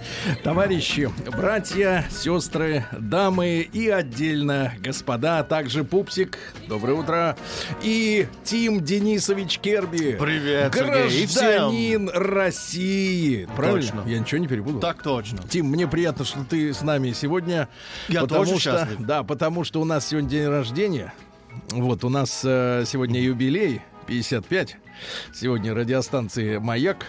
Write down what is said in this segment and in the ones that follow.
Товарищи, братья, сестры, дамы и отдельно господа, а также Пупсик, доброе утро, и Тим Денисович Керби. Привет, Сергей. Гражданин России. Правильно? Точно. Я ничего не перепутал? Так точно. Тим, мне приятно, что ты с нами сегодня. Я потому тоже что, счастлив. Да, потому что у нас сегодня день рождения. Вот, у нас э, сегодня юбилей, 55. Сегодня радиостанции «Маяк».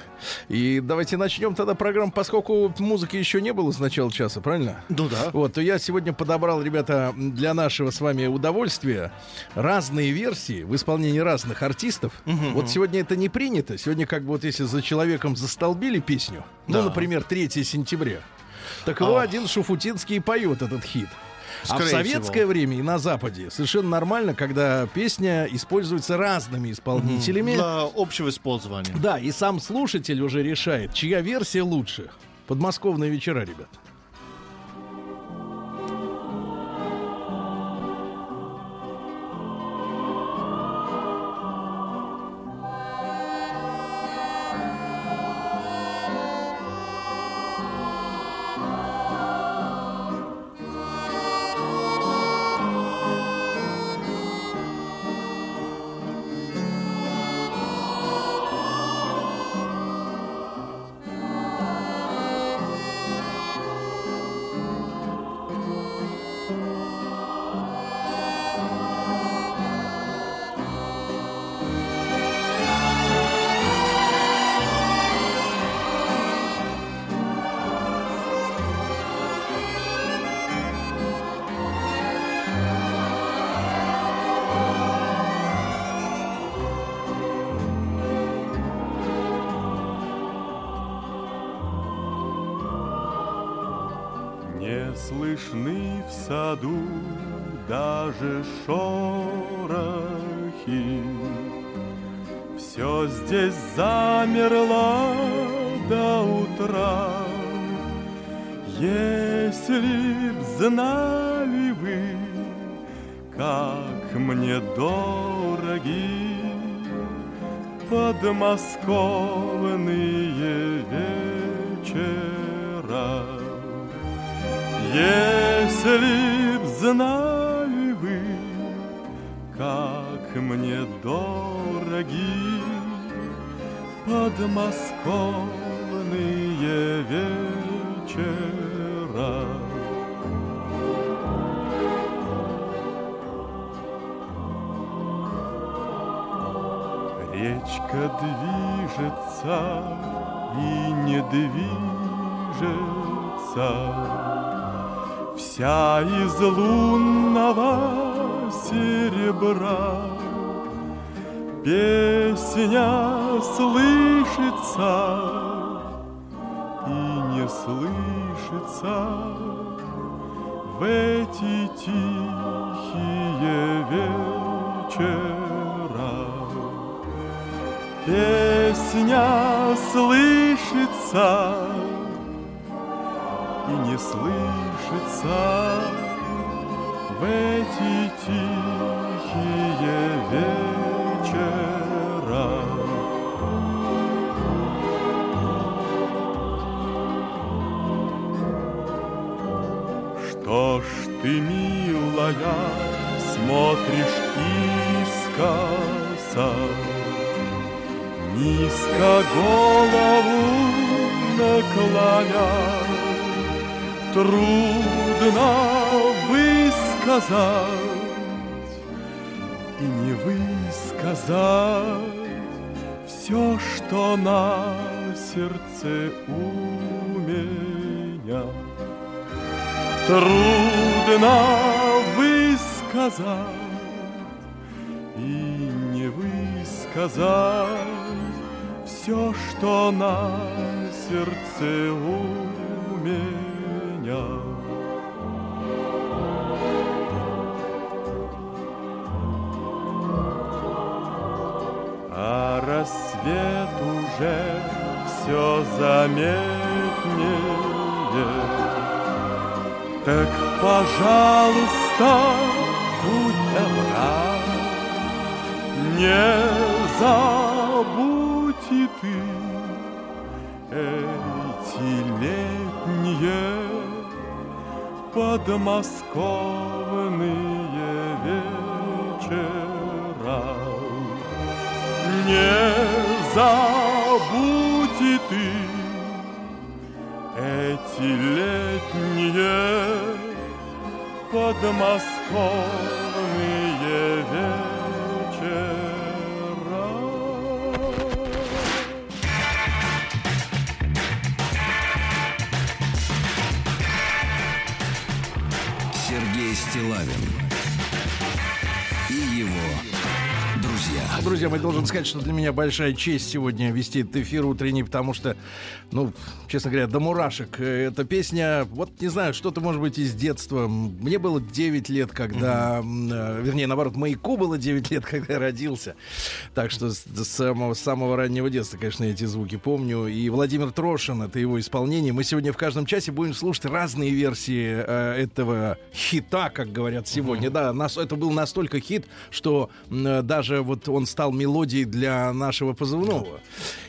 И давайте начнем тогда программу, поскольку музыки еще не было с начала часа, правильно? Ну да. Вот, то я сегодня подобрал, ребята, для нашего с вами удовольствия разные версии в исполнении разных артистов. Вот сегодня это не принято. Сегодня как бы вот если за человеком застолбили песню, ну, Да. например, 3 сентября, так его Ах. один Шуфутинский поет этот хит. А в советское всего. время и на Западе совершенно нормально, когда песня используется разными исполнителями. Для общего использования. Да, и сам слушатель уже решает, чья версия лучше. Подмосковные вечера, ребят. Так, пожалуйста, будь добра, не забудь и ты эти летние подмосковные вечера. Не забудь и ты эти летние подмосковные вечера. Сергей Стилавин друзья. Я должен сказать, что для меня большая честь сегодня вести этот эфир утренний, потому что, ну, честно говоря, до мурашек. Э, Эта песня, вот не знаю, что-то может быть из детства. Мне было 9 лет, когда, э, вернее, наоборот, маяку было 9 лет, когда я родился. Так что с, с самого, с самого раннего детства, конечно, эти звуки помню. И Владимир Трошин, это его исполнение. Мы сегодня в каждом часе будем слушать разные версии э, этого хита, как говорят сегодня. Да, нас, это был настолько хит, что э, даже вот он стал мелодией для нашего позывного.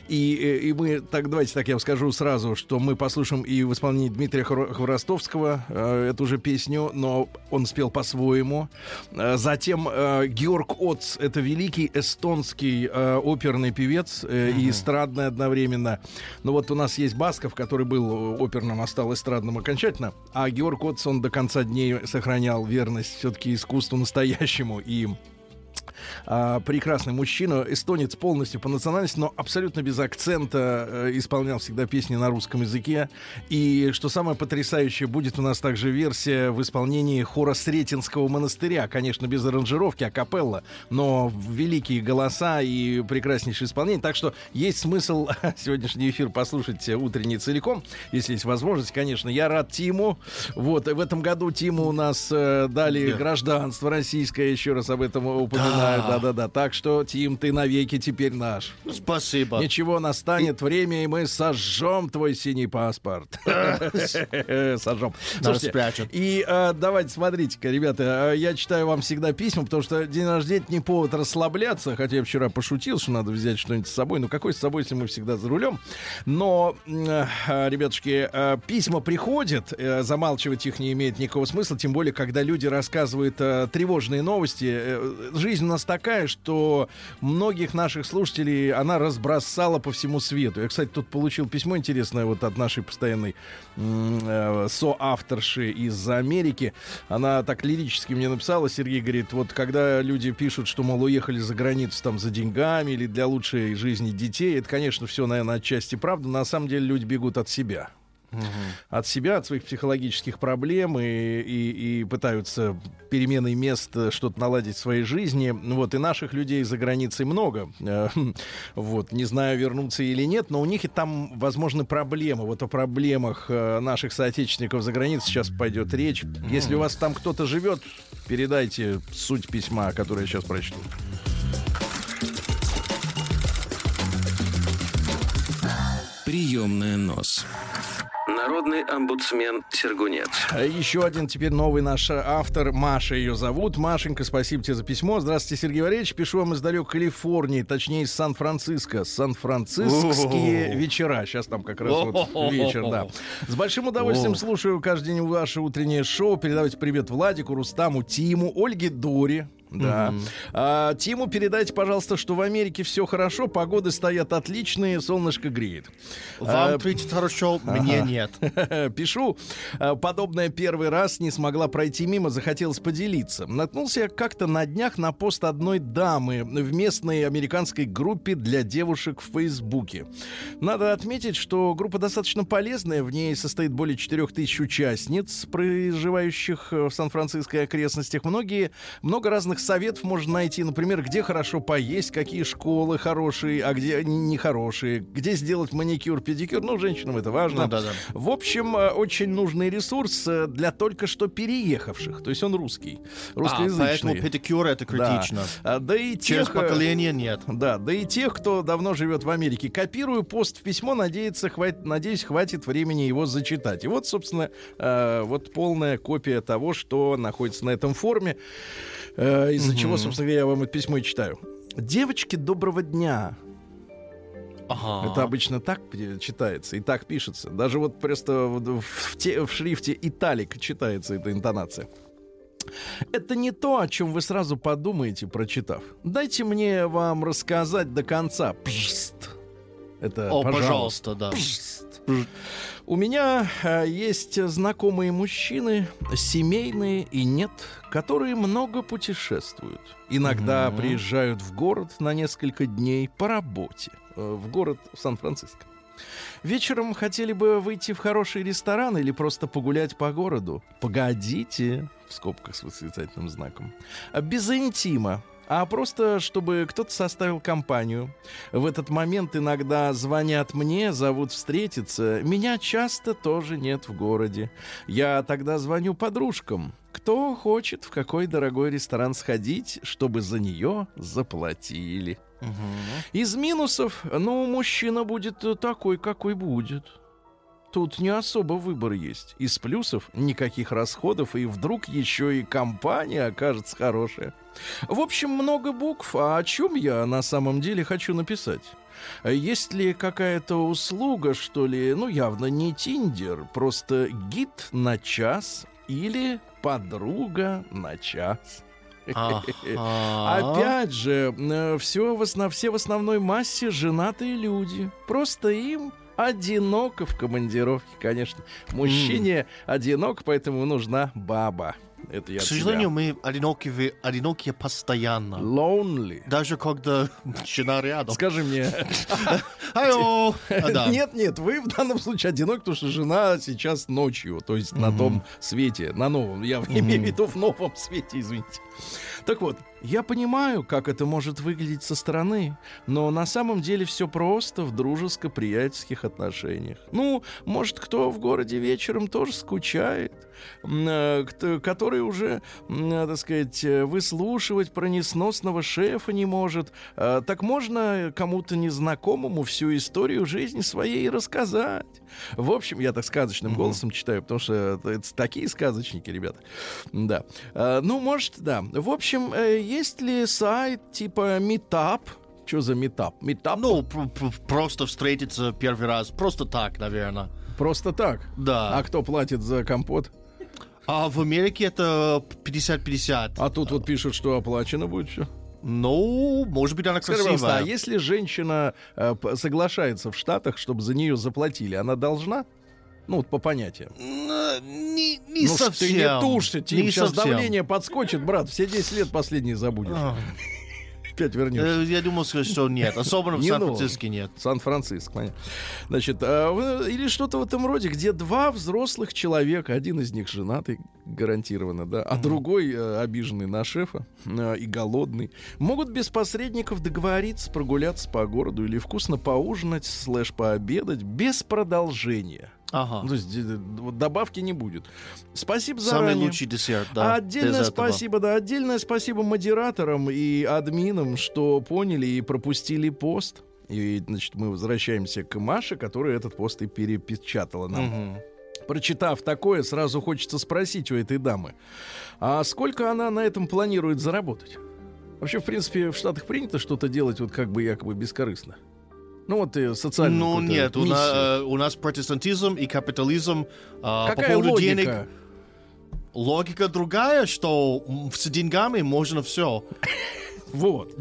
И, э, и мы, так давайте так я вам скажу сразу, что мы послушаем и в исполнении Дмитрия Хвор- Хворостовского э, эту же песню, но он спел по-своему. Э, затем э, Георг Оц, это великий эстонский э, оперный певец э, и эстрадный одновременно. Но вот у нас есть Басков, который был оперным, а стал эстрадным окончательно. А Георг Оц, он до конца дней сохранял верность все-таки искусству настоящему и а, прекрасный мужчина, эстонец полностью по национальности, но абсолютно без акцента э, исполнял всегда песни на русском языке. И что самое потрясающее, будет у нас также версия в исполнении хора Сретенского монастыря, конечно, без аранжировки, а капелла, но великие голоса и прекраснейшее исполнение. Так что есть смысл сегодняшний эфир послушать утренний целиком, если есть возможность, конечно. Я рад Тиму. Вот, в этом году Тиму у нас э, дали гражданство российское, еще раз об этом упоминаю. Да-да-да. Так что, Тим, ты навеки теперь наш. Спасибо. Ничего, настанет время, и мы сожжем твой синий паспорт. Сожжем. Слушайте, спрячут. и э, давайте, смотрите-ка, ребята, э, я читаю вам всегда письма, потому что день рождения не повод расслабляться, хотя я вчера пошутил, что надо взять что-нибудь с собой. Ну, какой с собой, если мы всегда за рулем? Но, э, ребятушки, письма приходят, замалчивать их не имеет никакого смысла, тем более, когда люди рассказывают тревожные новости. Жизнь нас такая, что многих наших слушателей она разбросала по всему свету. Я, кстати, тут получил письмо интересное вот от нашей постоянной э, соавторши из Америки. Она так лирически мне написала, Сергей говорит, вот когда люди пишут, что, мол, уехали за границу там за деньгами или для лучшей жизни детей, это, конечно, все, наверное, отчасти правда. На самом деле люди бегут от себя от себя, от своих психологических проблем и, и, и пытаются переменой мест э, что-то наладить в своей жизни. Вот, и наших людей за границей много. Э, Вот, не знаю, вернуться или нет, но у них и там, возможно, проблемы. Вот о проблемах э, наших соотечественников за границей сейчас пойдет речь. Если у вас там кто-то живет, передайте суть письма, которое я сейчас прочту. Приемная нос. Народный омбудсмен Сергунец. А Еще один теперь новый наш автор. Маша ее зовут. Машенька, спасибо тебе за письмо. Здравствуйте, Сергей Валерьевич. Пишу вам из далекой Калифорнии, точнее из Сан-Франциско. Сан-Франциские вечера. Сейчас там как раз вот вечер, да. С большим удовольствием слушаю каждый день ваше утреннее шоу. Передавайте привет Владику, Рустаму, Тиму, Ольге Дори. Да. А, Тиму передайте, пожалуйста, что в Америке все хорошо, погоды стоят отличные, солнышко греет. Вам ответить хорошо, мне нет. Пишу. э, Подобное первый раз не смогла пройти мимо, захотелось поделиться. Наткнулся я как-то на днях на пост одной дамы в местной американской группе для девушек в Фейсбуке. Надо отметить, что группа достаточно полезная. В ней состоит более 4000 участниц, проживающих в Сан-Франциско и окрестностях. Многие, много разных разных советов можно найти, например, где хорошо поесть, какие школы хорошие, а где нехорошие, где сделать маникюр, педикюр. Ну, женщинам это важно. Ну, да, да. В общем, э, очень нужный ресурс э, для только что переехавших. То есть он русский, А, русскоязычный. поэтому педикюр это Да. критично. А, да и Через тех, э, поколение нет. да, да и тех, кто давно живет в Америке. Копирую пост в письмо, надеется, хватит, надеюсь, хватит времени его зачитать. И вот, собственно, э, вот полная копия того, что находится на этом форуме, э, из-за чего, собственно, я вам это письмо и читаю. Девочки, доброго дня. Ага. Это обычно так э, читается и так пишется. Даже вот просто в, в те- в шрифте италик читается эта интонация. Это не то, о чем вы сразу подумаете, прочитав. Дайте мне вам рассказать до конца. Пжст. Это О, пожалуйста. пожалуйста, да. Пжст. У меня э, есть знакомые мужчины, семейные и нет, которые много путешествуют. Иногда Мгм. приезжают в город на несколько дней по работе. э, В город Сан-Франциско. Вечером хотели бы выйти в хороший ресторан или просто погулять по городу. Погодите, в скобках с восклицательным знаком. Без интима, а просто чтобы кто-то составил компанию. В этот момент иногда звонят мне, зовут встретиться. Меня часто тоже нет в городе. Я тогда звоню подружкам. Кто хочет в какой дорогой ресторан сходить, чтобы за нее заплатили. Мгм. Из минусов, ну, мужчина будет такой, какой будет. Тут не особо выбор есть. Из плюсов никаких расходов, и вдруг еще и компания окажется хорошая. В общем, много букв, а о чем я на самом деле хочу написать? Есть ли какая-то услуга, что ли, ну, явно не Тиндер, просто гид на час или подруга на час? Ага. Опять же, все в, основ- все в основной массе женатые люди. Просто им одиноко в командировке, конечно. Мужчине одинок, поэтому нужна баба. Это я К сожалению, себя. мы одиноки, одинокие постоянно. Lonely. Даже когда жена рядом. Скажи мне. Да. Нет, нет, вы в данном случае одинок, потому что жена сейчас ночью, то есть на том свете, на новом. Я имею в виду в новом свете, извините. Так вот, я понимаю, как это может выглядеть со стороны, но на самом деле все просто в дружеско-приятельских отношениях. Ну, может, кто в городе вечером тоже скучает, э, который уже, э, так сказать, э, выслушивать про несносного шефа не может. Так можно кому-то незнакомому всю историю жизни своей рассказать. В общем, я так сказочным голосом читаю, потому что это, это такие сказочники, ребята. Да. Ну, может, да. В общем, есть ли сайт типа Meetup? Что за Meetup? Meetup? Ну, пр- пр- просто встретиться первый раз. Просто так, наверное. Просто так. Да. А кто платит за компот? А в Америке это 50-50. А тут вот пишут, что оплачено будет все. Ну, может быть, она Скажи, пожалуйста, а красивая. если женщина э, соглашается в Штатах, чтобы за нее заплатили, она должна? Ну, вот по понятиям. Н- Не, не ну, совсем. ты не тушься, Тим, Не сейчас совсем. давление подскочит, брат, все 10 лет последние забудешь. А, Опять вернешься. э, Я думал, сказать, что нет. Особенно в Не Сан-Франциско нет. Сан-Франциско, понятно. Значит, а, или что-то в этом роде, где два взрослых человека, один из них женатый, гарантированно, да, а другой э, обиженный на шефа э, и голодный, могут без посредников договориться прогуляться по городу или вкусно поужинать, слэш пообедать, без продолжения. Ага. Ну, то есть э, добавки не будет. Спасибо Самый заранее. лучший десерт, да. А отдельное этого. спасибо, да, отдельное спасибо модераторам и админам, что поняли и пропустили пост. И, значит, мы возвращаемся к Маше, которая этот пост и перепечатала нам. Мгм. Прочитав такое, сразу хочется спросить у этой дамы, а сколько она на этом планирует заработать? Вообще, в принципе, в Штатах принято что-то делать вот как бы якобы бескорыстно. Ну вот и социальную Ну нет, у, на- э, у нас протестантизм и капитализм а, по Какая поводу логика? денег. Логика другая, что с деньгами можно все. Вот.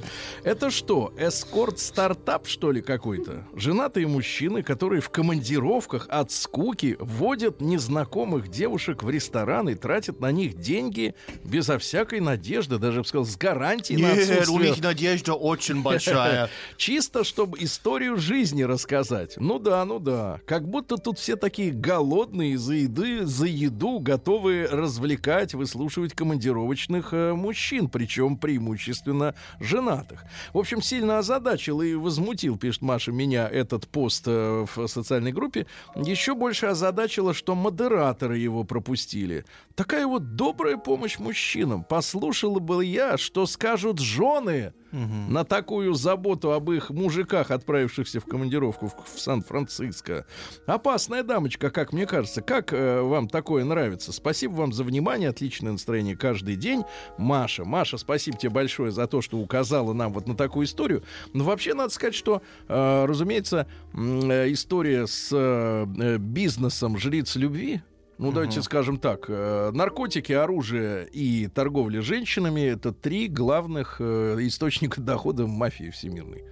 Это что, эскорт-стартап, что ли, какой-то? Женатые мужчины, которые в командировках от скуки водят незнакомых девушек в ресторан и тратят на них деньги безо всякой надежды, даже, я бы сказал, с гарантией на Нет, у отсутствие них надежда очень большая. Чисто, чтобы историю жизни рассказать. Ну да, ну да. Как будто тут все такие голодные за еды, за еду, готовые развлекать, выслушивать командировочных э, мужчин, причем преимущественно женатых. В общем, сильно озадачил и возмутил, пишет Маша, меня этот пост э, в социальной группе. Еще больше озадачило, что модераторы его пропустили. Такая вот добрая помощь мужчинам. Послушала бы я, что скажут жены на такую заботу об их мужиках, отправившихся в командировку в, в Сан-Франциско. Опасная дамочка, как мне кажется. Как э, вам такое нравится? Спасибо вам за внимание, отличное настроение каждый день. Маша, Маша, спасибо тебе большое за то, что указала нам вот на такую историю. Но вообще надо сказать, что, э, разумеется, э, история с э, э, бизнесом жриц любви, ну, давайте скажем так. э, Наркотики, оружие и торговля женщинами — это три главных э, источника дохода мафии всемирной.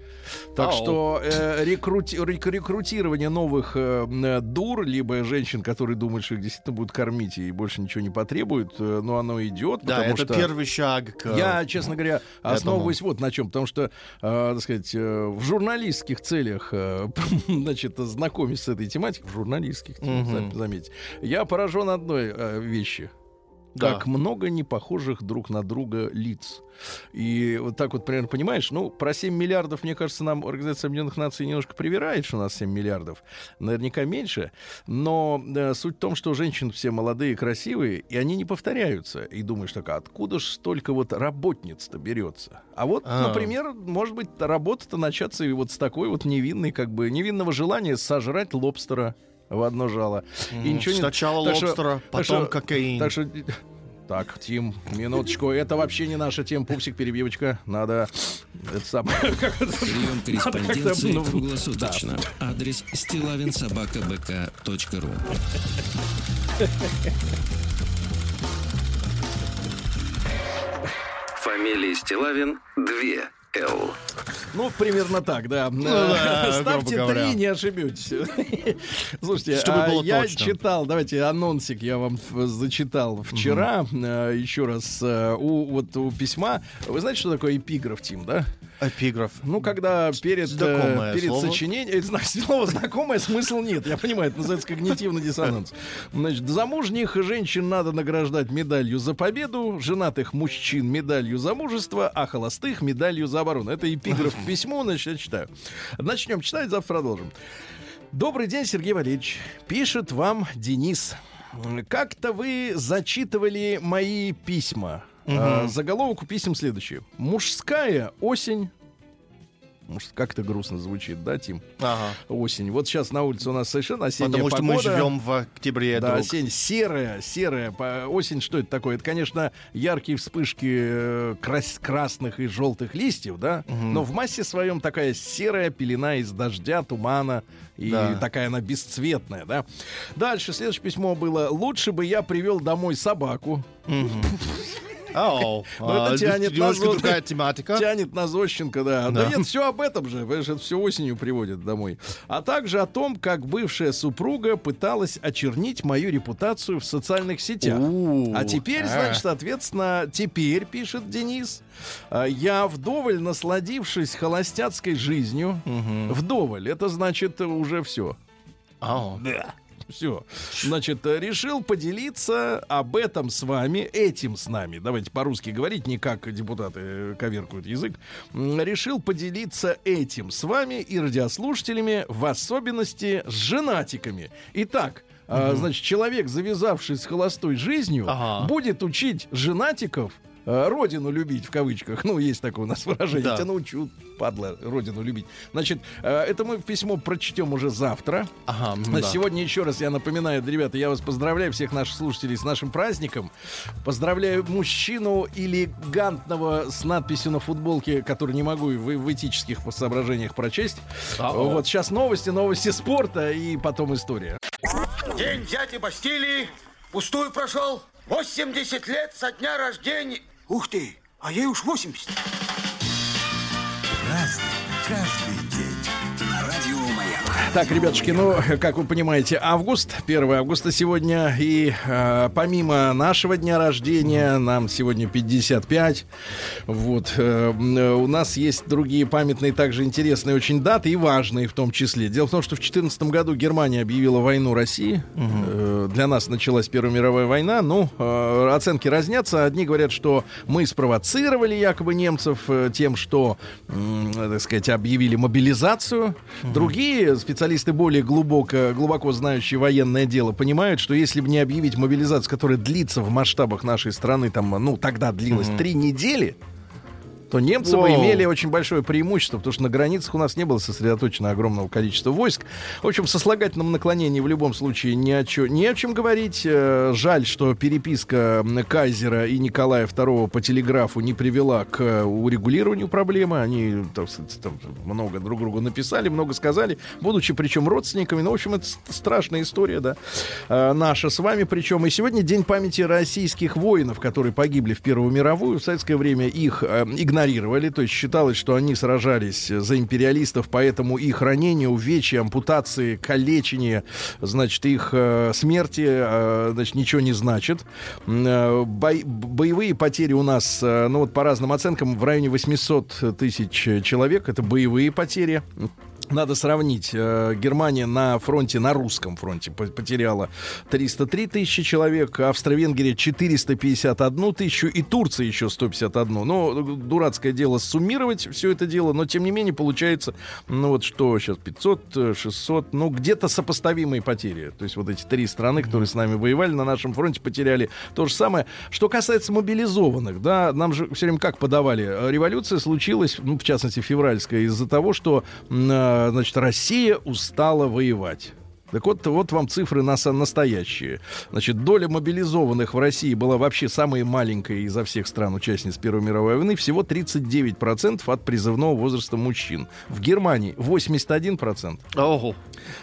Так Ау. что э, рекрути- рек- рекрутирование новых э, э, дур, либо женщин, которые думают, что их действительно будут кормить и больше ничего не потребуют, э, но оно идет, Да, это что... первый шаг к... Я, честно говоря, основываюсь вот на чем, потому что, э, так сказать, э, в журналистских целях, э, значит, знакомясь с этой тематикой, в журналистских зам- заметьте, я поражен одной э, вещи. Да. Как много непохожих друг на друга лиц. И вот так вот, примерно, понимаешь, ну, про 7 миллиардов, мне кажется, нам Организация Объединенных Наций немножко привирает, что у нас 7 миллиардов. Наверняка меньше. Но э, суть в том, что женщины все молодые, красивые, и они не повторяются. И думаешь, так, а откуда ж столько вот работниц-то берется? А вот, А. например, может быть, работа-то начаться и вот с такой вот невинной, как бы, невинного желания сожрать лобстера в одно жало. И ничего не- Сначала что- лобстера, так потом что- кокаин. Так что... Так, Тим, минуточку. Это вообще не наша тема. Пупсик, перебивочка. Надо... Это самое... Прием корреспонденции ну, круглосуточно. Адрес стилавинсобакабк.ру Фамилия Стилавин 2 Л. Ну, примерно так, да. да, Ставьте грубо говоря. три, не ошибетесь. Слушайте, Чтобы а было я точно. читал, давайте анонсик я вам зачитал вчера, э, еще раз, э, у вот у письма. Вы знаете, что такое эпиграф, Тим, да? Эпиграф. Ну, когда перед, э, Знакомое перед слово. сочинением... э, зна- Слово знакомое, смысл нет. Я понимаю, это называется когнитивный диссонанс. Значит, замужних женщин надо награждать медалью за победу, женатых мужчин медалью за мужество, а холостых медалью за оборону. Это эпиграф к письму, значит, я читаю. Начнем читать, завтра продолжим. Добрый день, Сергей Валерьевич. Пишет вам Денис. Как-то вы зачитывали мои письма. А, заголовок у писем следующий. Мужская осень. Может, как-то грустно звучит, да, Тим? Ага. Осень. Вот сейчас на улице у нас совершенно осенняя Потому что погода. мы живем в октябре, Да, друг. осень серая, серая. Осень что это такое? Это, конечно, яркие вспышки э, крас- красных и желтых листьев, да? Но в массе своем такая серая пелена из дождя, тумана. И Да. такая она бесцветная, да? Дальше, следующее письмо было. Лучше бы я привел домой собаку. Ау. Ну, это А, тянет Немножко другая тематика. Тянет на Зощенко, да. Да, Да. нет, все об этом же. Это все осенью приводит домой. А также о том, как бывшая супруга пыталась очернить мою репутацию в социальных сетях. А теперь, а. значит, соответственно, теперь, пишет Денис, а, я вдоволь насладившись холостяцкой жизнью, вдоволь, это значит уже все. Ау. Все. Значит, э, решил поделиться об этом с вами, этим с нами. Давайте по-русски говорить, не как депутаты э, коверкуют язык. Решил поделиться этим с вами и радиослушателями, в особенности с женатиками. Итак, а, значит, человек, завязавший с холостой жизнью, Ага. будет учить женатиков родину любить в кавычках. Ну, есть такое у нас выражение. Да. Тебя научу, падла, родину любить. Значит, э, это мы письмо прочтем уже завтра. Ага, На да. Сегодня еще раз я напоминаю, ребята, я вас поздравляю, всех наших слушателей с нашим праздником. Поздравляю мужчину элегантного с надписью на футболке, который не могу в, в этических соображениях прочесть. Ау. Вот сейчас новости, новости спорта и потом история. День дяди Бастилии пустую прошел. 80 лет со дня рождения. Ух ты, а ей уж 80. Разный, каждый так, ребятушки, ну, как вы понимаете, август, 1 августа сегодня, и э, помимо нашего дня рождения, нам сегодня 55, вот, э, у нас есть другие памятные, также интересные очень даты и важные в том числе. Дело в том, что в 2014 году Германия объявила войну России, э, для нас началась Первая мировая война, ну, э, оценки разнятся, одни говорят, что мы спровоцировали якобы немцев э, тем, что, м, так сказать, объявили мобилизацию, другие специалисты специалисты более глубоко, глубоко знающие военное дело понимают, что если бы не объявить мобилизацию, которая длится в масштабах нашей страны, там, ну, тогда длилась три недели, то немцы бы имели очень большое преимущество, потому что на границах у нас не было сосредоточено огромного количества войск. В общем, в сослагательном наклонении в любом случае ни о, чё- ни о чем говорить. Э, Жаль, что переписка Кайзера и Николая II по телеграфу не привела к э, урегулированию проблемы. Они так сказать, там много друг другу написали, много сказали, будучи причем родственниками. Ну, в общем, это страшная история, да, э, наша с вами. Причем и сегодня день памяти российских воинов, которые погибли в Первую мировую. В советское время их э, игнорировали, то есть считалось, что они сражались за империалистов, поэтому их ранения, увечья, ампутации, калечение, значит, их э, смерти, э, значит, ничего не значит. Э, бой- боевые потери у нас, э, ну вот по разным оценкам, в районе 800 тысяч человек. Это боевые потери. Надо сравнить. Э, Германия на фронте, на русском фронте по- потеряла 303 тысячи человек, Австро-Венгрия 451 тысячу и Турция еще 151. Ну, дурацкое дело суммировать все это дело, но тем не менее получается, ну вот что сейчас, 500, э, 600, ну где-то сопоставимые потери. То есть вот эти три страны, которые с нами воевали на нашем фронте, потеряли то же самое. Что касается мобилизованных, да, нам же все время как подавали, э, революция случилась, ну, в частности, февральская, из-за того, что, э, значит, Россия устала воевать. Так вот, вот вам цифры нас настоящие. Значит, доля мобилизованных в России была вообще самой маленькой изо всех стран участниц Первой мировой войны. Всего 39% от призывного возраста мужчин. В Германии 81%. Ого.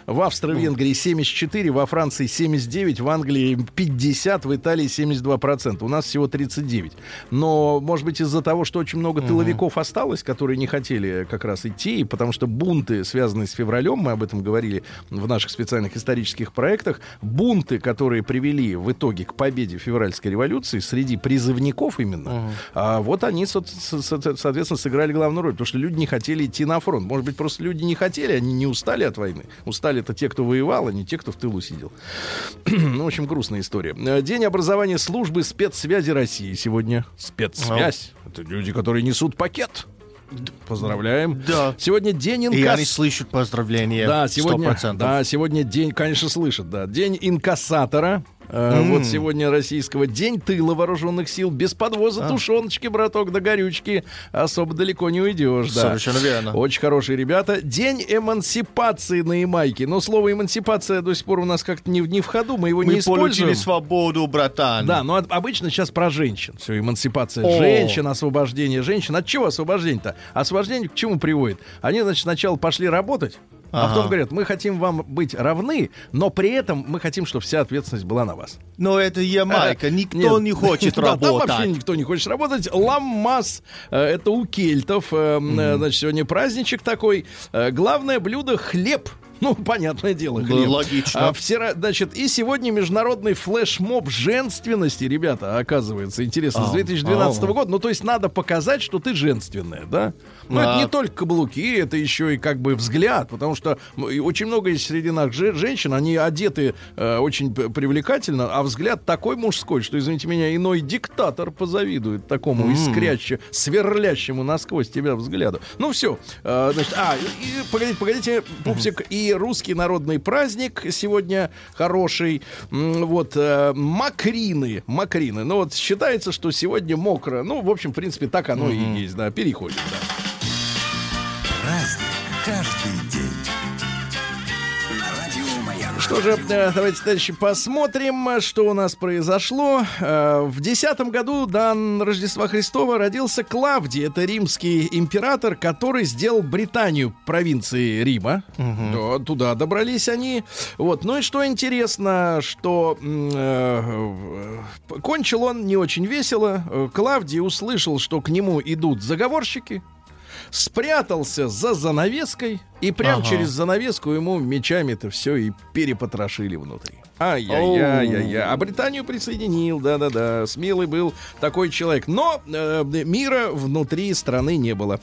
В Австро-Венгрии 74, во Франции 79, в Англии 50, в Италии 72%. У нас всего 39. Но, может быть, из-за того, что очень много тыловиков осталось, которые не хотели как раз идти, потому что бунты, связанные с февралем, мы об этом говорили в наших специальных исторических проектах, бунты, которые привели в итоге к победе февральской революции среди призывников именно, а вот они, со- со- со- соответственно, сыграли главную роль, потому что люди не хотели идти на фронт. Может быть, просто люди не хотели, они не устали от войны. Устали это те, кто воевал, а не те, кто в тылу сидел. ну, в общем, грустная история. Э, День образования службы спецсвязи России сегодня. Спецсвязь. Это люди, которые несут пакет. Поздравляем. Да. Сегодня день И они слышат поздравления. Да, сегодня, 100%. да, сегодня день, конечно, слышат, да, день инкассатора. Э, Вот сегодня российского день тыла вооруженных сил без подвоза А. тушеночки, браток, до горючки особо далеко не уйдешь. Да. Совершенно верно. Очень хорошие ребята. День эмансипации на Ямайке. Но слово эмансипация до сих пор у нас как-то не, в- не в ходу, мы его Мы не используем. получили свободу, братан. Да, но от- обычно сейчас про женщин. Все, эмансипация О. женщин, освобождение женщин. От чего освобождение-то? Освобождение к чему приводит? Они, значит, сначала пошли работать, а Ага. потом говорят, мы хотим вам быть равны, но при этом мы хотим, чтобы вся ответственность была на вас. Но это Ямайка. Э, Никто нет. не хочет Да, там работать. вообще никто не хочет работать. Ламмас, э, это у кельтов. э, Значит, сегодня праздничек такой. Главное блюдо хлеб. Ну, понятное дело, Да, хлеб. логично. А, все ра- значит, и сегодня международный флешмоб женственности, ребята, оказывается, интересно, с А, 2012 а. года. Ну, то есть надо показать, что ты женственная, да? Ну, Да. это не только каблуки, это еще и как бы взгляд, потому что очень много есть среди нас же- женщин, они одеты э, очень привлекательно, а взгляд такой мужской, что, извините меня, иной диктатор позавидует такому искряще, сверлящему насквозь тебя взгляду. Ну, все. значит, а, и, погодите, погодите, пупсик, и русский народный праздник сегодня хороший. Вот, э, макрины, макрины. Ну, вот считается, что сегодня мокро. Ну, в общем, в принципе, так оно и есть, да, переходим, да. Праздник каждый день. Что же, э, давайте, товарищи, посмотрим, что у нас произошло. Э, В десятом году до Рождества Христова родился Клавдий. Это римский император, который сделал Британию провинцией Рима. Да, туда добрались они. Вот. Ну и что интересно, что э, э, кончил он не очень весело. Клавдий услышал, что к нему идут заговорщики. Спрятался за занавеской, и прям Ага. через занавеску ему мечами это все и перепотрошили внутри. Ай-яй-яй-яй-яй. А Британию присоединил, да-да-да. Смелый был такой человек. Но э, мира внутри страны не было.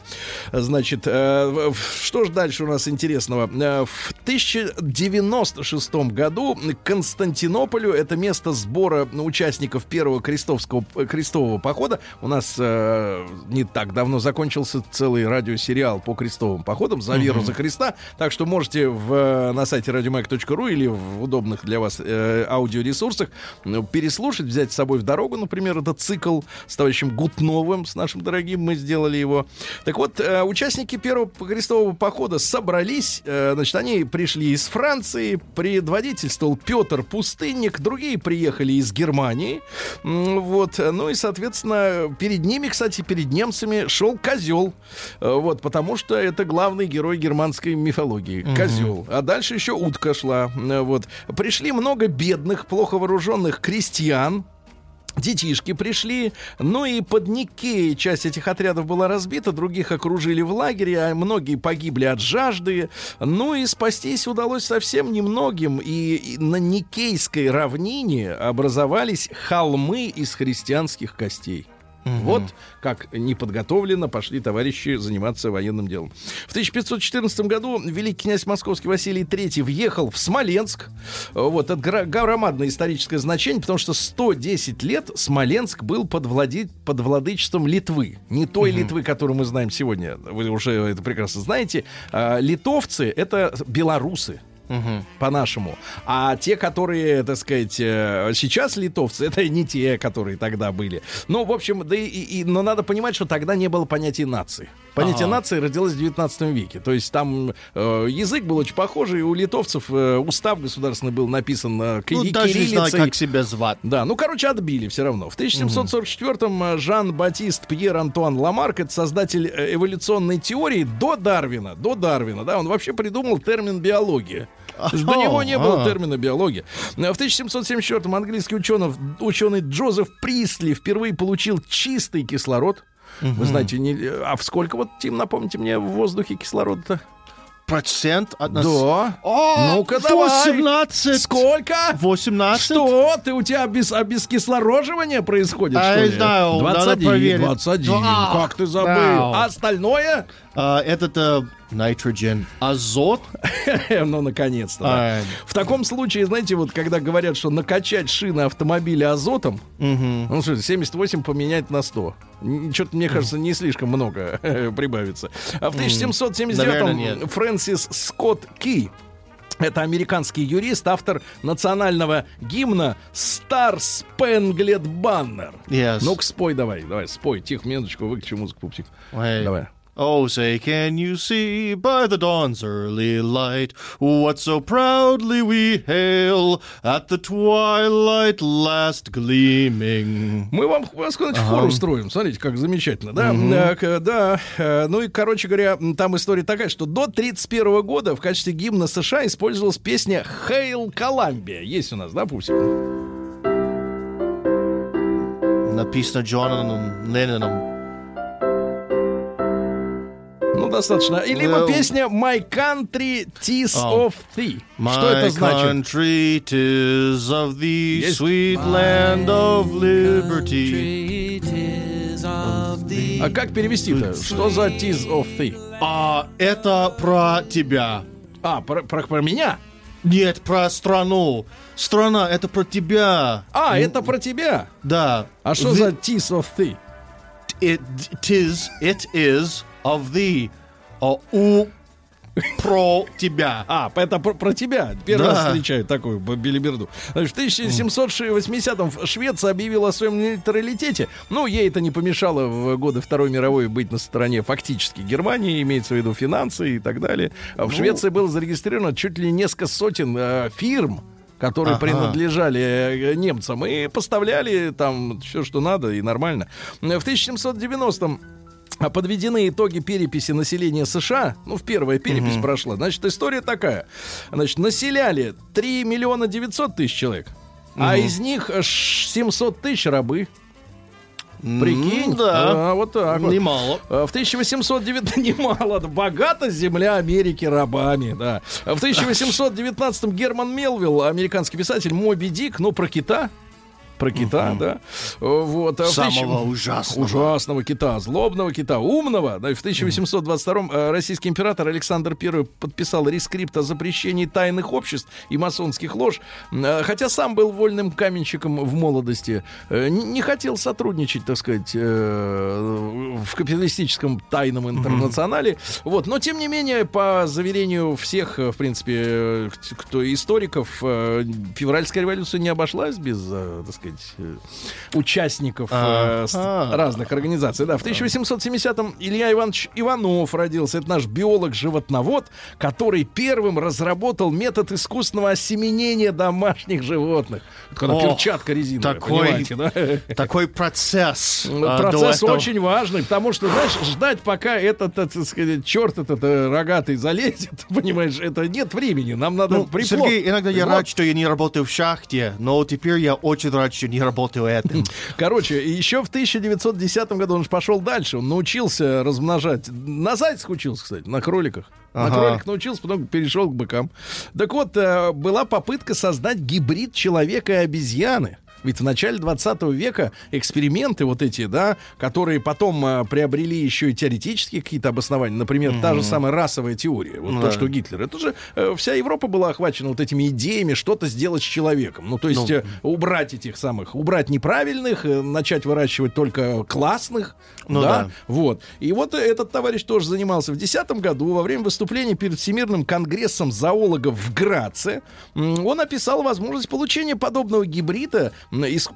Значит, э, что ж дальше у нас интересного? Э, в 1096 году Константинополю, это место сбора участников первого крестовского, крестового похода, у нас э, не так давно закончился целый радиосериал по крестовым походам «За веру, за Христа», так что можете в, э, на сайте radiomag.ru или в удобных для вас э, аудиоресурсах ну, переслушать, взять с собой в дорогу, например, этот цикл с товарищем Гутновым, с нашим дорогим, мы сделали его. Так вот, э, участники первого крестового похода собрались, э, значит, они пришли из Франции, предводительствовал Петр Пустынник, другие приехали из Германии, вот, ну и, соответственно, перед ними, кстати, перед немцами шел козел, Э, вот, потому что это главный герой германской мифологии, козел. А дальше еще утка шла, Э, вот. Пришли много бедных, плохо вооруженных крестьян, Детишки пришли, ну и под Никеей часть этих отрядов была разбита, других окружили в лагере, а многие погибли от жажды. Ну и спастись удалось совсем немногим, и на Никейской равнине образовались холмы из христианских костей. Вот как неподготовленно пошли товарищи заниматься военным делом. В 1514 году великий князь московский Василий III въехал в Смоленск. Вот, это громадное историческое значение, потому что 110 лет Смоленск был под, влади- под владычеством Литвы. Не той Литвы, которую мы знаем сегодня. Вы уже это прекрасно знаете. А, литовцы — это белорусы по-нашему. А те, которые, так сказать, э, сейчас литовцы, это не те, которые тогда были. Ну, в общем, да и- и- но надо понимать, что тогда не было понятия нации. Понятие Ага. нации родилось в 19 веке. То есть там э, язык был очень похожий. У литовцев э, устав государственный был написан э, ки- Ну, даже не знаю, как себя звать. Да, ну, короче, отбили все равно. В 1744-м э, Жан-Батист Пьер Антуан Ламарк, это создатель э, эволюционной теории до Дарвина, до Дарвина, да, он вообще придумал термин биология. До него не было а. термина биология. Э, В 1774-м английский ученый, ученый Джозеф Присли впервые получил чистый кислород. Вы знаете, не, а в сколько вот, Тим, напомните мне, в воздухе кислорода-то? Процент от нас... Да. О, Ну-ка, давай. 18. Сколько? 18? Что? Ты у тебя без, обескислороживание происходит, А, что я ли? знаю, надо 21, проверить. 21. Да. Как ты забыл? Вау. А остальное? А, этот э, nitrogen. Азот? ну, наконец-то. да. В таком случае, знаете, вот когда говорят, что накачать шины автомобиля азотом, ну что, 78 поменять на 100. Что-то, мне кажется, не слишком много прибавится. А в Наверное, 1779-м нет. Фрэнсис Скотт Ки это американский юрист, автор национального гимна Star Spangled Banner. Yes. Ну-ка, спой давай, давай, спой. Тихо, минуточку, выключи музыку, пупсик. Эй. Давай. Oh, say, can you see by the dawn's early light what so proudly we hail at the twilight last gleaming? Мы вам вас куда-нибудь хор устроим. Смотрите, как замечательно, да? Так, э, да. э, Ну и, короче говоря, там история такая, что до 31 года в качестве гимна США использовалась песня «Хейл Коламбия». Есть у нас, да, Пусик? Написано Джоном Ленноном. Ну, достаточно. И либо Well- песня «My Country, Tis Oh. of Thee». My Что это значит? country, tis of the Есть. sweet land of liberty. А как перевести-то? Что за «Tis of Thee»? А это про тебя. А, про, про- про меня? Нет, про страну. Страна, это про тебя. А, это про тебя. Да. А что The- за «Tis of Thee»? It, tis, it is of thee. А, у про тебя. А, это про, про тебя. Первый Да. раз встречаю такую билиберду. В 1780-м Швеция объявила о своем нейтралитете. Ну, ей это не помешало в годы Второй мировой быть на стороне фактически Германии, имеется в виду финансы и так далее. А Ну. в Швеции было зарегистрировано чуть ли несколько сотен э, фирм, которые Ага. принадлежали э, немцам и поставляли там все, что надо, и нормально. В 1790-м а подведены итоги переписи населения США. Ну, в первая перепись прошла. Значит, история такая. Значит, населяли 3 миллиона 900 тысяч человек. А из них аж 700 тысяч рабы. Прикинь? да. А, вот так вот. Немало. А, В 1809 немало, богата земля Америки рабами, да. А В 1819 Герман Мелвилл, американский писатель, Моби Дик, ну, про кита, про кита, да. Вот. а Самого тысяча- ужасного. Ужасного кита, злобного кита, умного. Да, и в 1822 э, российский император Александр I подписал рескрипт о запрещении тайных обществ и масонских лож, Э, хотя сам был вольным каменщиком в молодости, э, не хотел сотрудничать, так сказать, э, в капиталистическом тайном интернационале. Вот, но тем не менее, по заверению всех, э, в принципе, э, кто историков, э, февральская революция не обошлась без, э, так сказать, э, участников э, с- А. разных организаций. Да, в 1870-м Илья Иванович Иванов родился. Это наш биолог-животновод, который первым разработал метод искусственного осеменения домашних животных. Это когда О, перчатка резиновая, такой- да? Такой процесс. Ну, а, Процесс очень важный, потому что, знаешь, ждать, пока этот, так сказать, черт этот э, рогатый залезет, понимаешь, это нет времени. Нам надо Ну, приплод. Сергей, иногда я рад, что я не работаю в шахте, но теперь я очень рад, что не работаю этим. Короче, еще в 1910 году он же пошел дальше. Он научился размножать. На зайцах учился, кстати, на кроликах. На Ага. кроликах научился, потом перешел к быкам. Так вот, э, была попытка создать гибрид человека и обезьяны. Ведь в начале 20 века эксперименты вот эти, да, которые потом э, приобрели еще и теоретические какие-то обоснования, например, та же самая расовая теория, вот то, Да. что Гитлер, это же э, вся Европа была охвачена вот этими идеями что-то сделать с человеком. Ну, то есть Ну. э, убрать этих самых, убрать неправильных, э, начать выращивать только классных. Ну да, да. Вот. И вот этот товарищ тоже занимался в 2010 году во время выступления перед Всемирным конгрессом зоологов в Граце. Он описал возможность получения подобного гибрида,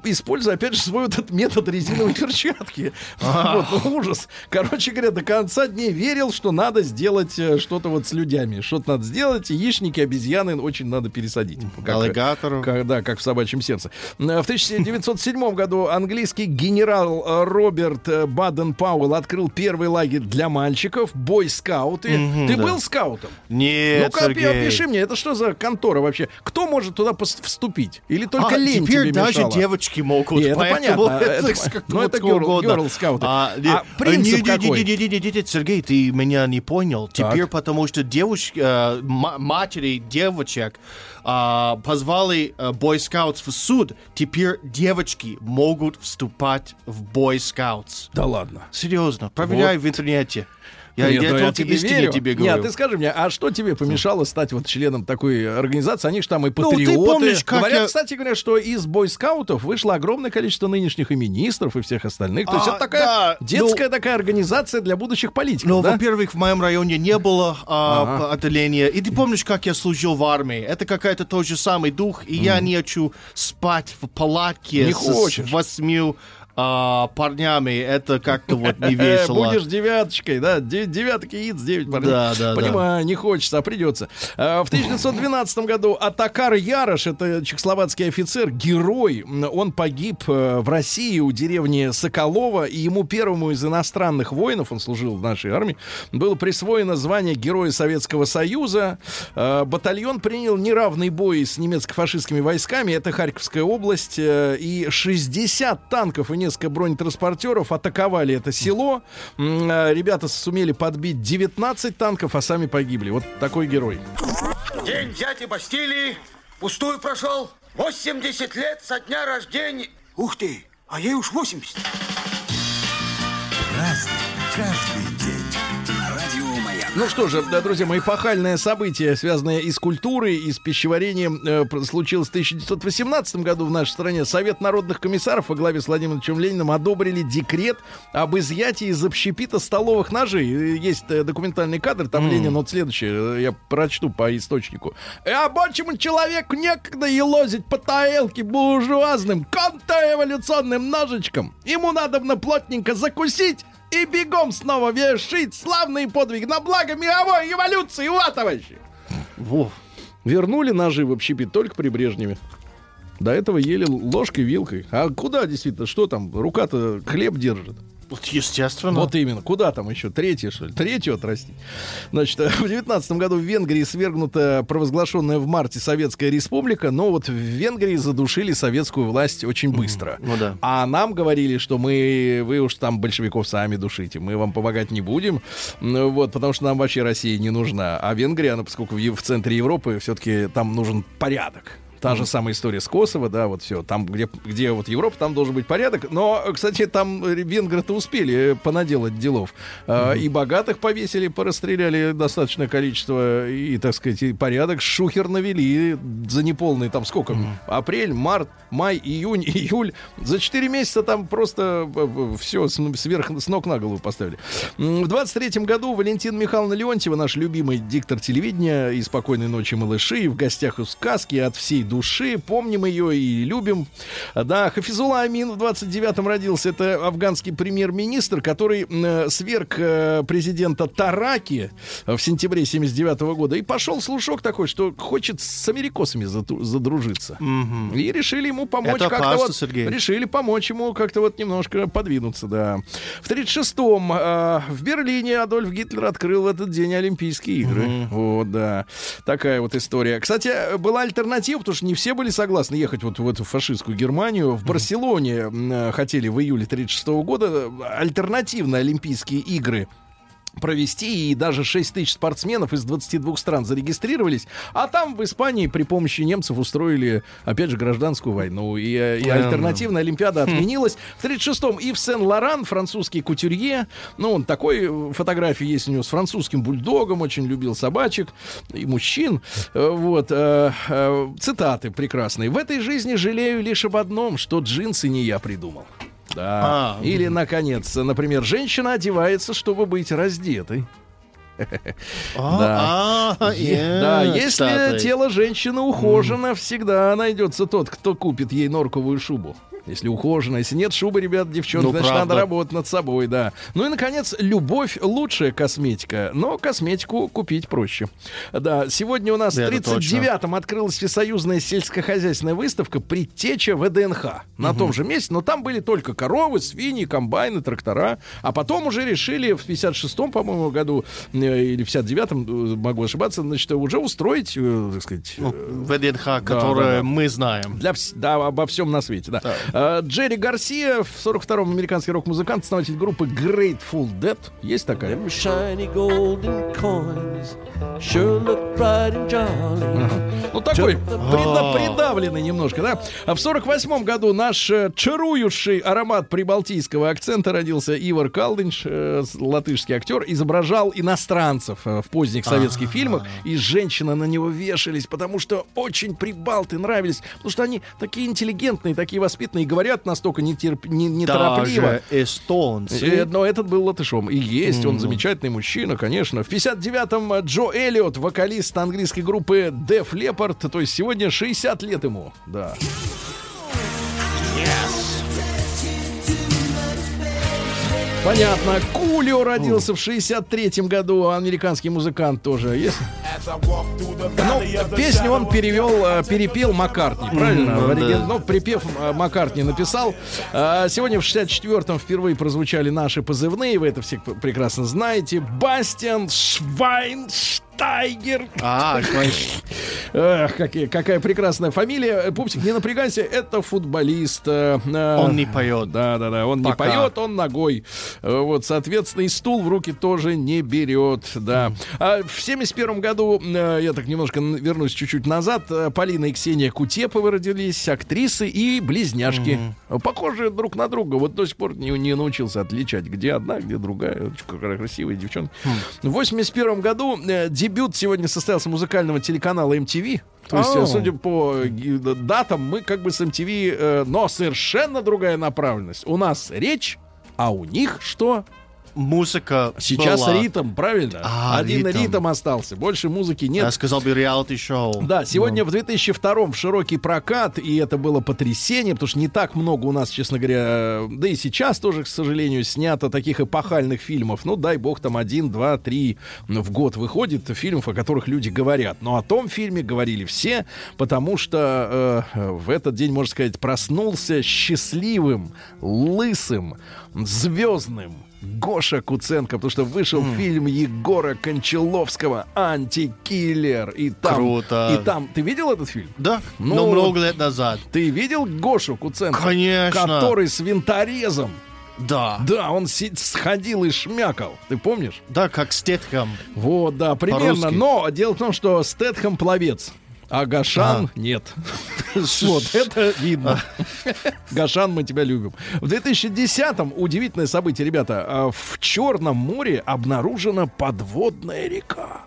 используя, опять же, свой вот этот метод резиновой перчатки. Вот, ну, ужас. Короче говоря, до конца дней верил, что надо сделать э, что-то вот с людьми. Что-то надо сделать. Яичники, обезьяны очень надо пересадить. Как- Аллигаторов. как- да, как в собачьем сердце. Э, В 1907 году английский генерал э, Роберт э, Баден Пауэлл открыл первый лагерь для мальчиков, бойскауты. Ты да. был скаутом? Нет, Ну-ка, Сергей. опиши мне, это что за контора вообще? Кто может туда вступить? Или только А, лень тебе даже мешала? Девочки могут. Не, это понятно. это как ну, это угодно. герл-скауты. А, А принцип не, какой? Не, не, не, не, не, Сергей, ты меня не понял. Так. Теперь потому что девушки, э, ма- матери девочек а, позвали э, бойскаутс в суд, теперь девочки могут вступать в бойскаутс. Да ладно. Серьезно, проверяй в интернете. Я, Нет, я ну, только тебе истине верю. тебе Нет, говорю. ты скажи мне, а что тебе помешало стать вот членом такой организации? Они же там и Ну, ты патриоты. помнишь, как Говорят, я- кстати говоря, что из бойскаутов вышло огромное количество нынешних и министров, и всех остальных. То есть А, это такая да, детская ну- такая организация для будущих политиков, Ну, да? во-первых, в моем районе не было а, Ага. отделения. И ты помнишь, как я служил в армии? Это какая-то тот же самый дух. И я не хочу спать в палатке Не с, хочешь. с восьмью а, парнями. Это как-то вот не весело. Будешь девяточкой, да? Де- девяток яиц, девять парней. Да, да, да. Понимаю, не хочется, а придется. А, В 1912 году Атакар Ярош, это чехословацкий офицер, герой. Он погиб э, в России у деревни Соколова, и ему первому из иностранных воинов, он служил в нашей армии, было присвоено звание Героя Советского Союза. Э, Батальон принял неравный бой с немецко-фашистскими войсками. Это Харьковская область. э, И 60 танков и несколько бронетранспортеров атаковали это село. Э, Ребята сумели подбить 19 танков, а сами погибли. Вот такой герой. День взятия Бастилии пустую прошел. 80 лет со дня рождения. Ух ты, а ей уж 80. Разный, каждый Ну что же, да, друзья мои, эпохальное событие, связанное и с культурой, и с пищеварением, э, случилось в 1918 году в нашей стране. Совет народных комиссаров во главе с Владимиром Лениным одобрили декрет об изъятии из общепита столовых ножей. Э, Есть э, документальный кадр, там Ленин, вот следующее, э, я прочту по источнику. Рабочему человеку некогда елозить по тарелке буржуазным контрреволюционным ножичком. Ему надо на плотненько закусить и бегом снова вершить славные подвиги на благо мировой революции, ура, товарищи! Во. Вернули ножи в общепит только при Брежневе. До этого ели ложкой, вилкой. А куда действительно? Что там? Рука-то хлеб держит. Вот естественно. Вот именно. Куда там еще? Третье, что ли? Третье отрастить. Значит, в девятнадцатом году в Венгрии свергнута провозглашенная в марте Советская Республика, но вот в Венгрии задушили советскую власть очень быстро. Ну да. А нам говорили, что мы, вы уж там большевиков сами душите, мы вам помогать не будем, Ну вот, потому что нам вообще Россия не нужна. А Венгрия, она, поскольку в, в центре Европы, все-таки там нужен порядок. Та же самая история с Косово, да, вот все. Там, где, где вот Европа, там должен быть порядок. Но, кстати, там венгры-то успели э, понаделать делов. А, И богатых повесили, порастреляли достаточное количество. И, так сказать, и порядок шухер навели за неполный, там сколько? Апрель, март, май, июнь, июль. За 4 месяца там просто все сверх, с ног на голову поставили. В 23 году Валентина Михайловна Леонтьева, наш любимый диктор телевидения и «Спокойной ночи, малыши», в гостях у сказки от всей души. Помним ее и любим. Да, Хафизула Амин в 29-м родился. Это афганский премьер-министр, который сверг э, президента Тараки в сентябре 79 года. И пошел слушок такой, что хочет с америкосами задружиться. И решили ему помочь как-то вот, Сергей. решили помочь ему как-то вот немножко подвинуться, да. В 36-м э, в Берлине Адольф Гитлер открыл в этот день Олимпийские игры. Вот, да. Такая вот история. Кстати, была альтернатива, потому что не все были согласны ехать вот в эту фашистскую Германию. В Барселоне э, хотели в июле 36 года альтернативные Олимпийские игры провести, и даже 6 тысяч спортсменов из 22 стран зарегистрировались, а там в Испании при помощи немцев устроили, опять же, гражданскую войну, и, э, и альтернативная Олимпиада отменилась. В 36-м Ив Сен-Лоран, французский кутюрье, ну, он такой, э, фотографии есть у него с французским бульдогом, очень любил собачек и мужчин, Э, вот, э, э, цитаты прекрасные. «В этой жизни жалею лишь об одном, что джинсы не я придумал». Да. А, Или, наконец, например, женщина одевается, чтобы быть раздетой. А, а, Е- э, да, если тело женщины ухожено, всегда найдется тот, кто купит ей норковую шубу. Если ухожено, если нет шубы, ребят, девчонки, Ну, значит, правда. надо работать над собой, да. Ну и, наконец, любовь лучшая косметика, но косметику купить проще. Да, сегодня у нас Да, в это 39-м открылась всесоюзная сельскохозяйственная выставка «Предтеча ВДНХ» на том же месте, но там были только коровы, свиньи, комбайны, трактора, а потом уже решили в 56-м, по-моему, году э, или в 59-м, э, могу ошибаться, значит, уже устроить, э, так сказать, Ну, ВДНХ, которое да, да. мы знаем. для да, обо всем на свете, да. Э, Джерри Гарсия, в 42-м американский рок-музыкант, основатель группы Grateful Dead. Есть такая? Ну, такой придавленный немножко, да? А в 48-м году наш э, чарующий аромат прибалтийского акцента родился. Ивар Калдинш, э, латышский актер, изображал иностранцев э, в поздних советских фильмах, и женщины на него вешались, потому что очень прибалты нравились, потому что они такие интеллигентные, такие воспитанные, и говорят настолько нетерп- не- неторопливо. Даже эстонцы. Э, Но этот был латышом. И есть, он замечательный мужчина, конечно. В 59-м э, Джо Эллиот, вокалист английской группы Def Leppard, то есть сегодня 60 лет ему. Да. Понятно. Кулио родился в 63-м году, американский музыкант тоже. Есть? Ну, песню он перевел, э, перепел Маккартни, правильно? Оригин- да. Ну, припев э, Маккартни написал. А, Сегодня в 64-м впервые прозвучали наши позывные, вы это все прекрасно знаете. Бастиан Швайнштайгер. А, Эх, какие- какая прекрасная фамилия. Пупсик, не напрягайся, это футболист. э, э, Он не поет. Да, да, да, он Пока. не поет, он ногой. Э, Вот, соответственно, и стул в руки тоже не берет, да. А в 71 году, я так немножко вернусь чуть-чуть назад, Полина и Ксения Кутеповы родились, актрисы и близняшки. Похожие друг на друга. Вот до сих пор не, не научился отличать, где одна, где другая. Какая красивая девчонка. В 81 году э, дебют сегодня состоялся музыкального телеканала MTV. То есть, О. судя по э, датам, мы как бы с MTV, э, но совершенно другая направленность. У нас речь, а у них что? Музыка Сейчас была. ритм, правильно? А, Один ритм. ритм. остался, больше музыки нет. Я сказал бы реалити-шоу. Да, сегодня в 2002 в широкий прокат, и это было потрясение, потому что не так много у нас, честно говоря, да и сейчас тоже, к сожалению, снято таких эпохальных фильмов. Ну, дай бог, там один, два, три в год выходит фильмов, о которых люди говорят. Но о том фильме говорили все, потому что э, в этот день, можно сказать, проснулся счастливым, лысым, звездным, Гоша Куценко, потому что вышел фильм Егора Кончаловского «Антикиллер». И там, Круто. И там, ты видел этот фильм? Да, Ну, но много лет назад. Ты видел Гошу Куценко? Конечно. Который с винторезом. Да. Да, он сходил и шмякал. Ты помнишь? Да, как Стетхам. Вот, да, примерно. Но дело в том, что Стэтхэм пловец. А Гашан нет. Вот, это видно. Гашан, мы тебя любим. В 2010-м, удивительное событие, ребята, а, в Черном море обнаружена подводная река.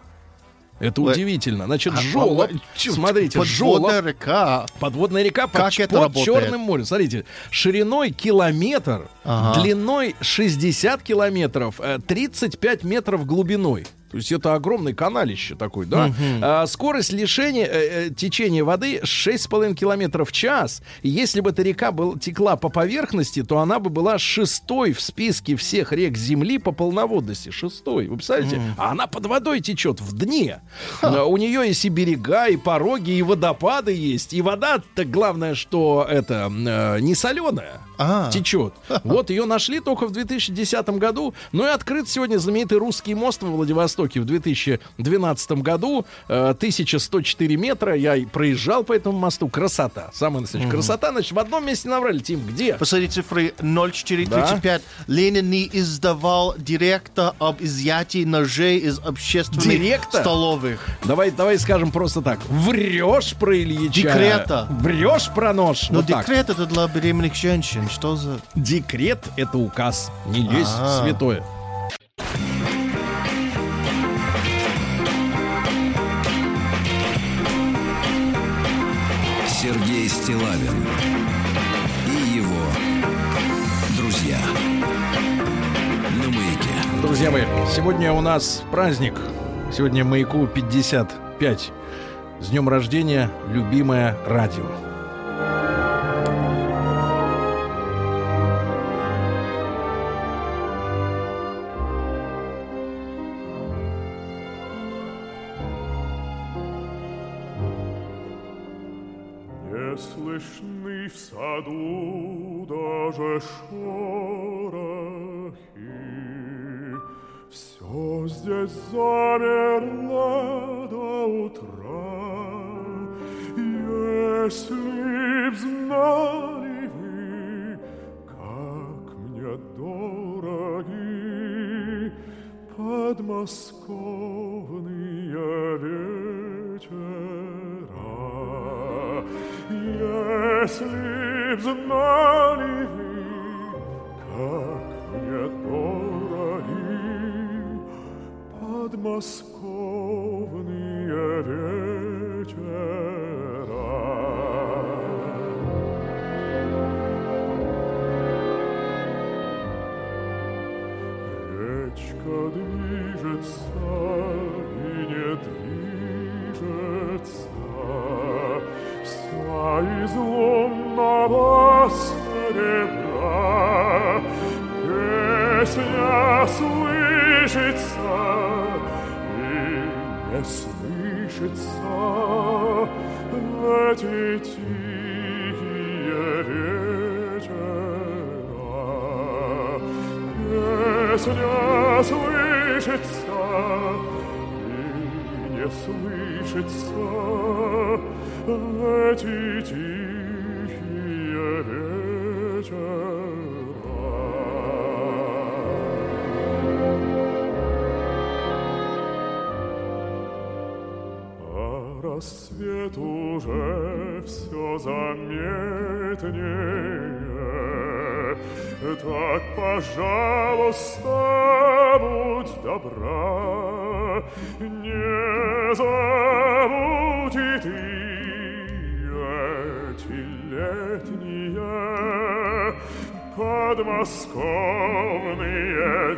Это Ой. удивительно. Значит, А, жолоб. а, Смотрите, подводная жолоб. река. Подводная река под, Как это под работает? Черным морем. Смотрите, шириной километр, Ага. длиной 60 километров, э, 35 метров глубиной. То есть это огромный каналище такой, да? А, скорость лишения, э, э, течения воды 6,5 километров в час. И если бы эта река был, текла по поверхности, то она бы была шестой в списке всех рек Земли по полноводности. Шестой. Вы представляете? А она под водой течет в дне. А, У нее есть и берега, и пороги, и водопады есть. И вода-то главное, что это э, не соленая. А. Течет. Вот ее нашли только в 2010 году. Ну и открыт сегодня знаменитый русский мост во Владивостоке в 2012 году. Э, 1104 метра. Я проезжал по этому мосту. Красота. Самая настоящая красота. Значит, в одном месте набрали. Тим, где? Посмотри цифры 0435. Ленин не издавал директа об изъятии ножей из общественных Директа? столовых. Давай, давай скажем просто так. Врешь про Ильича. Декрета. Врешь про нож. Но Вот так. декрет это для беременных женщин. Что за... Декрет — это указ. Не лезь в А. святое. Сергей Стилавин и его друзья. На маяке. Друзья мои, сегодня у нас праздник. Сегодня маяку 55. С днем рождения, любимое радио. Слышны в саду даже шорохи. Все здесь замерло до утра. Если б знали вы, как мне дороги подмосковные вечера. Если б знали вы, как мне дороги подмосковные вечера. вся из лунного серебра. Песня слышится и не слышится в эти тихие вечера. Песня слышится и не слышится эти тихие вечера. А рассвет уже все заметнее. Так, пожалуйста, будь добра, не забудь и ты эти летние подмосковные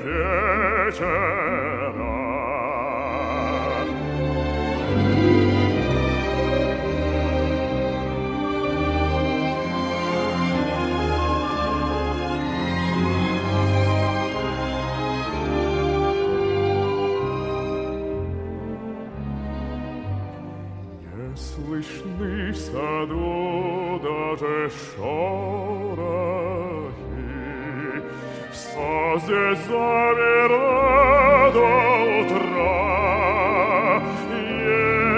шорохи. Все здесь замерло до утра.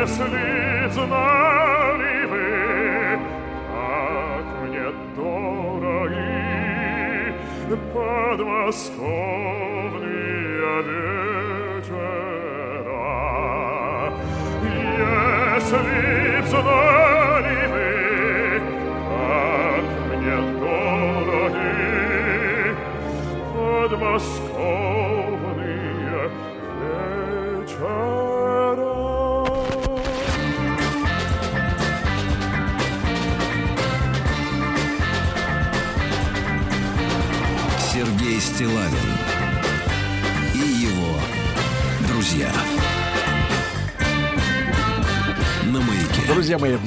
Если б знали вы, как мне дороги подмосковные вечера. Если б знали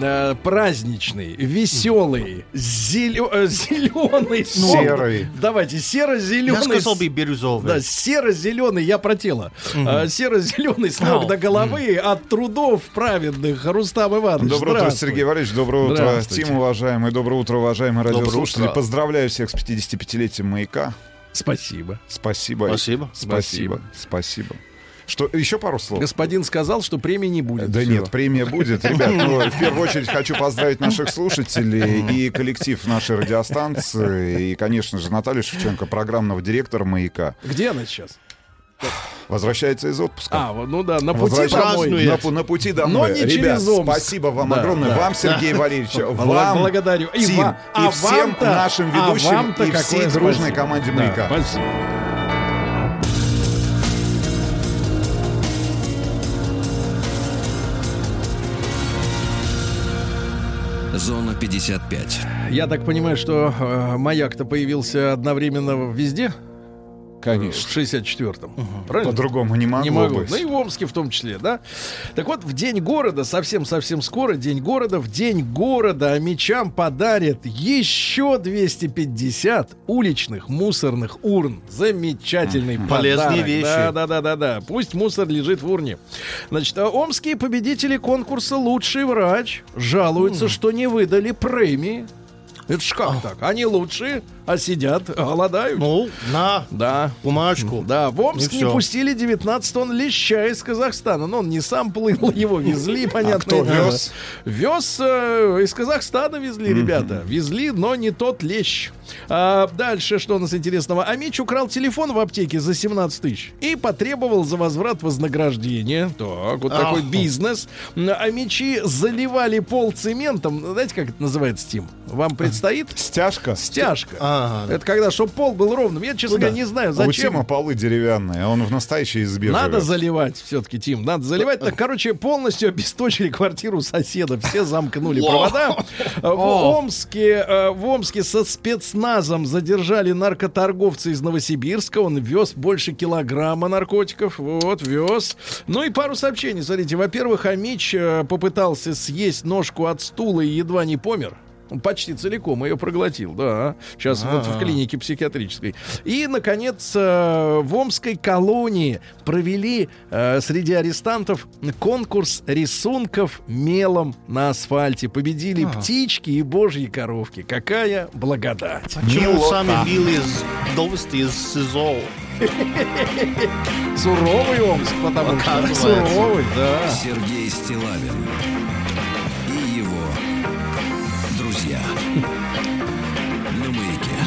э, праздничный, веселый, зеленый сон. Серый. Давайте, серо-зеленый. Я сказал бы бирюзовый. Да, серо-зеленый, я про тело. А, серо-зеленый с ног до головы от трудов праведных Рустам Иванович. Доброе утро. Сергей Валерьевич. Доброе утро. Тим, уважаемый. Доброе утро, уважаемые Доброе радиослушатели. утро. Поздравляю всех с 55-летием «Маяка». Спасибо. Спасибо. Спасибо. Спасибо. Спасибо. Что, еще пару слов? Господин сказал, что премии не будет. Да Всё. нет, премия будет. Ребят, ну, в первую очередь хочу поздравить наших слушателей и коллектив нашей радиостанции, и, конечно же, Наталью Шевченко, программного директора «Маяка». Где она сейчас? Возвращается из отпуска. А, ну да, на пути домой. на, на пути домой. Но не Ребят, через Омск. спасибо вам Да, огромное. да. Вам, Сергей Валерьевич, Бла- вам, благодарю. И Тим, ва- а и всем вам-то- нашим а ведущим вам-то и всей дружной спасибо. команде Да, «Маяка». спасибо. Зона 55. Я так понимаю, что э, маяк-то появился одновременно везде? Конечно. В 64-м. Правильно? По-другому не могло Не могу. быть. Ну и в Омске в том числе, да? Так вот, в День города, совсем-совсем скоро, День города, в День города мечам подарят еще 250 уличных мусорных урн. Замечательный Полезные подарок. вещи. Да, да, да, да, да. Пусть мусор лежит в урне. Значит, а омские победители конкурса «Лучший врач» жалуются, что не выдали премии. Это ж как так? Они лучшие, а сидят, голодают. Ну, на Да. бумажку. Да, в Омск не пустили 19 тонн леща из Казахстана. Но он не сам плыл, его везли, понятно. кто вез? Вез э, из Казахстана везли, ребята. Везли, но не тот лещ. А, дальше, что у нас интересного? Амич украл телефон в аптеке за 17 тысяч и потребовал за возврат вознаграждения. Так, вот такой бизнес. Амичи заливали пол цементом. Знаете, как это называется, Тим? Вам предстоит? Стяжка. Стяжка. Ага. Это когда, чтобы пол был ровным. Я, честно Ну говоря, не знаю, У зачем. Тима полы деревянные, а он в настоящей избе Надо живет. заливать все-таки, Тим, надо заливать. Так, короче, полностью обесточили квартиру соседа. Все замкнули провода. В Омске, э, в Омске со спецназом задержали наркоторговца из Новосибирска. Он вез больше килограмма наркотиков. Вот, вез. Ну и пару сообщений. Смотрите, во-первых, Амич э, попытался съесть ножку от стула и едва не помер. Почти целиком ее проглотил, да. Сейчас вот в клинике психиатрической. И, наконец, э, в Омской колонии провели э, среди арестантов конкурс рисунков мелом на асфальте. Победили птички и божьи коровки. Какая благодать. Почему сами били из довести из СИЗО? Суровый Омск, потому что суровый, да. Сергей Стилавин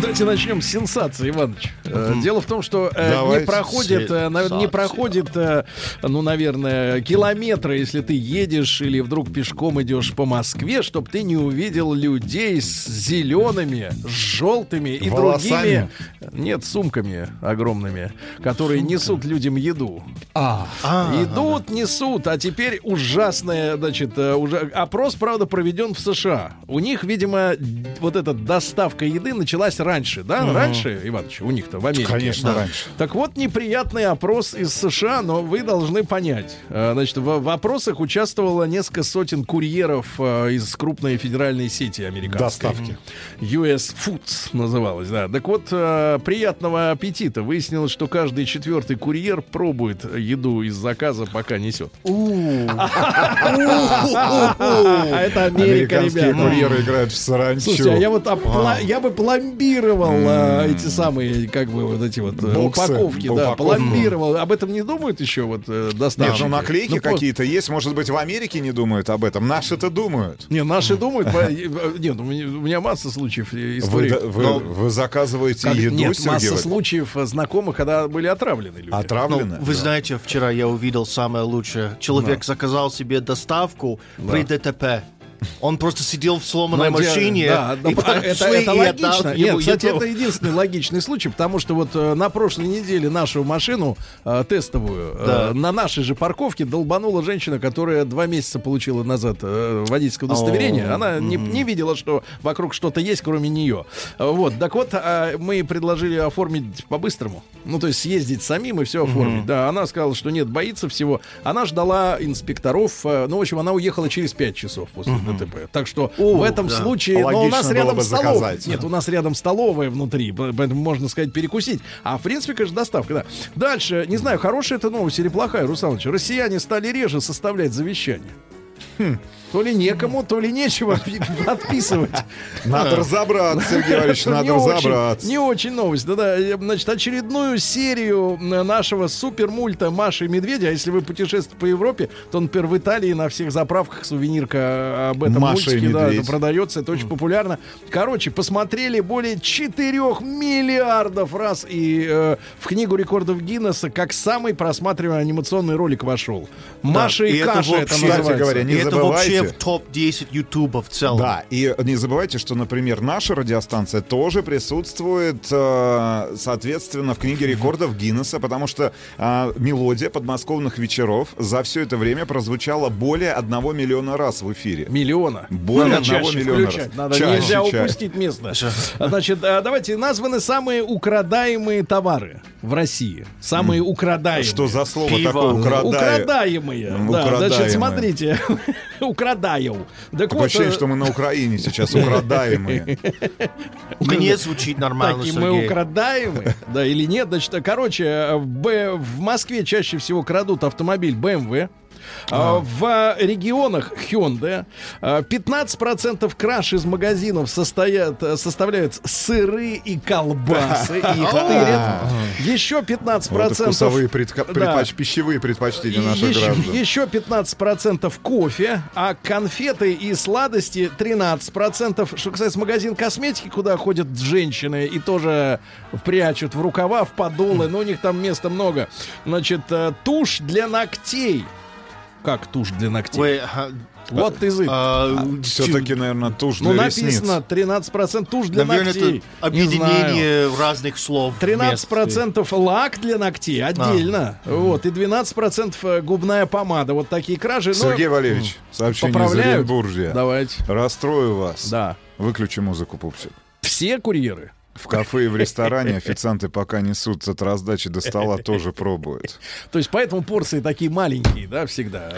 Давайте начнем с сенсации, Иваныч. Э, Дело в том, что э, не Давайте. проходит, э, не Сенсация. проходит, э, ну, наверное, километра, если ты едешь или вдруг пешком идешь по Москве, чтобы ты не увидел людей с зелеными, с желтыми и Волосами? другими, нет, сумками огромными, которые несут людям еду. А, Идут, несут, а теперь ужасная, значит, уже опрос, правда, проведен в США. У них, видимо, вот эта доставка еды началась раньше, раньше, да, раньше, Иванович, у них-то в Америке. Конечно, Да. раньше. Так вот, неприятный опрос из США, но вы должны понять. Э, Значит, в, опросах участвовало несколько сотен курьеров э, из крупной федеральной сети американской. Доставки. US Foods называлась, да. Так вот, э, приятного аппетита. Выяснилось, что каждый четвертый курьер пробует еду из заказа, пока несет. А это Америка, ребята. курьеры играют в саранчу. Слушайте, а я вот опла- я бы пломбировал а, эти самые, как бы вот эти вот э, Боксы, упаковки, да, упаковку. пломбировал. Об этом не думают еще вот э, Нет, доставщики? ну наклейки Ну, по- какие-то есть. Может быть, в Америке не думают об этом. Наши-то думают. Не, наши думают. э, Нет, у меня, масса случаев э, Вы, историй. заказываете еду, Нет, масса случаев знакомых, когда были отравлены люди. Ну, Отравлены? вы знаете, вчера я увидел самое лучшее. Человек заказал себе доставку при ДТП. Он просто сидел в сломанной Ну, где- машине. Да, да, и а, это, пришли это и логично. Нет, кстати, это единственный логичный случай, потому что вот э, на прошлой неделе нашу машину э, тестовую э, Да. на нашей же парковке долбанула женщина, которая два месяца получила назад э, водительское удостоверение. О, Она не, не видела, что вокруг что-то есть, кроме нее. Э, Вот, так вот, а, мы предложили оформить по-быстрому. Ну, то есть съездить самим и все оформить. Да, она сказала, что нет, боится всего. Она ждала инспекторов. э, Ну, в общем, она уехала через 5 часов после ДТП. Так что О, в этом да. случае... Но у нас Логично рядом столовая. заказать. Нет, у нас рядом столовая внутри, по- поэтому можно сказать перекусить. А в принципе, конечно, доставка, да. Дальше, не знаю, хорошая это новость или плохая, Русланович. Россияне стали реже составлять завещание. Хм. То ли некому, то ли нечего пи- отписывать. Надо разобраться, Сергей Валерьевич, надо разобраться. Не очень новость. Да-да, значит, очередную серию э, нашего супермульта Маши и Медведя. А если вы путешествуете по Европе, то, например, в Италии на всех заправках сувенирка э, об этом Маша мультике да, это продается, это очень популярно. Короче, посмотрели более 4 миллиардов раз. И э, в книгу рекордов Гиннесса как самый просматриваемый анимационный ролик вошел. Маша и, Каша это вообще, Кстати называется. говоря, не это забывайте. вообще в топ-10 Ютуба в целом. Да, и не забывайте, что, например, наша радиостанция тоже присутствует, э, соответственно, в книге рекордов Гиннесса, потому что э, мелодия подмосковных вечеров за все это время прозвучала более одного миллиона раз в эфире. Миллиона. Более Надо одного миллиона включать. раз. Надо, Чаще, нельзя чаще. упустить место. Значит, а, давайте названы самые украдаемые товары в России. Самые украдаемые. Что за слово Пиво. такое? Украдаемые. М, Да, украдаемые. значит, смотрите. Украдаю. Так Такое вот, ощущение, э, что мы на Украине сейчас украдаемые. Мне звучит нормально, Так, и мы украдаемые, да или нет. Значит, короче, э, в, Б- в Москве чаще всего крадут автомобиль BMW. А, В регионах Hyundai а, 15% краж из магазинов состоят, э, составляют сыры и колбасы. и их тырят. Еще 15%... Вот и вкусовые предка- Да. предпоч- пищевые предпочтения наших еще, граждан. еще 15% кофе, а конфеты и сладости 13%. Что касается магазин косметики, куда ходят женщины и тоже прячут в рукава, в подолы, но у них там места много. Значит, э, тушь для ногтей. Как тушь для ногтей? Ой, а, вот ты язык. а, Все-таки, наверное, тушь ну, для ресниц. написано 13% тушь для Наверное, ногтей. это объединение разных слов. 13% лак для ногтей отдельно. Вот. И 12% губная помада. Вот такие кражи. Но Сергей Валерьевич, сообщение из поправляют. Оренбуржья. Давайте. Расстрою вас. Да. Выключи музыку, пупсик. Все курьеры. В кафе и в ресторане официанты пока несут от раздачи до стола, тоже пробуют. То есть поэтому порции такие маленькие, да, всегда.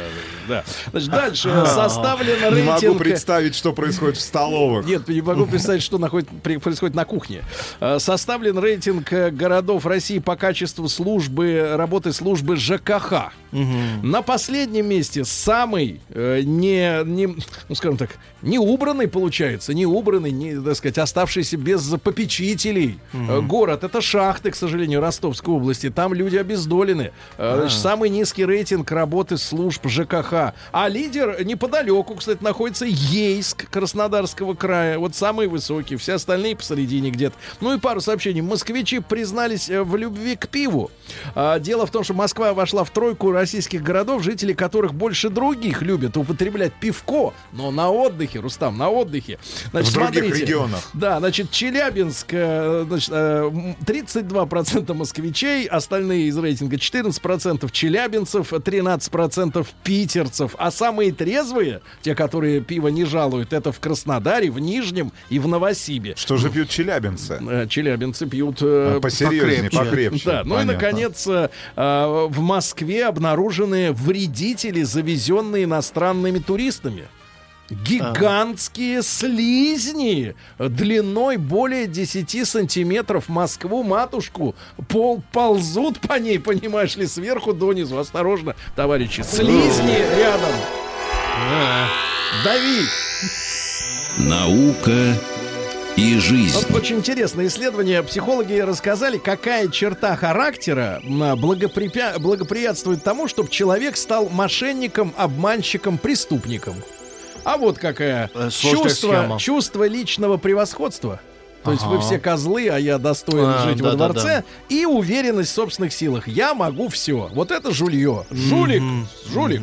Да. Значит, дальше составлен Не могу рейтинг... представить, что происходит в столовых. Нет, не могу представить, что находит- происходит на кухне. Э, Составлен рейтинг э, городов России по качеству службы, работы службы ЖКХ. На последнем месте самый э, не, не, ну скажем так, не убранный получается, не убранный, не, так сказать, оставшийся без попечителей э, город. Это шахты, к сожалению, Ростовской области. Там люди обездолены. Э, значит, самый низкий рейтинг работы служб ЖКХ. А лидер неподалеку, кстати, находится Ейск Краснодарского края. Вот самый высокий. Все остальные посередине где-то. Ну и пару сообщений. Москвичи признались э, в любви к пиву. А, Дело в том, что Москва вошла в тройку российских городов, жители которых больше других любят употреблять пивко, но на отдыхе, Рустам, на отдыхе. Значит, В других смотрите. регионах. Да, значит, Челябинск значит, э, м, 32% москвичей, остальные из рейтинга 14% челябинцев, 13% питерцев. А самые трезвые, те, которые пиво не жалуют, это в Краснодаре, в Нижнем и в Новосибе. Что же пьют челябинцы? Э, Челябинцы пьют... э, А, Посерьезнее, покрепче. покрепче. да, ну и наконец э, э, в Москве обнаружены вредители, завезенные иностранными туристами. Гигантские слизни длиной более 10 сантиметров Москву матушку пол ползут по ней, понимаешь ли, сверху донизу. Осторожно, товарищи. Слизни рядом. Давид. Наука и жизнь. Вот очень интересное исследование. Психологи рассказали, какая черта характера м, благопрепя- благоприятствует тому, чтобы человек стал мошенником, обманщиком, преступником. А вот какая. Э, сложная Чувство, схема. чувство личного превосходства. То есть вы Ага. все козлы, а я достоин А, жить во да-да-да. дворце. И уверенность в собственных силах. Я могу все. Вот это жулье. Жулик. Жулик.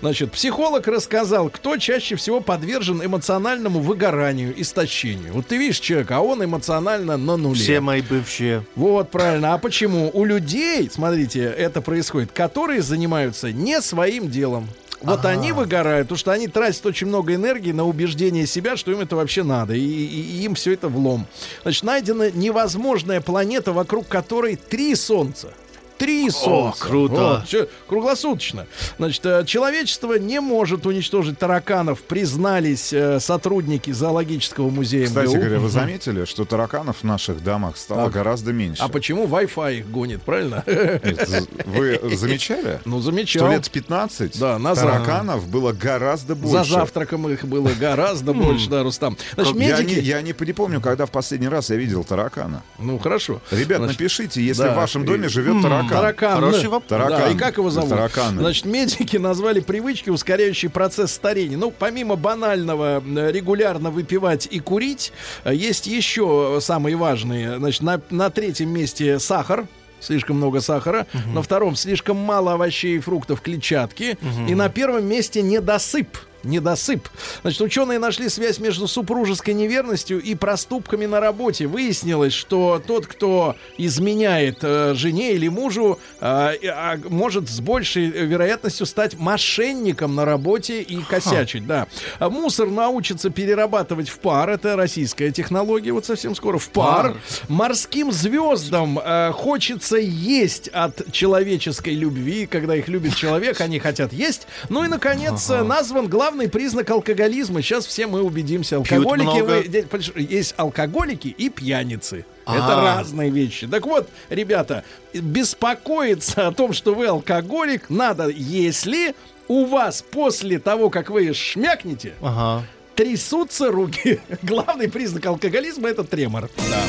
Значит, психолог рассказал, кто чаще всего подвержен эмоциональному выгоранию, истощению. Вот ты видишь человека, а он эмоционально на нуле. Все мои бывшие. Вот правильно. А почему? У людей, смотрите, это происходит, которые занимаются не своим делом. Вот они выгорают, потому что они тратят очень много энергии на убеждение себя, что им это вообще надо, и, и- и им все это влом. Значит, найдена невозможная планета, вокруг которой три Солнца. Три солнца. круто. Вот, всё круглосуточно. Значит, э, человечество не может уничтожить тараканов, признались э, сотрудники зоологического музея Кстати МГУ. говоря, вы заметили, что тараканов в наших домах стало Так. гораздо меньше? А почему Wi-Fi их гонит, правильно? Это Вы замечали? Ну, Что замечал. лет 15 Да, назад. тараканов было гораздо больше. За завтраком их было гораздо больше, да, Рустам. Значит, Я не, медики... я не припомню, когда в последний раз я видел таракана. Ну, хорошо. Ребят, Значит, напишите, если да. в вашем доме живет таракан. Таракан. Хороший вопрос. Таракан. Да, и как его зовут? Тараканы. Значит, медики назвали привычки, ускоряющие процесс старения. Ну, помимо банального э, регулярно выпивать и курить, э, есть еще самые важные. Значит, на, на третьем месте сахар. Слишком много сахара. На втором слишком мало овощей и фруктов клетчатки. И на первом месте недосып. Недосып. Значит, ученые нашли связь между супружеской неверностью и проступками на работе. Выяснилось, что тот, кто изменяет э, жене или мужу, э, а, может с большей э, вероятностью стать мошенником на работе и косячить. Да. А мусор научится перерабатывать в пар. Это российская технология. Вот совсем скоро в пар. Морским звездам э, хочется есть от человеческой любви. Когда их любит человек, они хотят есть. Ну и, наконец, э, назван главный признак алкоголизма. Сейчас все мы убедимся. Алкоголики, вы- есть алкоголики и пьяницы. Это А. разные вещи. Так вот, ребята, беспокоиться о том, что вы алкоголик, надо, если у вас после того, как вы шмякнете, Ага. трясутся руки. Главный признак алкоголизма это тремор. Да.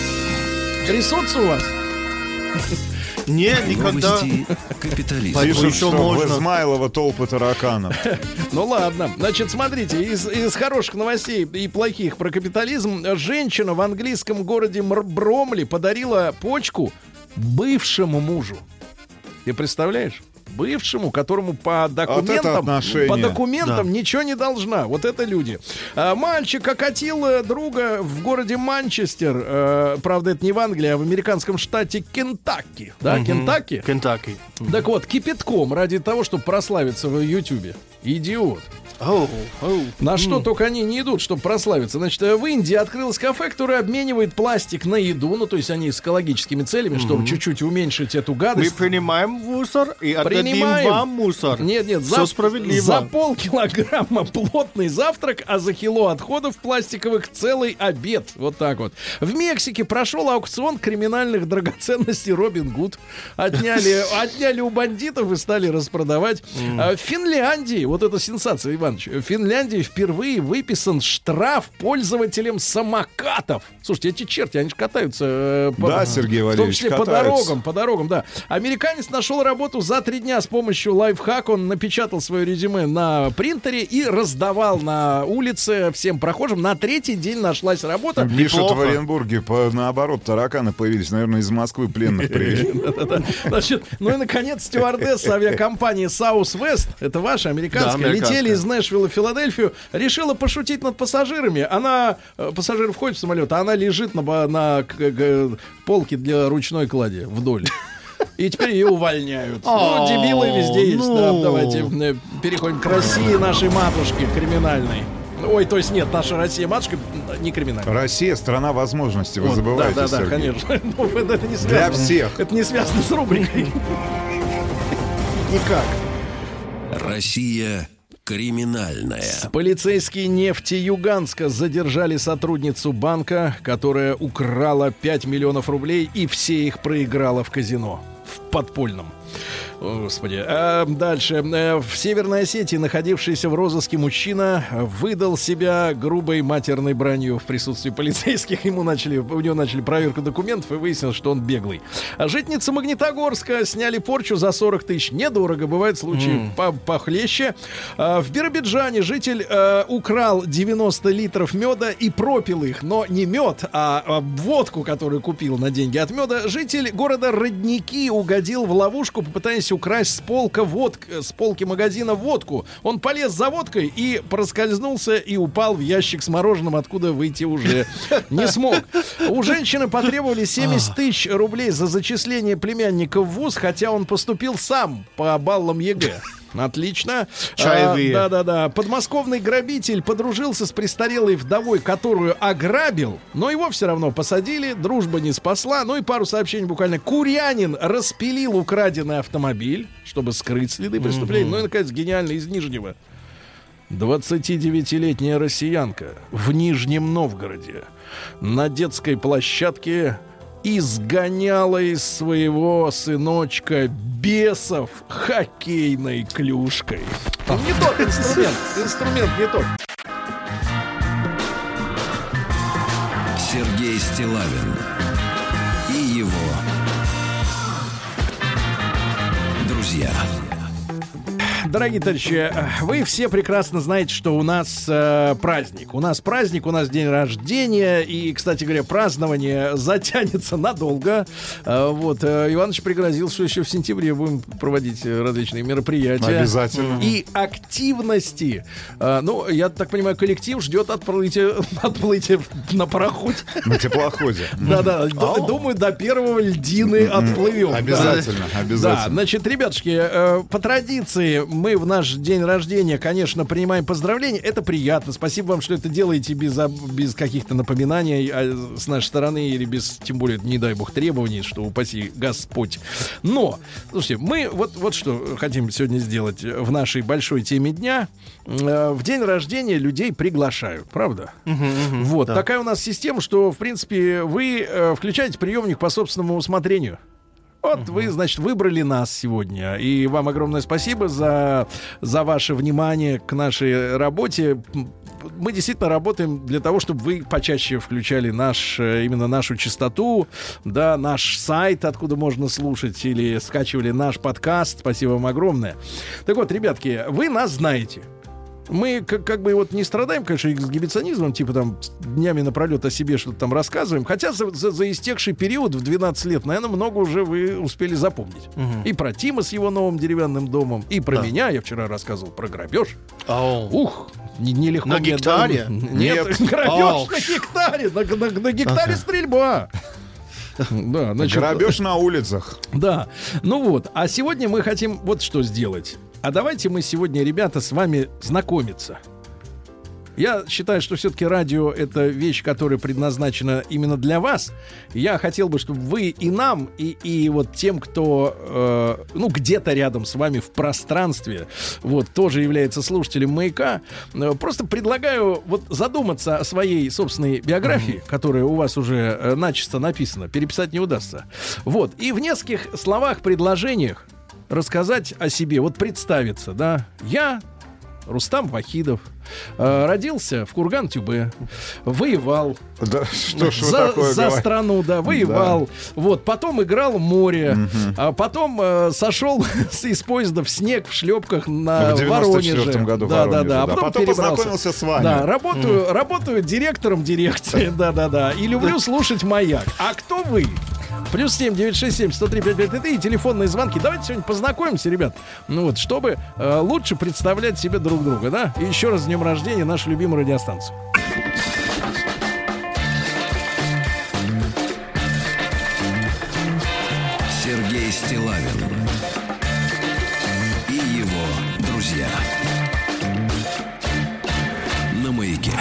Трясутся у вас? Нет, никогда. Новости капитализма. Пишут, еще что можно. Измайлово толпы тараканов. Ну ладно. Значит, смотрите, из, из хороших новостей и плохих про капитализм. Женщина в английском городе Бромли подарила почку бывшему мужу. Ты представляешь? Бывшему, которому по документам, отношение. по документам Да. ничего не должна. Вот это люди. А, мальчик окатил э, друга в городе Манчестер. Э, правда, это не в Англии, а в американском штате Кентакки. Да, Кентакки. Кентаки. Так вот, кипятком ради того, чтобы прославиться в Ютьюбе. Идиот. Оу, оу. На что только они не идут, чтобы прославиться. Значит, э, в Индии открылось кафе, которое обменивает пластик на еду. Ну, то есть они с экологическими целями, чтобы чуть-чуть уменьшить эту Мы гадость. принимаем мусор и отдадим Принимаем. вам мусор. Нет, нет, Все за, справедливо. за полкилограмма плотный завтрак, а за кило отходов пластиковых целый обед. Вот так вот. В Мексике прошел аукцион криминальных драгоценностей Робин Гуд. Отняли, отняли у бандитов и стали распродавать. А В Финляндии, вот это сенсация, Иванович, в Финляндии впервые выписан штраф пользователям самокатов. Слушайте, эти черти, они же катаются э, по, Да, Сергей в том Валерьевич, числе по катаются. дорогам, по дорогам, да. Американец нашел работу за три дня с помощью лайфхак он напечатал свое резюме на принтере и раздавал на улице всем прохожим. На третий день нашлась работа. Пишут Неплохо. в Оренбурге, по- наоборот, тараканы появились. Наверное, из Москвы пленных. Да-да-да. Значит, ну и, наконец, стюардесса авиакомпании Southwest, это ваша американская, Да, американская. летели из Нэшвилла в Филадельфию, решила пошутить над пассажирами. Она, э, пассажир входит в самолет, а она лежит на, на к- полке для ручной клади вдоль. И теперь ее увольняют. Ну, дебилы везде есть. Да, ну. давайте э, переходим к России нашей матушки криминальной. Ой, то есть нет, наша Россия матушка не криминальная. Россия — страна возможностей, вы Вот, забываете, Да, да, да, Сергей. конечно. Ну, это, это не связано. Для всех. Это не связано с рубрикой. Никак. Россия криминальная. Полицейские нефти Юганска задержали сотрудницу банка, которая украла 5 миллионов рублей и все их проиграла в казино. В подпольном. О, Господи. А, дальше. Э, В Северной Осетии находившийся в розыске мужчина выдал себя грубой матерной бранью в присутствии полицейских. Ему начали, у него начали проверку документов и выяснилось, что он беглый. А житница Магнитогорска сняли порчу за 40 тысяч. Недорого, бывают случаи по- похлеще. А, В Биробиджане житель э, украл 90 литров меда и пропил их, но не мед, а, а водку, которую купил на деньги от меда. Житель города Родники угодил в ловушку, попытаясь украсть с полка водк, с полки магазина водку. Он полез за водкой и проскользнулся и упал в ящик с мороженым, откуда выйти уже не смог. У женщины потребовали 70 тысяч рублей за зачисление племянника в ВУЗ, хотя он поступил сам по баллам ЕГЭ. Отлично. Чаевые. А, Да-да-да. Подмосковный грабитель подружился с престарелой вдовой, которую ограбил, но его все равно посадили, дружба не спасла. Ну и пару сообщений буквально. Курянин распилил украденный автомобиль, чтобы скрыть следы преступления. Ну и, наконец, гениально из Нижнего. 29-летняя россиянка в Нижнем Новгороде на детской площадке изгоняла из своего сыночка бесов хоккейной клюшкой. Ну, Не тот инструмент. Инструмент не тот. Сергей Стилавин и его друзья. Дорогие товарищи, вы все прекрасно знаете, что у нас э, праздник. У нас праздник, у нас день рождения. И, кстати говоря, празднование затянется надолго. Э, вот, э, Иваныч пригрозил, что еще в сентябре будем проводить э, различные мероприятия. Обязательно. И активности. Э, ну, я так понимаю, коллектив ждет отплытия, отплытия на пароходе. На теплоходе. Да-да, думаю, до первого льдины отплывем. Обязательно, Да, обязательно. значит, ребятушки, э, по традиции мы в наш день рождения, конечно, принимаем поздравления. Это приятно. Спасибо вам, что это делаете без, без каких-то напоминаний а, с нашей стороны или без, тем более, не дай бог, требований, что упаси Господь. Но, слушайте, мы вот, вот что хотим сегодня сделать в нашей большой теме дня. Э, В день рождения людей приглашают, правда? Вот, такая у нас система, что, в принципе, вы э, включаете приемник по собственному усмотрению. Вот вы, значит, выбрали нас сегодня. И вам огромное спасибо за, за ваше внимание к нашей работе. Мы действительно работаем для того, чтобы вы почаще включали наш, э, именно нашу частоту, да, наш сайт, откуда можно слушать, или скачивали наш подкаст. Спасибо вам огромное. Так вот, ребятки, вы нас знаете. Мы как, как бы вот не страдаем, конечно, эксгибиционизмом, типа там днями напролет о себе что-то там рассказываем. Хотя за, за- за истекший период в 12 лет, наверное, много уже вы успели запомнить. И про Тима с его новым деревянным домом, и про Да. меня. Я вчера рассказывал про грабеж. Ау. Ух, не- нелегко. На гектаре? Нет, Нет. грабеж на гектаре. На, на- на гектаре стрельба. Да, значит, Грабеж на улицах. да. Ну вот, а сегодня мы хотим вот что сделать. А давайте мы сегодня, ребята, с вами знакомиться. Я считаю, что все-таки радио это вещь, которая предназначена именно для вас. Я хотел бы, чтобы вы и нам, и, и вот тем, кто э, ну где-то рядом с вами в пространстве, вот тоже является слушателем маяка, э, просто предлагаю вот задуматься о своей собственной биографии, которая у вас уже э, начисто написана, переписать не удастся. Вот и в нескольких словах, предложениях рассказать о себе, вот представиться, да, я Рустам Вахидов. Э, родился в Курган-Тюбе. Воевал. Да, что ж вы за, такое за говорите? страну, да, воевал. Вот, потом играл в море. А потом э, сошел с- из поезда в снег в шлепках на В 94-м Воронеже. году в да, да, Воронеже, да. А да. потом, Потом перебрался. познакомился с вами. Да, работаю, работаю директором дирекции. Да, да, да. И люблю слушать маяк. А кто вы? Плюс семь девять шесть семь сто три пять пять пять и телефонные звонки. Давайте сегодня познакомимся, ребят. Ну вот, чтобы э, лучше представлять себе друг друга, да? И еще раз с днем рождения нашу любимую радиостанцию. Сергей Стилавин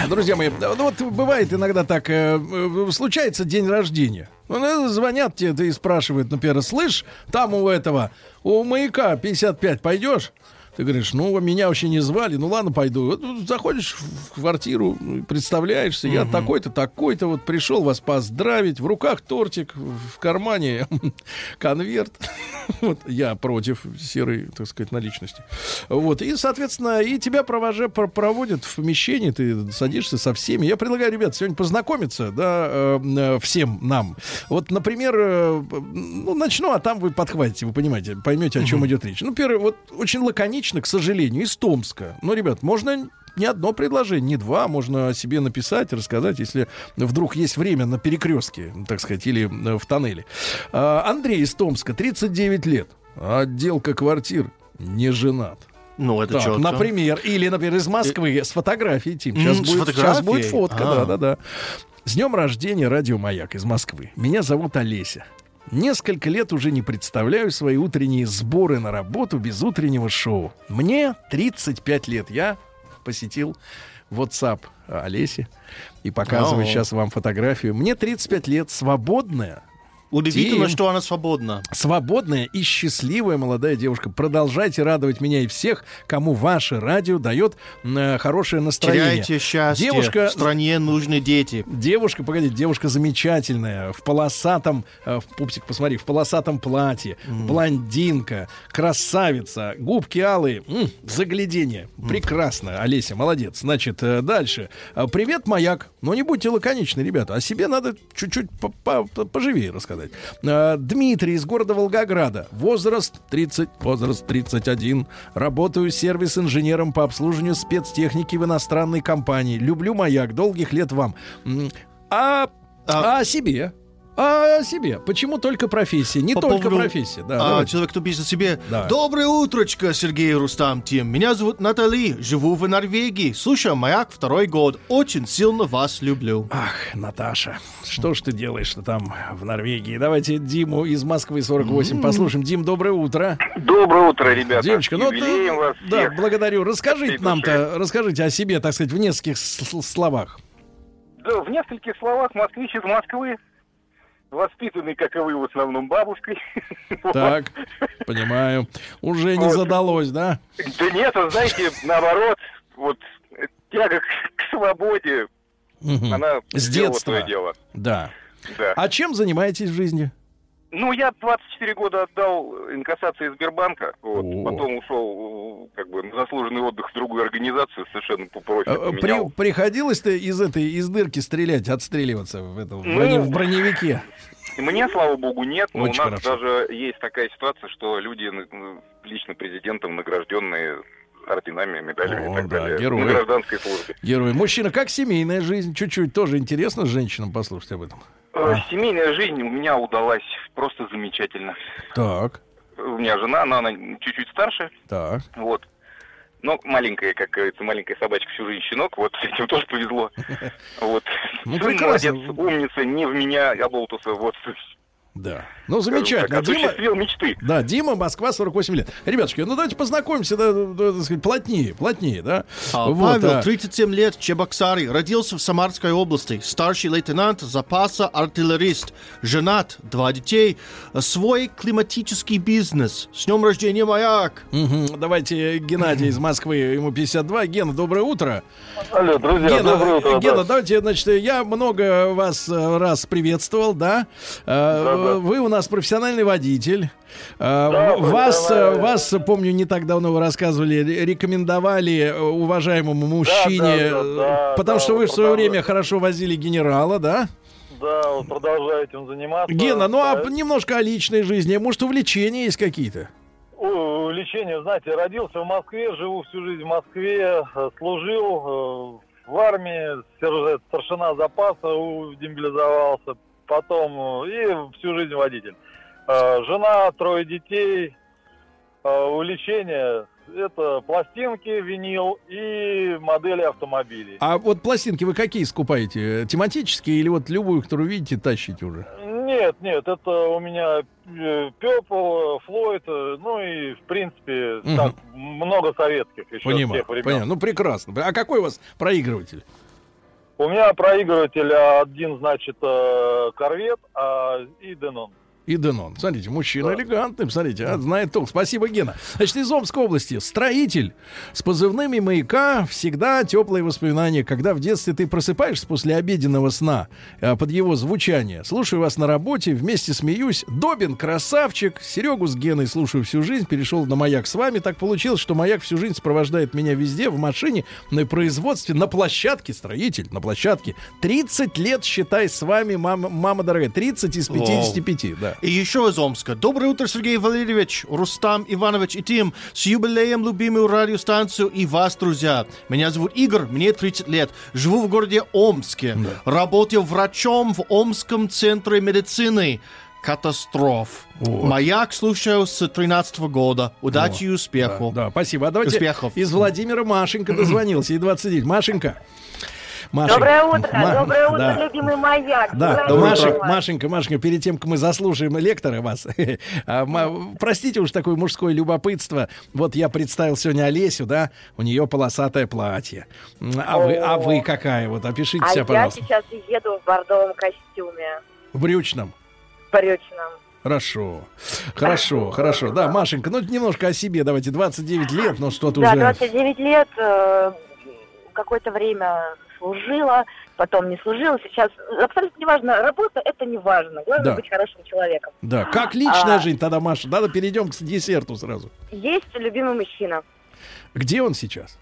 Друзья мои, ну вот бывает иногда так, э, э, случается день рождения. Ну, э, звонят тебе и спрашивают, например, слышь, там у этого, у маяка 55 пойдешь? Ты говоришь, ну, меня вообще не звали, ну ладно, пойду. Вот, заходишь в квартиру, ну, представляешься, я такой-то, такой-то, вот пришел вас поздравить, в руках тортик, в кармане конверт. Вот я против серой, так сказать, наличности. Вот, и, соответственно, и тебя провожа, про- проводят в помещении, ты садишься со всеми. Я предлагаю, ребят, сегодня познакомиться, да, э, э, всем нам. Вот, например, э, ну, начну, а там вы подхватите, вы понимаете, поймете, о чем идет речь. Ну, первое, вот очень лаконично, к сожалению, из Томска. Ну, ребят, можно не одно предложение, не два, можно себе написать, рассказать, если вдруг есть время на перекрестке, так сказать, или э, в тоннеле. А, Андрей из Томска, 39 лет, отделка квартир, не женат. Ну, это Так, чётко. например, или, например, из Москвы с фотографией, Тим. Сейчас, с будет, сейчас будет фотка, да-да-да. С днем рождения Радио Маяк из Москвы. Меня зовут Олеся. Несколько лет уже не представляю свои утренние сборы на работу без утреннего шоу. Мне 35 лет. Я посетил WhatsApp Олеси и показываю сейчас вам фотографию. Мне 35 лет, свободная, Удивительно, Тим. что она свободна. Свободная и счастливая молодая девушка. Продолжайте радовать меня и всех, кому ваше радио дает э, хорошее настроение. Теряйте счастье. Девушка, В стране нужны дети. девушка, погодите, девушка замечательная, в полосатом, э, в пупсик, посмотри, в полосатом платье, блондинка, красавица, губки алые, м, заглядение, прекрасно, Олеся, молодец. Значит, э, дальше. Э, Привет, маяк. Но не будьте лаконичны, ребята, о себе надо чуть-чуть по- по- по- поживее рассказать. Э, Дмитрий из города Волгограда. Возраст 30, возраст 31. Работаю сервис-инженером по обслуживанию спецтехники в иностранной компании. Люблю маяк. Долгих лет вам. А, а о себе? А о себе? Почему только профессия? Не По только поводу- профессия. Да, А, давайте. человек, кто пишет себе Да. Доброе утрочко, Сергей Рустам Тим. Меня зовут Натали, живу в Норвегии. Слушаю «Маяк» второй год. Очень сильно вас люблю. Ах, Наташа, что ж ты делаешь-то там в Норвегии? Давайте Диму из Москвы 48 послушаем. Дим, доброе утро. Доброе утро, ребята. Димочка, ну ты- вас да, всех. благодарю. Расскажите нам-то, расскажите о себе, так сказать, в нескольких словах. Да, в нескольких словах москвич из Москвы, воспитанный, как и вы, в основном бабушкой. Так, понимаю. Уже не Вот. задалось, да? Да нет, вы знаете, наоборот, вот тяга к, к свободе, она С детства. дело. Да. Да. А чем занимаетесь в жизни? Ну, я 24 года отдал инкассации Сбербанка, вот, О. потом ушел как бы на заслуженный отдых в другую организацию, совершенно по Э, профилю При- поменял. приходилось-то из этой, из дырки стрелять, отстреливаться в, этом, в, Ну, броне- в броневике? Мне, слава богу, нет, но Очень у нас хорошо. даже есть такая ситуация, что люди, лично президентом награжденные орденами, медалями О, и так да, далее. герои. На гражданской службе. Герой. Мужчина, как семейная жизнь? Чуть-чуть тоже интересно женщинам послушать об этом. Э, Семейная жизнь у меня удалась просто замечательно. Так, У меня жена, она, она чуть-чуть старше, так. вот. Но маленькая, как говорится, маленькая собачка всю жизнь щенок, вот с этим тоже повезло. Вот. Ну, Сын молодец, умница, не в меня, а болтуса, вот. Да. Ну, замечательно. так, Дима, мечты. да, Дима, Москва, 48 лет. Ребятушки, ну давайте познакомимся, да, да, так сказать, плотнее, плотнее, да? А, Вот, Павел, а. 37 лет, Чебоксары. Родился в Самарской области. Старший лейтенант запаса артиллерист. Женат, два детей. Свой климатический бизнес. С днем рождения, маяк. Мгм. Давайте Геннадий из Москвы, ему 52. Гена, доброе утро. Алло, друзья, Гена, доброе утро. Гена, да. давайте, значит, я много вас э, раз приветствовал, да? Э, э, вы у нас профессиональный водитель. Э, Да, Вас, профессиональный. вас, э, помню, не так давно вы рассказывали, ре- рекомендовали уважаемому мужчине, да, да, да, потому да, что вы в свое время хорошо возили генерала, да? Да, вот продолжаю этим заниматься. Гена, ну а немножко о личной жизни. Может, увлечения есть какие-то? О, Лечение, знаете, родился в Москве, живу всю жизнь в Москве, служил в армии, старшина запаса, демобилизовался, потом э, и всю жизнь водитель. Э, Жена, трое детей, э, увлечение это пластинки, винил и модели автомобилей. А вот пластинки вы какие скупаете? Тематические или вот любую, которую видите, тащите уже? Нет, нет, это у меня Пепл, Флойд, ну и в принципе Мгм. так, много советских еще Понимаю, тех времен. понятно. Ну, прекрасно. А какой у вас проигрыватель? У меня проигрыватель один, значит, э, Корвет, а и Денон. И Денон. Смотрите, мужчина элегантный, посмотрите, а, знает толк. Спасибо, Гена. Значит, из Омской области. Строитель с позывными маяка. Всегда теплые воспоминания, когда в детстве ты просыпаешься после обеденного сна э, под его звучание. Слушаю вас на работе, вместе смеюсь. Добин, красавчик. Серегу с Геной слушаю всю жизнь. Перешел на маяк с вами. Так получилось, что маяк всю жизнь сопровождает меня везде, в машине, на производстве, на площадке. Строитель, на площадке. 30 лет, считай, с вами, мама, мама дорогая. 30 из 55, да. И еще из Омска. Доброе утро, Сергей Валерьевич, Рустам Иванович и Тим. С юбилеем любимую радиостанцию и вас, друзья. Меня зовут Игорь, мне 30 лет. Живу в городе Омске. Работаю врачом в Омском центре медицины. Катастроф. Маяк слушаю с 13 года. Удачи и успеху. Да, спасибо. А давайте Успехов. из Владимира Машенька дозвонился. И 29. Машенька. Машенька. Доброе утро, Ма- доброе утро, да. любимый маяк. Да, Доброе Маша- утро. Машенька, Машенька, перед тем, как мы заслушаем лектора вас, а, простите уж такое мужское любопытство. Вот я представил сегодня Олесю, да, у нее полосатое платье. А вы, а вы какая? Вот опишите А себя, я пожалуйста. сейчас еду в бордовом костюме, В брючном. брючном. Хорошо, хорошо, хорошо. Да, Машенька, ну немножко о себе давайте. 29 лет, но что-то Да, уже... 29 лет, э, какое-то время служила, потом не служила. Сейчас абсолютно неважно, работа это не важно. Главное Да. быть хорошим человеком. Да, как личная А. жизнь тогда, Маша? Надо перейдем к десерту сразу. Есть любимый мужчина, Где он сейчас?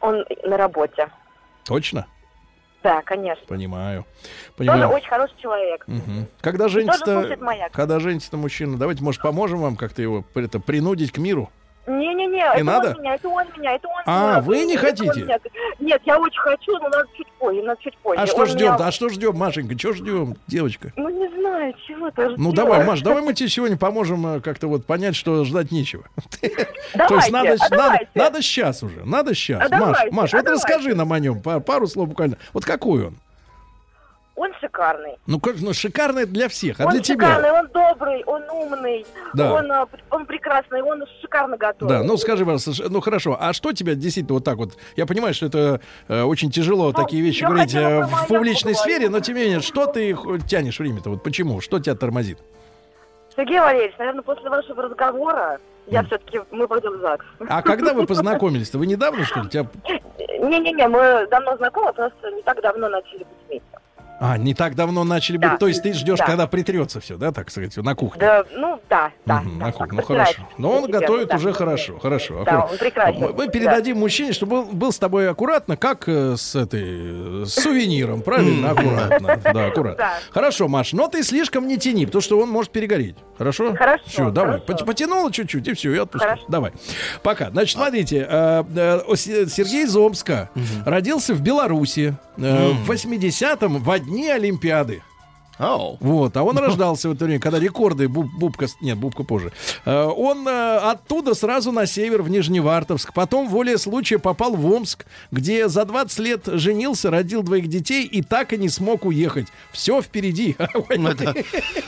он на работе. Точно? Да, конечно. Понимаю. Тоже Понимаю. очень хороший человек. Мгм. Когда тоже женится-то, когда женится мужчина, давайте, может, поможем вам как-то его это, принудить к миру? Не-не-не, это надо? он меня, это он меня, это он А, меня. вы не Это хотите? меня. Нет, я очень хочу, но надо чуть позже, надо чуть позже. А что Он ждем? меня- А что ждем, Машенька? Что ждем, девочка? Ну, не знаю, чего ты ждешь. Ну давай, Маш, давай мы тебе сегодня поможем э, как-то вот понять, что ждать нечего. То есть надо, а надо, сейчас уже, надо сейчас. А Маш, Маш, а вот расскажи нам о нем па- пару слов буквально. Вот какой он? Он шикарный. Ну, как, ну шикарный для всех, а он для шикарный, тебя? он добрый, он умный, Да. он, а, он прекрасный, он шикарно готовит. Да, ну скажи, пожалуйста, ну хорошо, а что тебя действительно вот так вот? Я понимаю, что это э, очень тяжело такие вещи Ну, говорить э, в публичной поговорить. сфере, но тем не менее, что ты тянешь время-то? Вот почему? Что тебя тормозит? Сергей Валерьевич, наверное, после вашего разговора я все-таки, мы пойдем в ЗАГС. А когда вы познакомились-то? Вы недавно, что ли? Тебя... Не-не-не, мы давно знакомы, просто не так давно начали быть вместе. А, не так давно начали быть. Да. То есть ты ждешь, Да. когда притрется все, да, так сказать, на кухне? Да, ну, да, да. Мгм, да, на кухне. Ну хорошо. Но он готовит да. уже хорошо, хорошо. Да, аккуратно. он прекрасен. Мы, передадим мужчине, чтобы был, был с тобой аккуратно, как э, с этой э, с сувениром, правильно? Аккуратно. Да, аккуратно. Да. Хорошо, Маш, но ты слишком не тяни, потому что он может перегореть. Хорошо? Хорошо, Все, давай. хорошо. Пот- Потянула чуть-чуть, и все, и отпускай. Хорошо. Давай. Пока. Значит, смотрите, э, э, Сергей из Омска родился в Беларуси э, в 80-м во дни Олимпиады. Ау. Вот, а он рождался в это время, когда рекорды, Буб- Бубка, нет, Бубка позже. Э, Он э, оттуда сразу на север, в Нижневартовск, потом, воле случая, попал в Омск, где за 20 лет женился, родил двоих детей и так и не смог уехать. Все впереди. Это,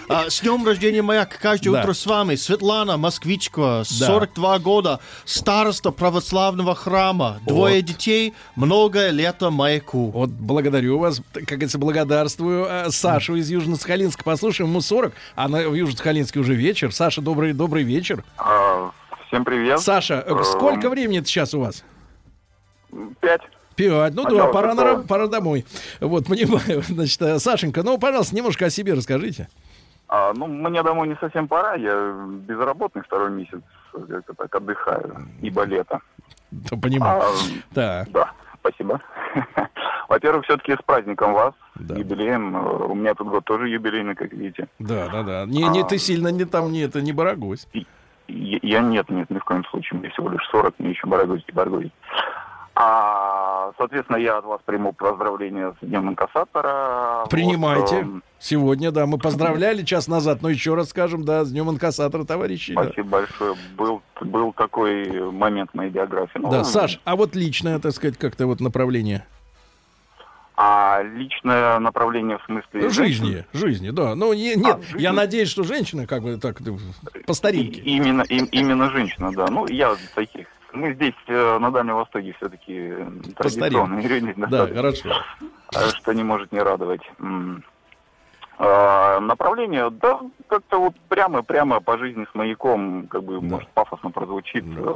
а, с днем рождения маяк каждое утро с вами. Светлана, москвичка, Да. 42 года, староста православного храма, двое детей, многое лето маяку. Вот благодарю вас, как говорится, благодарствую э, Сашу из Южно-Сахалинска. Послушаем, ему 40, а на, в Южно-Сахалинске уже вечер. Саша, добрый, добрый вечер. А, Всем привет. Саша, э, сколько времени сейчас у вас? Пять. Пять. Ну да, Пожалуйста, пора, на, да. пора домой. Вот, понимаю. Значит, э, Сашенька, ну, пожалуйста, немножко о себе расскажите. А, ну, мне домой не совсем пора, я безработный второй месяц, как-то так отдыхаю, ибо лето. Да, понимаю. А, Так. Да, спасибо. Во-первых, все-таки с праздником вас, с юбилеем. Э, У меня тут год тоже юбилейный, как видите. Да, да, да. Не, не, А. ты сильно не там, не это, не барагусь. Я, я нет, нет, ни в коем случае. Мне всего лишь 40, мне еще барагозить барагозить. А, соответственно, я от вас приму поздравления с Днем инкассатора. Принимайте. Вот, эм, Сегодня, да, мы поздравляли час назад, но еще раз скажем, да, с днем инкассатора, товарищи. да. Спасибо большое. Был, был такой момент в моей биографии. Ну, Да, Саш, а вот личное, так сказать, как-то вот направление А личное направление в смысле... жизни, жизни, да. Ну, не- нет, жизни. я надеюсь, что женщина, как бы так, э, по старинке. И- Именно, им- именно женщина, да. Ну, я таких. Мы здесь, э, на Дальнем Востоке, все-таки традиционные старинке. люди. Да, хорошо. А Что не может не радовать. А, направление, да, как-то вот прямо-прямо по жизни с маяком, как бы, может, пафосно прозвучит. э,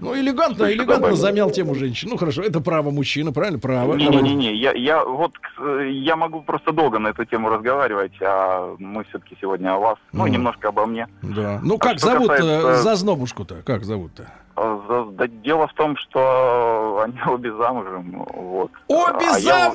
Ну, элегантно, еще элегантно добавить? замял тему женщин. Ну, хорошо, это право мужчины, правильно? Право. Не-не-не, я, я вот э, я могу просто долго на эту тему разговаривать, а мы все-таки сегодня о вас, ну, Мгм. немножко обо мне. Да. Ну, А как зовут э, касается- зазнобушку-то? Как зовут-то? А, да дело в том, что они обе замужем, вот. Обе А я-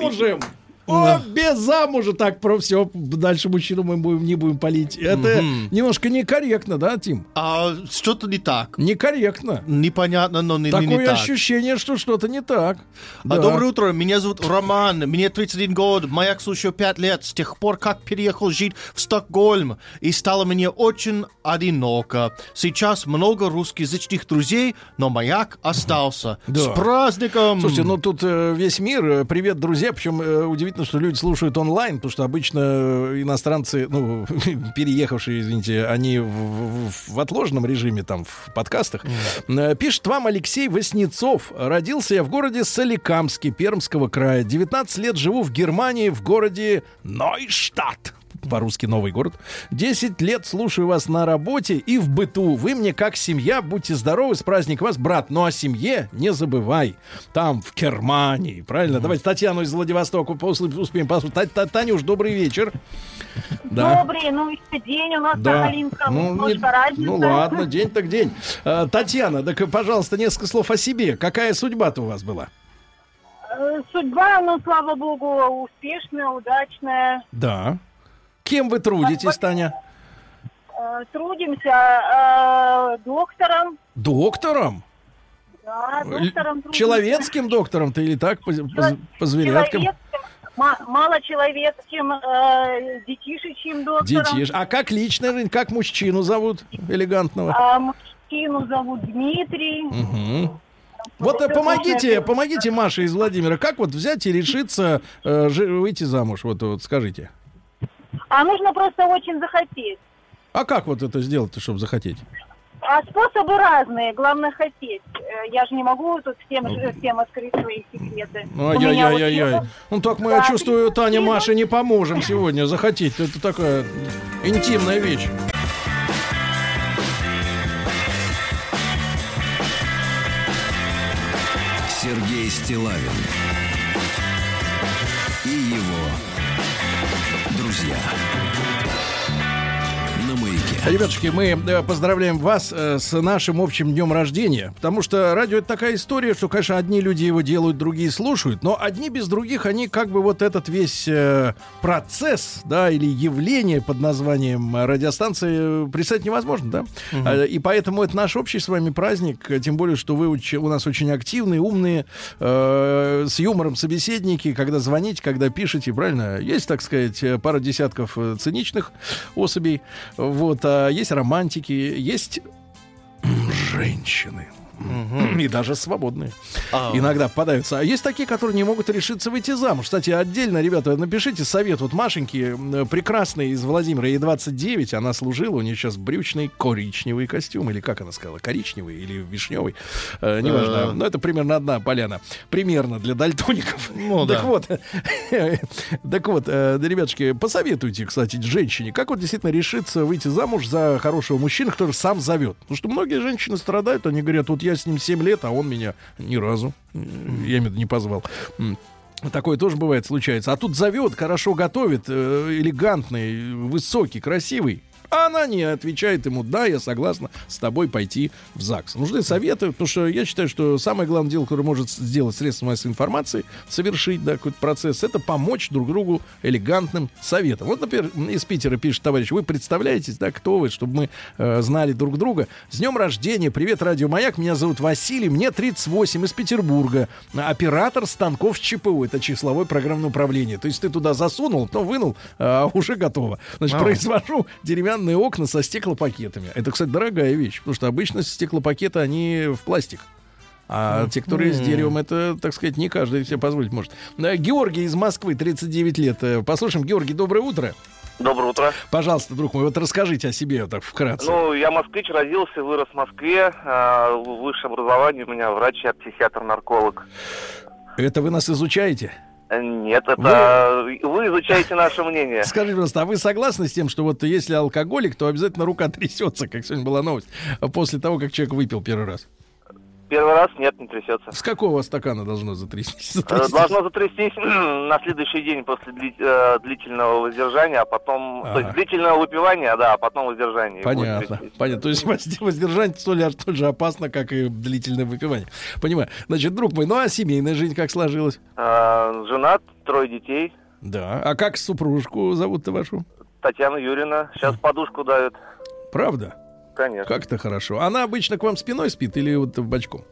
замужем! Обе замужем! Так, про все, дальше мужчину мы будем, не будем палить. Это Мгм. немножко некорректно, да, Тим? А что-то не так. Некорректно. Непонятно, но не, не- Такое не так. ощущение, что что-то не так. А, Да. Доброе утро, меня зовут Роман, мне 31 год, маяк слушаю 5 лет, с тех пор, как переехал жить в Стокгольм, и стало мне очень одиноко. Сейчас много русскоязычных друзей, но маяк остался. Да. С праздником! Слушайте, ну тут э, весь мир. э, Привет, друзья. Причем э, удивительно, что люди слушают онлайн, потому что обычно э, иностранцы, ну, переехавшие, извините, они в, в- в отложенном режиме, там, в подкастах. Э, Пишет вам Алексей Васнецов. Родился я в городе Соликамске, Пермского края. 19 лет живу в Германии, в городе Нойштадт по-русски новый город. 10 лет слушаю вас на работе и в быту. Вы мне как семья, будьте здоровы, с праздником вас, брат. Ну о семье не забывай. Там, в Германии, правильно? Давайте Татьяну из Владивостока успеем послушать. Та- Та- Танюш, добрый вечер. Да. Добрый, ну еще день у нас Да. на Калинском, Ну, не- разница. ну ладно, день так день. Татьяна, так, пожалуйста, несколько слов о себе. Какая судьба-то у вас была? Э, Судьба, ну, слава богу, успешная, удачная. Да. Кем вы трудитесь, Таня? Э, Трудимся э, доктором. Доктором? Да, Л- доктором трудимся. Человеческим доктором-то или так, по, по, по зверяткам? Мало человеческим, э, детишечьим доктором. Детиш. А как личная жизнь, как мужчину зовут элегантного? А мужчину зовут Дмитрий. Мгм. Вот э, помогите, помогите Маше из Владимира. Как вот взять и решиться э, выйти замуж? Вот, вот скажите. А нужно просто очень захотеть. А как вот это сделать, чтобы захотеть? А способы разные, главное хотеть. Э, Я же не могу тут всем, ж- всем открыть свои секреты. Ну, вот ай-яй-яй-яй. Ну так мы, Да, я чувствую, Таня. Маше не поможем сегодня захотеть. Это такая интимная вещь. Сергей Стилавин Ребятушки, мы э, поздравляем вас э, с нашим общим днем рождения, потому что радио это такая история, что, конечно, одни люди его делают, другие слушают, но одни без других, они как бы вот этот весь э, процесс, да, или явление под названием радиостанции представить невозможно, да? А, И поэтому это наш общий с вами праздник, тем более, что вы у нас очень активные, умные, э, с юмором собеседники, когда звоните, когда пишете, правильно? Есть, так сказать, пара десятков циничных особей, вот, а есть романтики, есть м, женщины. И даже свободные. А. Иногда попадаются. А есть такие, которые не могут решиться выйти замуж. Кстати, отдельно, ребята, напишите совет. Вот Машеньки, м, прекрасная из Владимира, ей 29, она служила, у нее сейчас брючный коричневый костюм, или как она сказала, коричневый или вишневый, э, неважно. Э. Но это примерно одна поляна. Примерно для дальтоников. Ну, так да. вот, так вот, э, ребятушки, посоветуйте, кстати, женщине, как вот действительно решиться выйти замуж за хорошего мужчину, который сам зовет. Потому что многие женщины страдают, они говорят, вот я с ним 7 лет, а он меня ни разу, я имею не позвал. Такое тоже бывает, случается. А тут зовет, хорошо готовит, э, элегантный, высокий, красивый. А она не отвечает ему, да, я согласна с тобой пойти в ЗАГС. Нужны советы, потому что я считаю, что самое главное дело, которое может сделать средство массовой информации, совершить да, какой-то процесс, это помочь друг другу элегантным советом. Вот, например, из Питера пишет товарищ, вы представляетесь, да, кто вы, чтобы мы э, знали друг друга. С днем рождения, привет, Радио Маяк, меня зовут Василий, мне 38, из Петербурга, оператор станков ЧПУ, это числовое программное управление. То есть ты туда засунул, потом вынул, а уже готово. Значит, А. произвожу деревянные окна со стеклопакетами. Это, кстати, дорогая вещь, потому что обычно стеклопакеты, они в пластик. А те, которые с деревом, это, так сказать, не каждый себе позволить может. Георгий из Москвы, 39 лет. Э, Послушаем. Георгий, доброе утро. Доброе утро. Пожалуйста, друг мой, вот расскажите о себе вот так вкратце. Ну, я москвич, родился, вырос в Москве. А, Высшее образование у меня врач, я психиатр-нарколог. Это вы нас изучаете? Нет, это вы изучаете наше мнение. Скажите, пожалуйста, а вы согласны с тем, что вот если алкоголик, то обязательно рука трясется, как сегодня была новость, после того, как человек выпил первый раз? Первый раз нет, не трясется. С какого стакана должно затрястись? Э, затрястись? Должно затрястись на следующий день после э, длительного воздержания, а потом... То Ага. есть длительного выпивания, да, а потом будет Понятно, понятно. То есть возде- воздержание столь столь же опасно, как и длительное выпивание. Понимаю. Значит, друг мой, ну а семейная жизнь как сложилась? Э, Женат, трое детей. Да. А как супружку зовут-то вашу? Татьяна Юрина. Сейчас подушку давит. Правда? Конечно. Как это хорошо. Она обычно к вам спиной спит или вот бочком?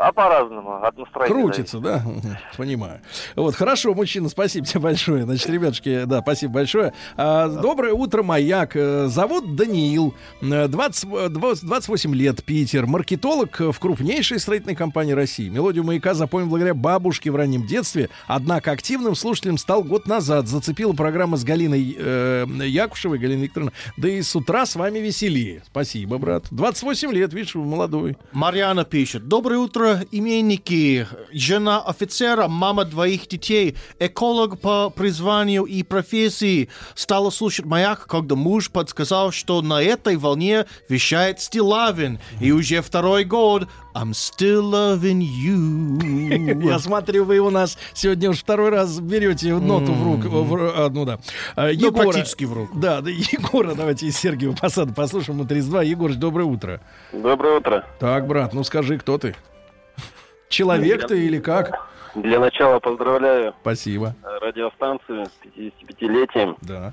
А по-разному, от настроения. Крутится, да? Понимаю. Вот, хорошо, мужчина, спасибо тебе большое. Значит, ребятушки, да, спасибо большое. А, доброе утро, маяк. Э, Зовут Даниил, э, 20, э, 20 28 лет, Питер. Маркетолог э, в крупнейшей строительной компании России. Мелодию маяка запомнил благодаря бабушке в раннем детстве. Однако активным слушателем стал год назад. Зацепила программа с Галиной э, Якушевой, Галиной Викторовной. Да и с утра с вами веселее. Спасибо, брат. 28 лет, видишь, вы молодой. Марьяна пишет. Доброе утро, именники. Жена офицера, мама двоих детей, эколог по призванию и профессии. Стала слушать маяк, когда муж подсказал, что на этой волне вещает Стилавин. И уже второй год I'm still loving you. Я смотрю, вы у нас сегодня уж второй раз берете ноту в руку. в а, ну да. А, Ну, практически в руку. Да, да, Егора, давайте из Сергиева Посада послушаем. Мы 32. Егор, доброе утро. Доброе утро. Так, брат, ну скажи, кто ты? Человек ты или как? Для начала поздравляю Спасибо. радиостанцию с 55-летием. Да.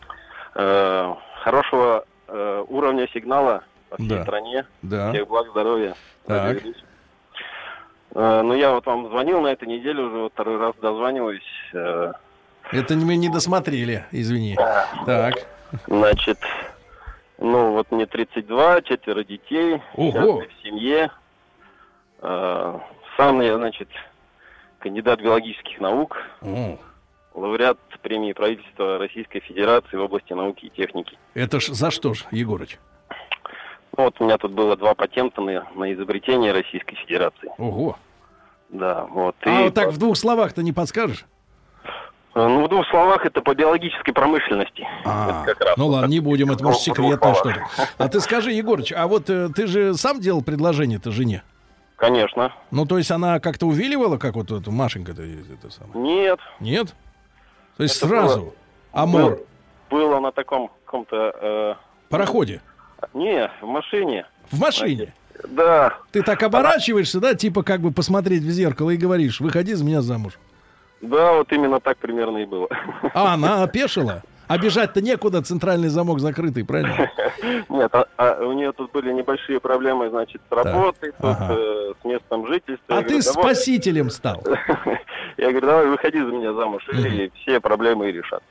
Э, хорошего э, уровня сигнала по всей Да. стране. Да. Всех благ, здоровья. Так. Э, ну, я вот вам звонил на этой неделе, уже второй раз дозваниваюсь. Э, Это мы не досмотрели, извини. Так. значит, ну, вот мне 32, четверо детей. Ого. в семье. Э, сам я, значит, кандидат биологических наук. О, лауреат премии правительства Российской Федерации в области науки и техники. Это ж за что ж, Егорыч? Ну, вот у меня тут было два патента на, на изобретение Российской Федерации. Ого. Да, вот. А И вот так в двух словах-то не подскажешь? Ну, в двух словах, это по биологической промышленности. А, Это как раз ну ладно, не будем, это может секретное что-то. А ты скажи, Егорыч, а вот э, ты же сам делал предложение-то жене? Конечно. Ну, то есть она как-то увиливала, как вот эту Машенька-то это самое? Нет. Нет? То есть Это сразу? было- Амор? Был- Было на таком каком-то... Пароходе? э, не, в машине. В машине? Да. Ты так оборачиваешься, да, типа как бы посмотреть в зеркало и говоришь, выходи за меня замуж. Да, вот именно так примерно и было. А она опешила? А бежать-то некуда, центральный замок закрытый, правильно? Нет, а, а у нее тут были небольшие проблемы, значит, с работой, тут, ага. э, с местом жительства. А Я ты говорю, спасителем стал. Я говорю, давай выходи за меня замуж, и все проблемы и решат.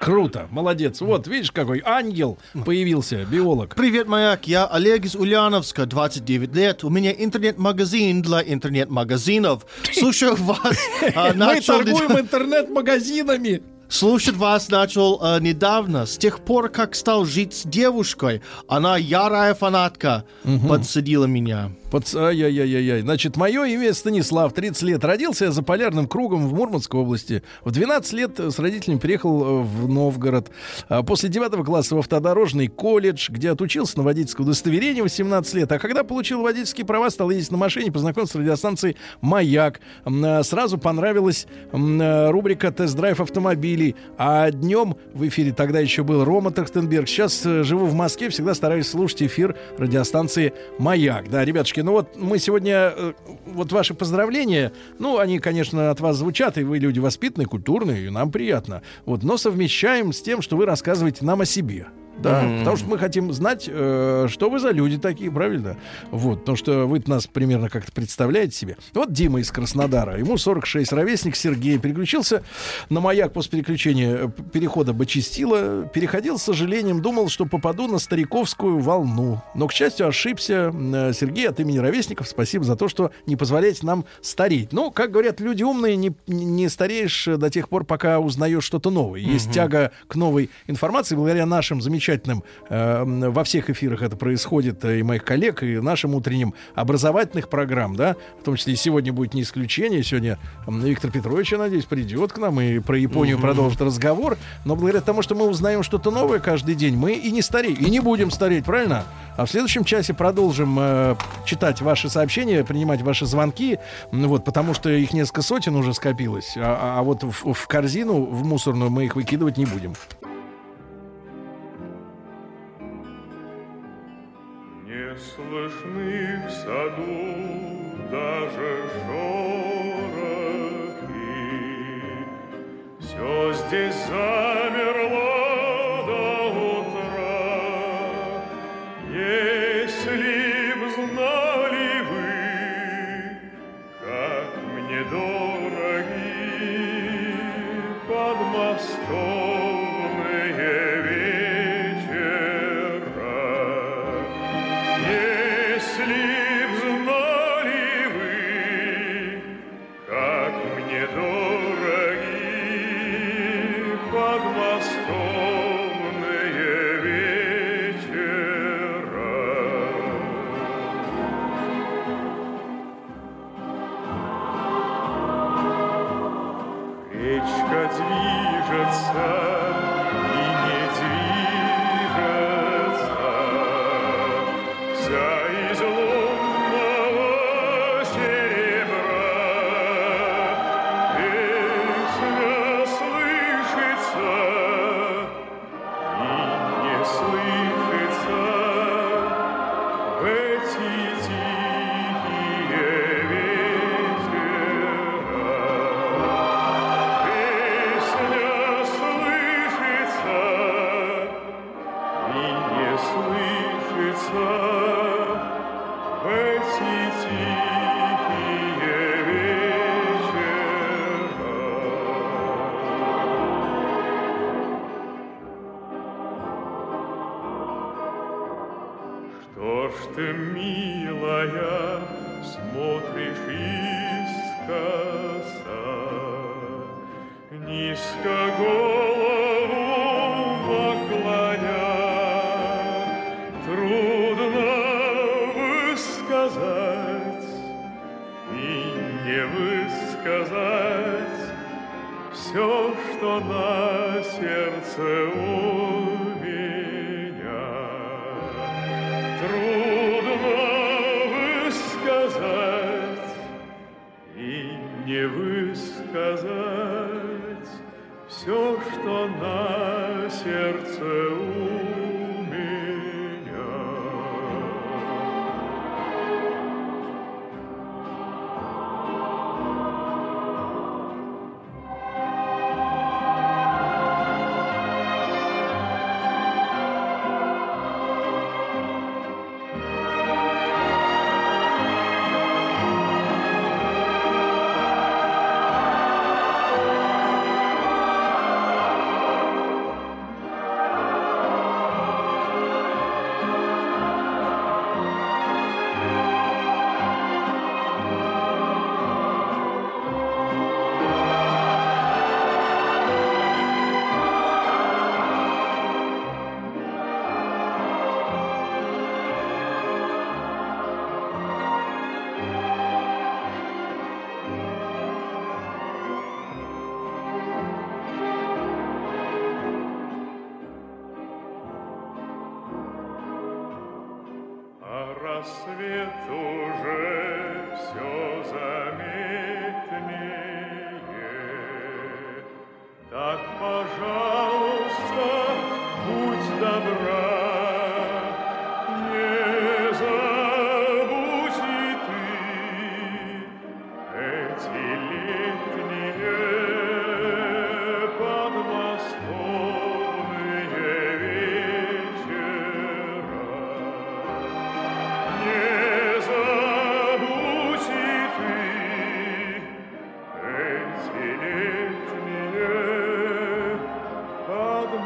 Круто, молодец. Вот, видишь, какой ангел появился, биолог. Привет, маяк. Я Олег из Ульяновска, 29 лет. У меня интернет-магазин для интернет-магазинов. Слушаю вас. а, Мы торгуем интернет-магазинами. Слушать вас начал э, недавно, с тех пор, как стал жить с девушкой. Она ярая фанатка, подсадила меня. Под... Ай-яй-яй-яй. Значит, мое имя Станислав, 30 лет. Родился я за полярным кругом в Мурманской области. В 12 лет с родителями приехал э, в Новгород. А После 9 класса в автодорожный колледж, где отучился на водительское удостоверение 18 лет. А когда получил водительские права, стал ездить на машине, познакомился с радиостанцией «Маяк». А, Сразу понравилась а, рубрика «Тест-драйв автомобилей». А днем в эфире тогда еще был Рома Трахтенберг. Сейчас э, живу в Москве, всегда стараюсь слушать эфир радиостанции «Маяк». Да, ребятушки, ну вот мы сегодня, э, вот ваши поздравления, ну, они, конечно, от вас звучат, и вы люди воспитанные, культурные, и нам приятно. Вот, но совмещаем с тем, что вы рассказываете нам о себе. Да, Мгм. потому что мы хотим знать, э, что вы за люди такие, правильно? Вот, потому что вы нас примерно как-то представляете себе. Вот Дима из Краснодара, ему 46, ровесник Сергей, переключился на маяк после переключения э, перехода Бочистила, переходил с сожалением, думал, что попаду на стариковскую волну. Но, к счастью, ошибся. Э, Сергей, от имени ровесников спасибо за то, что не позволяете нам стареть. Ну, как говорят люди умные, не, не стареешь до тех пор, пока узнаешь что-то новое. Есть Мгм. тяга к новой информации, благодаря нашим замечательным, э, м, во всех эфирах это происходит, э, и моих коллег, и нашим утренним образовательных программ, да, в том числе и сегодня будет не исключение, сегодня Виктор Петрович, я надеюсь, придет к нам и про Японию Мгм. продолжит разговор, но благодаря тому, что мы узнаем что-то новое каждый день, мы и не стареем, и не будем стареть, правильно? А в следующем часе продолжим э, читать ваши сообщения, принимать ваши звонки, вот, потому что их несколько сотен уже скопилось, а, а вот в, в корзину, в мусорную мы их выкидывать не будем. Слышны в саду даже шорохи. Все здесь замерло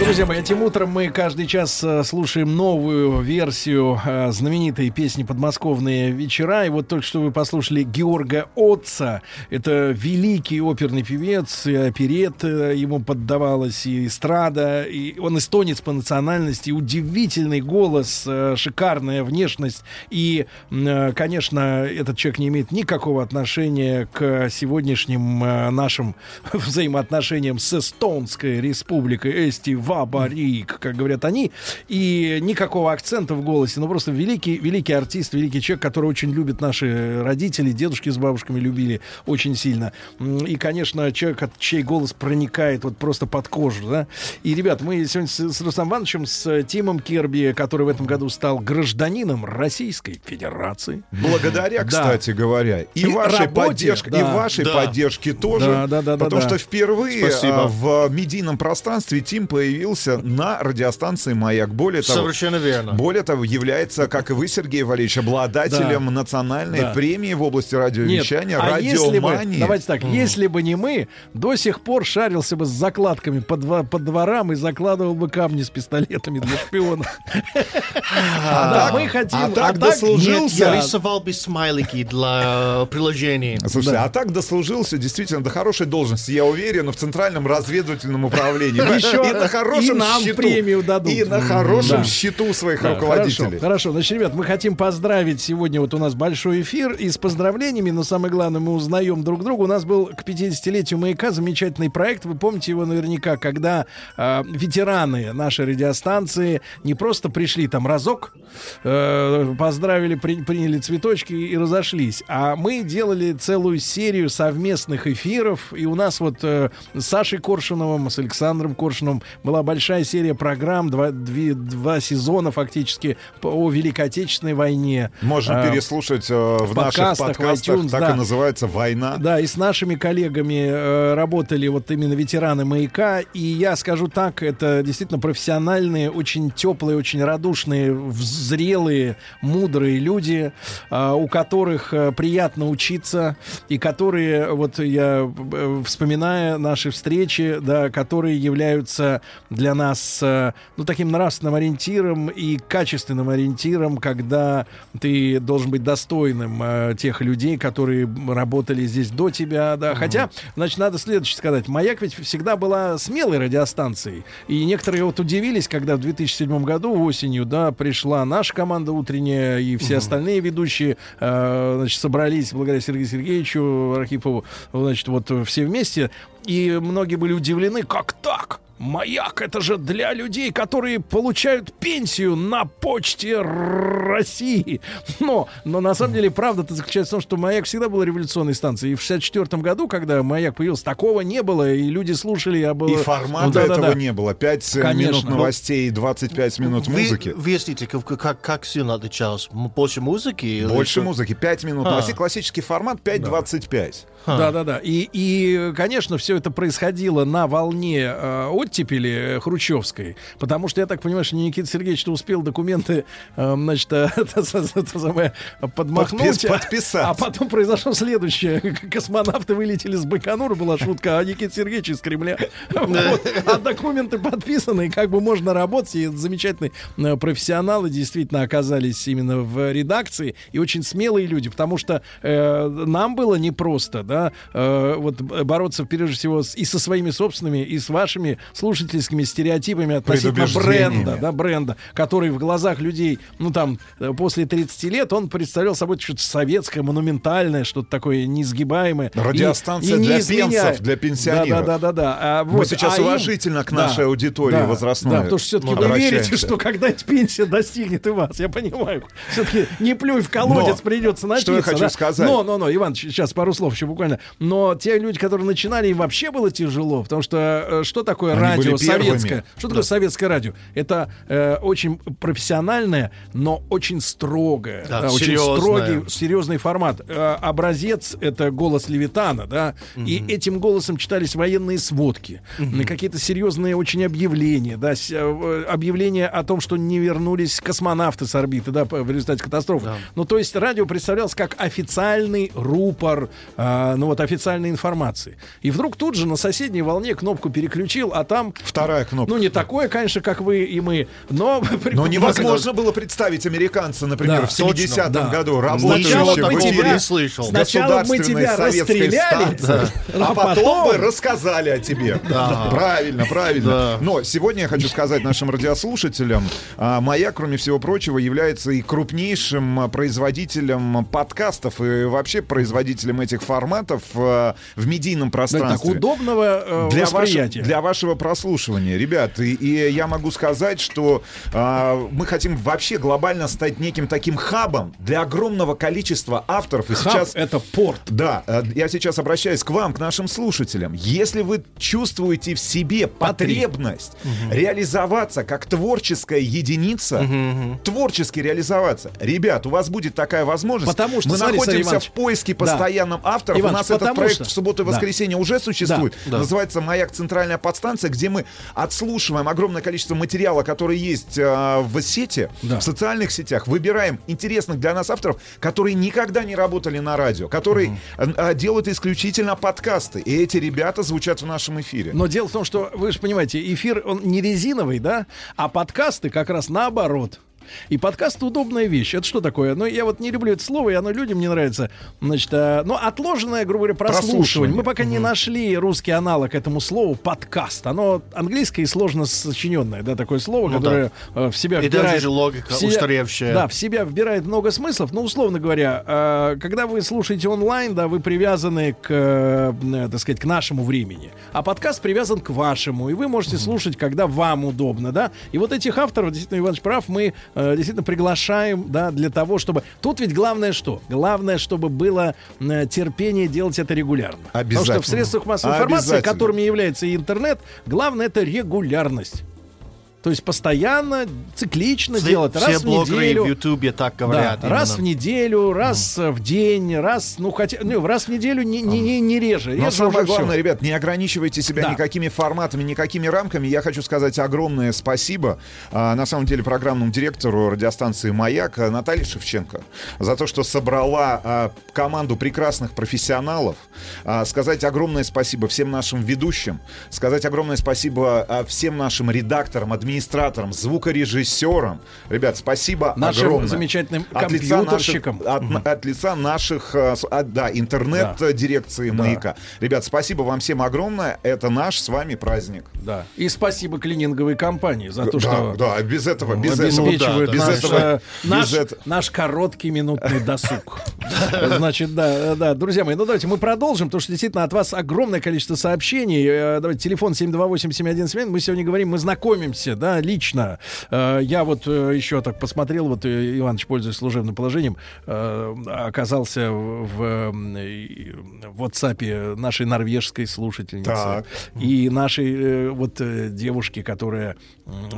Друзья мои, этим утром мы каждый час э, слушаем новую версию э, знаменитой песни «Подмосковные вечера». И вот только что вы послушали Георга Отца. Это великий оперный певец, и оперет э, ему поддавалась, и эстрада. И он эстонец по национальности, удивительный голос, шикарная внешность. И, конечно, этот человек не имеет никакого отношения к сегодняшним нашим взаимоотношениям с Эстонской республикой Эсти Вабарик, как говорят они, и никакого акцента в голосе, но просто великий, великий артист, великий человек, который очень любит наши родители, дедушки с бабушками любили очень сильно. И, конечно, человек, от чей голос проникает вот просто под кожу, да. И, ребят, мы сегодня с, с Рустам Ивановичем, с Тимом Керби, который в этом году стал гражданином Российской Федерации. Благодаря, Да. кстати говоря, и, И вашей работе, поддержке, да. и вашей Да. поддержке тоже. Да, да, да, да, потому да. что впервые Спасибо. а, в медийном пространстве Тим появился на радиостанции «Маяк». Более того, Совершенно верно. более того, является, как и вы, Сергей Валерьевич, обладателем Да. национальной Да. премии в области радиовещания, а если бы, радиомании. давайте так, если бы не мы, до сих пор шарился бы с закладками по, два- по дворам и закладывал бы камни с пистолетами для шпионов. Да, мы хотим... а так Нет, дослужился. я рисовал бы смайлики для э, приложений. Слушайте, а так дослужился действительно до хорошей должности, я уверен, в Центральном разведывательном управлении. Еще хорошем и нам счету. премию дадут. И на хорошем Да. счету своих Да, руководителей. Хорошо, хорошо. Значит, ребят, мы хотим поздравить сегодня. Вот у нас большой эфир и с поздравлениями, но самое главное, мы узнаем друг друга. У нас был к 50-летию маяка замечательный проект. Вы помните его наверняка, когда э, ветераны нашей радиостанции не просто пришли там разок, э, поздравили, при- приняли цветочки и разошлись, а мы делали целую серию совместных эфиров. И у нас вот э, с Сашей Коршуновым, с Александром Коршуновым была большая серия программ, два, две- два сезона фактически по- о Великой Отечественной войне. Можно А, переслушать э, в, наших подкастах, в iTunes, так да. и называется «Война». Да, и с нашими коллегами э, работали вот именно ветераны маяка. И я скажу так, это действительно профессиональные, очень теплые, очень радушные, в- зрелые, мудрые люди, э, у которых э, приятно учиться, и которые, вот я э, вспоминая наши встречи, да, которые являются для нас, э, ну, таким нравственным ориентиром и качественным ориентиром, когда ты должен быть достойным э, тех людей, которые работали здесь до тебя, да. Хотя, значит, надо следующее сказать. Маяк ведь всегда была смелой радиостанцией. И некоторые вот удивились, когда в 2007 году осенью, да, пришла наша команда утренняя и все остальные ведущие, э, значит, собрались благодаря Сергею Сергеевичу Архипову, значит, вот все вместе. И многие были удивлены, как так? Маяк это же для людей, которые получают пенсию на почте России. Но, но на самом деле правда-то заключается в том, что маяк всегда был революционной станцией. И в 64 году, когда маяк появился, такого не было, и люди слушали. А Я был... И формата ну, да, этого да, да. не было. 5 Конечно, минут новостей и 25 минут вы, музыки. Выясните, как, как все надо отличалось? Больше музыки? Больше или... музыки. 5 минут а. новостей. Классический формат 5.25. Да. 25. Да-да-да. И, и, конечно, все это происходило на волне э, оттепели Хрущевской, потому что, я так понимаю, что Никита Сергеевич успел документы, э, значит, э, подмахнуть. А, подписать. А потом произошло следующее. Космонавты вылетели с Байконура, была шутка, а Никита Сергеевич из Кремля. А документы подписаны, и как бы можно работать. И замечательные э, профессионалы действительно оказались именно в редакции. И очень смелые люди, потому что э, нам было непросто, да, э, вот бороться прежде всего с- и со своими собственными, и с вашими слушательскими стереотипами относительно бренда, да, бренда, который в глазах людей, ну там, э, после 30 лет, он представлял собой что-то советское, монументальное, что-то такое неизгибаемое. И- Радиостанция и не для пенсов, для пенсионеров. Да, да, да, да. А, Мы вот, сейчас а им- уважительно к Да, нашей аудитории да, возрастной Да, потому что все-таки вы верите, что когда-нибудь пенсия достигнет и вас. Я понимаю. Все-таки не плюй в колодец, Но, придется напиться. что я хочу да. сказать. Но, но, но, Иван, сейчас пару слов еще буквально. Но те люди, которые начинали, им вообще было тяжело, потому что э, что такое Они радио советское? Что такое советское радио? Это э, очень профессиональное, но очень строгое, Да, да, очень серьезное. строгий, серьезный формат. Э, образец это голос Левитана, да, и этим голосом читались военные сводки, Мгм. какие-то серьезные очень объявления, да, э, объявления о том, что не вернулись космонавты с орбиты, да, в результате катастрофы. Ну, то есть радио представлялось как официальный рупор, ну вот официальной информации. И вдруг тут же на соседней волне кнопку переключил, а там вторая кнопка. Ну не такое, конечно, как вы и мы, но Но невозможно было представить американца, например, Да, в 70-м точно, да. году, Сначала работающего мы в эфире тебя- сначала мы государственной тебя советской расстреляли, станции, а а потом бы рассказали о тебе. Да. Правильно, правильно. Да. Но сегодня я хочу сказать нашим радиослушателям, а, «Маяк», кроме всего прочего, является и крупнейшим а, производителем подкастов и вообще производителем этих форматов а, в медийном Да, так пространстве. удобного э, для, ваше- для вашего прослушивания, ребят. И, и я могу сказать, что а, мы хотим вообще глобально стать неким таким хабом для огромного количества авторов. И Хаб сейчас — это порт. Да, э, я сейчас обращаюсь к вам, к нашим слушателям. Если вы чувствуете в себе потребность реализоваться как творческая единица, творчески реализоваться, ребят, у вас будет такая возможность. Потому что, мы смотри, находимся Иванович, в поиске да. постоянным авторов. Иваныч, у нас этот проект что- в субботу и Да. воскресенье уже существует. Да, да. Называется «Маяк. Центральная подстанция», где мы отслушиваем огромное количество материала, который есть э, в сети, Да. в социальных сетях, выбираем интересных для нас авторов, которые никогда не работали на радио, которые э, э, делают исключительно подкасты. И эти ребята звучат в нашем эфире. Но дело в том, что вы же понимаете, эфир он не резиновый, да, а подкасты как раз наоборот. И подкаст удобная вещь. Это что такое? Ну, я вот не люблю это слово, и оно людям не нравится. Значит, а, ну, отложенное, грубо говоря, прослушивание. Прослушивание. Мы пока не нашли русский аналог этому слову подкаст. Оно английское и сложно сочиненное, да, такое слово, Ну которое э, в себя И вбирает... даже логика в себя- устаревшая. Да, в себя вбирает много смыслов. Но, условно говоря, э, когда вы слушаете онлайн, да, вы привязаны к, э, э, так сказать, к нашему времени. А подкаст привязан к вашему. И вы можете слушать, когда вам удобно, да. И вот этих авторов, действительно, Иванович прав, мы э, действительно приглашаем, да, для того, чтобы... Тут ведь главное что? Главное, чтобы было э, терпение делать это регулярно. Потому что Обязательно. в средствах массовой информации, Обязательно. которыми является и интернет, главное это регулярность. То есть постоянно, циклично Все, делать, все раз в блогеры неделю. в Ютубе так говорят. Да, раз в неделю, раз э, в день, раз, ну хотя, ну, раз в неделю не, не, не, не реже. Но Реже самое главное, ребят, не ограничивайте себя Да. никакими форматами, никакими рамками. Я хочу сказать огромное спасибо, а, на самом деле, программному директору радиостанции «Маяк» Наталье Шевченко за то, что собрала а, команду прекрасных профессионалов. А, сказать огромное спасибо всем нашим ведущим. Сказать огромное спасибо а, всем нашим редакторам, администраторам, звукорежиссерам. Ребят, спасибо Нашим огромное. замечательным От лица наших- компьютерщикам. от, от лица наших, э, а, да, интернет-дирекции «Маяка». Ребят, спасибо вам всем огромное. Это наш с вами праздник. Да. И спасибо клининговой компании за то, да, что да, без этого, без этого, обеспечивают без наш, этого, э, без наш, этого. наш короткий минутный досуг. Значит, да, да, друзья мои, ну давайте мы продолжим, потому что действительно от вас огромное количество сообщений. Э, Давайте телефон 728-7171. Мы сегодня говорим, мы знакомимся, да, лично. Э, я вот э, еще так посмотрел, вот э, Иванович, пользуясь служебным положением, оказался в, WhatsApp нашей норвежской слушательницы. Так. И нашей вот девушки, которая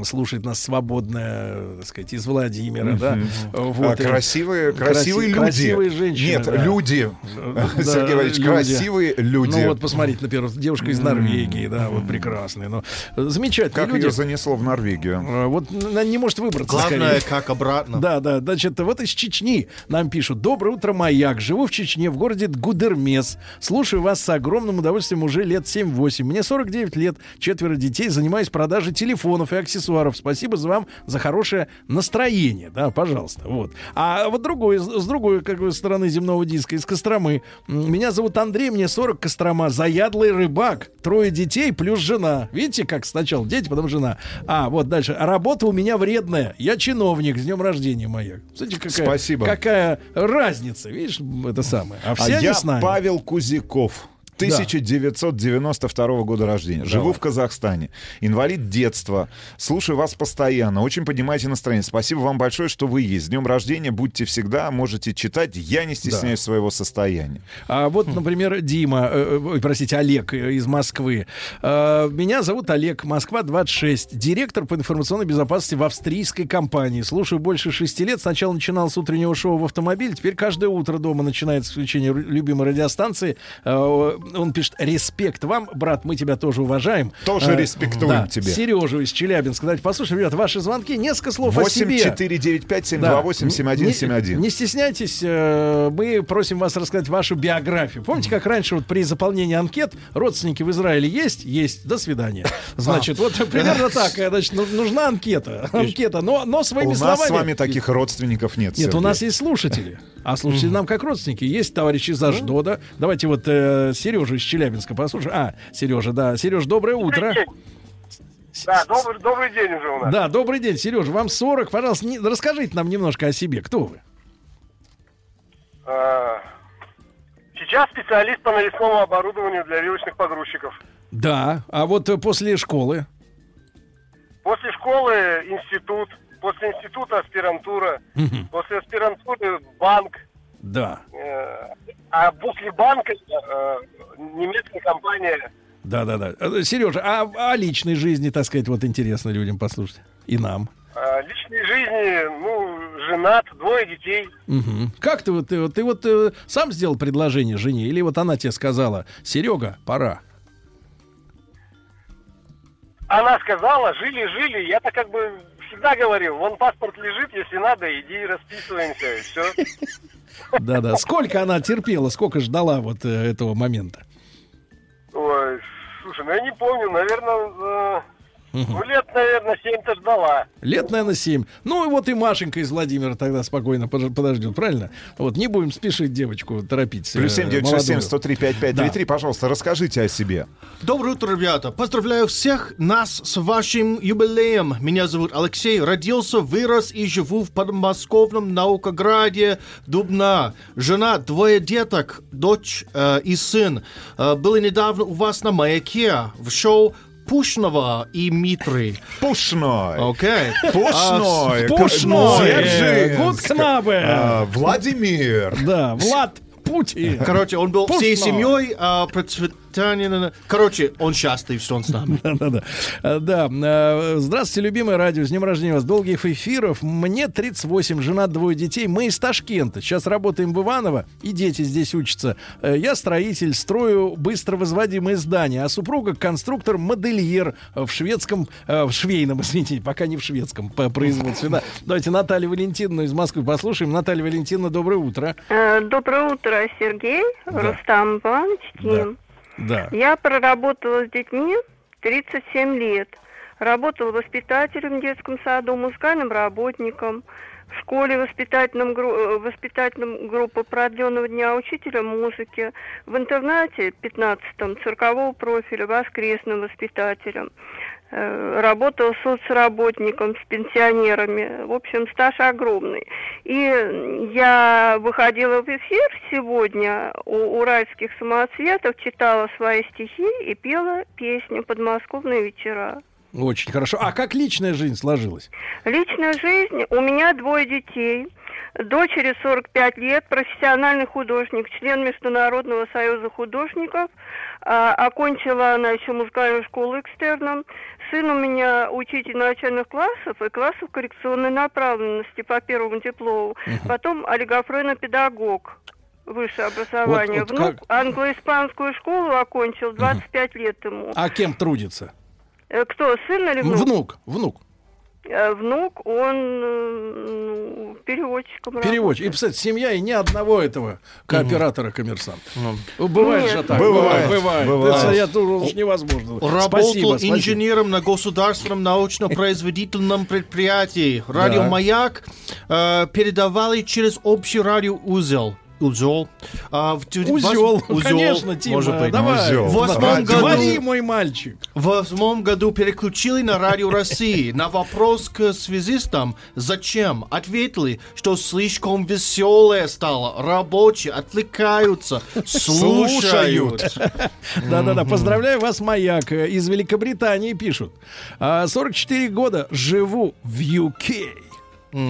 слушает нас свободная, э, так сказать, из Владимира, да. Вот, А, красивые, краси- красивые люди. Красивые женщины. Нет, да. люди. Да, Сергей Валерьевич, люди. красивые люди. Ну вот посмотрите, например, девушка из Норвегии, да, вот прекрасная. Ну, замечательные Как люди. ее занесло в Норвегию? Э, Вот она не может выбраться. Главное, скорее. как обратно. Да, да, значит, вот из Чечни нам пишут. Доброе утро, маяк. Живу в Чечне, в городе Гудермес. Слушаю вас с огромным удовольствием уже лет 7-8. Мне 49 лет, четверо детей, занимаюсь продажей телефонов и аксессуаров. Спасибо за вам за хорошее настроение. Да, пожалуйста. Вот. А вот другой, с другой как бы, стороны земного диска, из Костромы. Меня зовут Андрей, мне 40 Кострома. Заядлый рыбак. Трое детей плюс жена. Видите, как сначала дети, потом жена. А, вот дальше. А работа у меня вредная. Я чиновник. С днем рождения, маяк. Смотрите, какая, Спасибо. какая разница. Видишь, это самое. А А все они я с нами. Павел Кузяков. 1992 года рождения. Живу Давай. в Казахстане. Инвалид детства. Слушаю вас постоянно. Очень поднимаете настроение. Спасибо вам большое, что вы есть. С днем рождения. Будьте всегда. Можете читать. Я не стесняюсь своего состояния. А вот, например, Дима, э, ой, простите, Олег э, из Москвы. Э, Меня зовут Олег, Москва 26, директор по информационной безопасности в австрийской компании. Слушаю больше шести лет. Сначала начинал с утреннего шоу в автомобиле, теперь каждое утро дома начинается ру- любимой радиостанции. Э, Он пишет, респект вам, брат, мы тебя тоже уважаем. Тоже Э, респектуем да, тебе. Сережу из Челябинска. Давайте послушаем, ребят, ваши звонки. Несколько слов о 8 себе. 4 9 5 7 2 8 7 1 7 Не, 1. не стесняйтесь, э, мы просим вас рассказать вашу биографию. Помните, как раньше вот при заполнении анкет родственники в Израиле есть? Есть. До свидания. Значит, вот примерно так. э, Значит, ну- нужна анкета. Анкета, но, но своими У словами. нас с вами таких родственников нет. Нет, у Сергей. нас есть слушатели. А слушатели нам как родственники. Есть товарищи из Аждода. Давайте вот э, Сережу из Челябинска послушаем. А, Сережа, да. Сереж, доброе утро. Да, добрый, добрый день уже у нас. Да, добрый день, Сереж. Вам 40. Пожалуйста, не- расскажите нам немножко о себе. Кто вы? А, Сейчас специалист по навесному оборудованию для вилочных погрузчиков. Да. А вот э, после школы? После школы институт, после института аспирантура, Мгм. после аспирантуры банк, Да. э, а после банка э, немецкая компания. Да, да, да. Сережа, а о личной жизни, так сказать, вот интересно людям послушать. И нам. Э, Личной жизни, ну, женат, двое детей. Мгм. Как ты вот, ты, вот- ты вот э, сам сделал предложение жене, или вот она тебе сказала, Серега, пора. Она сказала, жили-жили, я-то как бы всегда говорил, вон паспорт лежит, если надо, иди расписываемся, и все. Да, да. Сколько она терпела, сколько ждала вот э, этого момента? Ой, слушай, ну я не помню, наверное. Ну лет, наверное, семь-то ждала. Лет, наверное, 7. Ну и вот и Машенька из Владимира тогда спокойно подож- подождет, правильно? Вот, не будем спешить девочку торопить. Плюс 7 э, 967 молодую. 103 5533. Пожалуйста, расскажите о себе. Доброе утро, ребята. Поздравляю всех нас с вашим юбилеем. Меня зовут Алексей. Родился, вырос и живу в подмосковном Наукограде Дубна. Жена, двое деток, дочь э, и сын. Э, были недавно у вас на маяке в шоу Пушного и Митры. Пушной. Окей. Пушной. А, Пушной. Гудкнабе. А, Владимир. Да, Влад Путин. Короче, он был всей семьей, а процветание... на- Короче, он счастлив, что он с нами. Да-да-да. Да. э, Здравствуйте, любимое радио. С днем рождения вас. Долгих эфиров. Мне 38, жена, двое детей. Мы из Ташкента. Сейчас работаем в Иваново, и дети здесь учатся. Э, Я строитель, строю быстро возводимые здания, а супруга конструктор-модельер в шведском, э, в швейном, извините, пока не в шведском по производстве. Да. Давайте Наталью Валентиновну из Москвы послушаем. Наталья Валентиновна, доброе утро. Э, Доброе утро, Сергей, Да. Рустам Иванович. Да. Я проработала с детьми 37 лет. Работала воспитателем в детском саду, музыкальным работником, в школе воспитательном, э, воспитательном группы продленного дня учителем музыки, в интернате 15-м циркового профиля воскресным воспитателем. Э, Работала соцработником с пенсионерами. В общем, стаж огромный. И я выходила в эфир сегодня у уральских самоцветов, читала свои стихи и пела песню «Подмосковные вечера». Очень хорошо. А как личная жизнь сложилась? Личная жизнь. У меня двое детей. Дочери 45 лет, профессиональный художник, член Международного союза художников. А, окончила она еще музыкальную школу экстерном. Сын у меня учитель начальных классов и классов коррекционной направленности по первому диплому. Потом олигофрено-педагог. Высшее образование. Вот- вот Внук как- англо-испанскую школу окончил, 25 лет ему. А кем трудится? Э, Кто, сын или внук? Внук, внук. Э, Внук, он э, ну, переводчиком Переводчик. И, кстати, семья и ни одного этого кооператора коммерсанта. Бывает Нет. же так. Бывает, Бывает. бывает. Это я тоже уж невозможно. Работал Спасибо, спасибо. инженером на государственном научно-производительном предприятии. Радио Да. «Маяк» э, передавали через общий радиоузел. Узел. А, в тю- Узел, вос- конечно, Тима, может быть. давай. В восьмом Говори, году, мой мальчик. в восьмом году переключили на радио России. На вопрос к связистам, зачем, ответили, что слишком веселое стало. Рабочие отвлекаются, слушают. Да-да-да, поздравляю вас, Маяк. Из Великобритании пишут. А, 44 года живу в UK.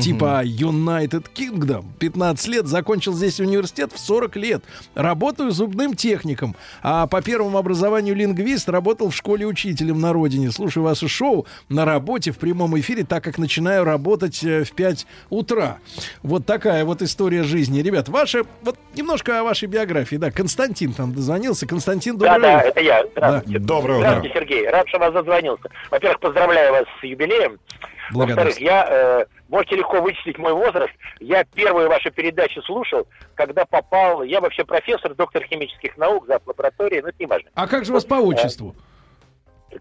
Типа United Kingdom. 15 лет, закончил здесь университет в 40 лет. Работаю зубным техником. А по первому образованию лингвист работал в школе учителем на родине. Слушаю ваше шоу на работе в прямом эфире, так как начинаю работать э, в 5 утра. Вот такая вот история жизни. Ребят, ваша, вот немножко о вашей биографии. Да, Константин там дозвонился. Константин, Да, доброе да, утро. это я. Да. Здравствуйте. Доброе утро. Здравствуйте, Сергей. Рад, что вас зазвонился. Во-первых, поздравляю вас с юбилеем. Во-вторых, я, э, можете легко вычислить мой возраст. Я первую вашу передачу слушал, когда попал... Я вообще профессор, доктор химических наук, зав. лаборатории, но это не важно. А как же вас по отчеству?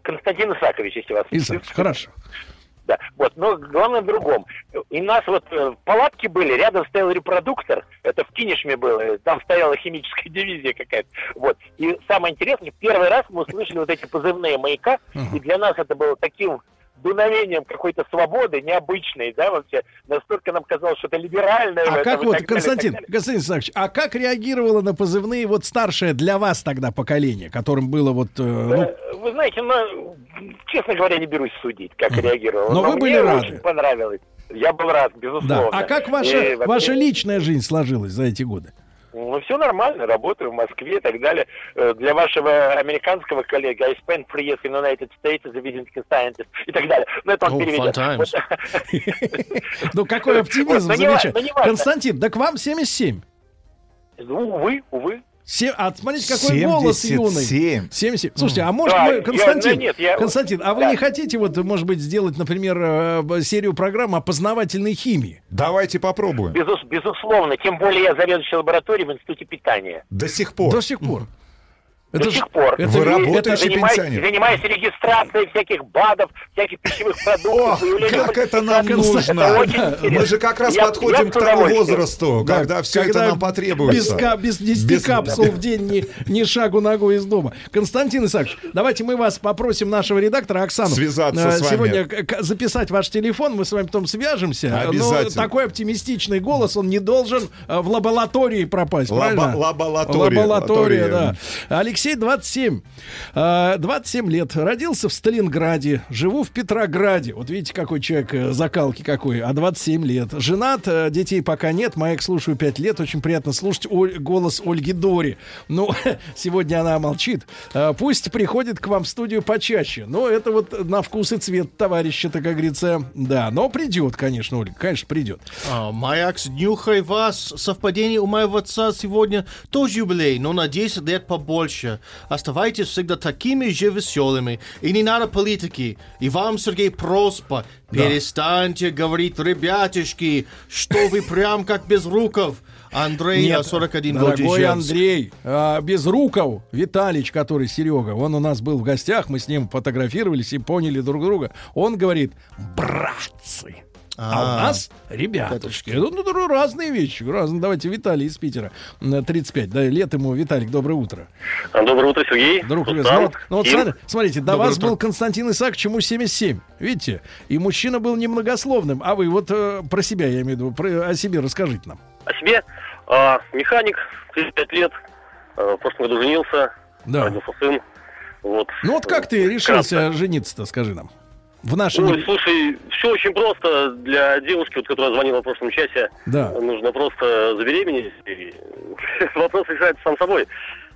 Константин Исакович, если вас... Исаакович, хорошо. Да, вот, но главное в другом. И у нас вот э, палатки были, рядом стоял репродуктор, это в Кинешме было, там стояла химическая дивизия какая-то. Вот. И самое интересное, первый раз мы услышали вот эти позывные маяка, и для нас это было таким дуновением какой-то свободы, необычной, да, вообще. Настолько нам казалось, что это либеральное. А как вот, далее, Константин, далее. Константин Исаакович, а как реагировало на позывные вот старшее для вас тогда поколение, которым было вот, э, ну, Э, Вы знаете, ну, честно говоря, не берусь судить, как реагировал. Но вы мне были рады. очень понравилось. Я был рад, безусловно. да. А как ваша, И вообще- ваша личная жизнь сложилась за эти годы? Ну, все нормально, работаю в Москве и так далее. Э, Для вашего американского коллеги I spent three years in the United States as a visiting scientist и так далее. Но это он Oh, переведет. Ну, какой оптимизм, замечательно. Константин, да к вам 77. Ну, увы, увы. Се- А смотрите, какой голос юный. 77. 77. Слушайте, а может, Да, мы, я- Константин, ну, нет, я- Константин, а вы да. не хотите вот, может быть, сделать, например, э, серию программ о познавательной химии? Давайте попробуем. Безус- безусловно. Тем более я заведующий лабораторией в Институте питания. До сих пор. До сих пор. До сих пор. это Вы работаете это- занимаюсь, пенсионер. занимаюсь регистрацией всяких БАДов, всяких пищевых продуктов. Выявлением как это нам нужно. Это Мы же как раз Я- подходим я к тому возрасту, Да, когда все это нам потребуется. Без, ка- без 10 Без- капсул в день ни, ни шагу ногой из дома. Константин Исаакович, давайте мы вас попросим, нашего редактора Оксану, Связаться э, с вами. сегодня записать ваш телефон, мы с вами потом свяжемся. Обязательно. Но такой оптимистичный голос, он не должен э, в лаборатории пропасть, Лаба- правильно? лаборатория. Лаборатория, да. Лаборатория. Алексей 27. Э, 27 лет. Родился в Сталинграде. Живу в Петрограде. Вот видите, какой человек э, закалки какой. А 27 лет. Женат, э, детей пока нет. Маяк слушаю 5 лет. Очень приятно слушать Оль- голос Ольги Дори. Ну, сегодня она молчит. Э, Пусть приходит к вам в студию почаще. Но это вот на вкус и цвет товарища-то, как говорится. Да, но придет, конечно, Ольга. Конечно, придет. А, Маякс, нюхай вас. Совпадение у моего отца сегодня тоже юбилей, но на 10 лет побольше. Оставайтесь всегда такими же веселыми. И не надо политики. И вам, Сергей, просьба. Перестаньте говорить, ребятишки, что вы прям как без руков. Андрей, Нет, 41 год Дорогой. Андрей, а, Безруков, Виталич, который Серега, он у нас был в гостях, мы с ним фотографировались и поняли друг друга. Он говорит, братцы. А, у А, нас ребятушки. Ну, ну, разные вещи. Разные. Давайте Виталий из Питера. м, 35. Да, лет ему. Виталик, доброе утро. Доброе утро, Сергей. Друг. Ну, вот- ну, вот смотри- смотрите, до Доброе вас утро. был Константин Исаак, чему 77. Видите? И мужчина был немногословным. А вы вот э, про себя, я имею в виду, про, о себе расскажите нам. О себе. А, механик, 35 лет. а, в прошлом году женился. Да. Родился сын. Вот. Ну вот как ты решился жениться-то, скажи нам? В наши... Ой, слушай, все очень просто для девушки, вот, которая звонила в прошлом часе. Да. Нужно просто забеременеть, и вопрос решается сам собой.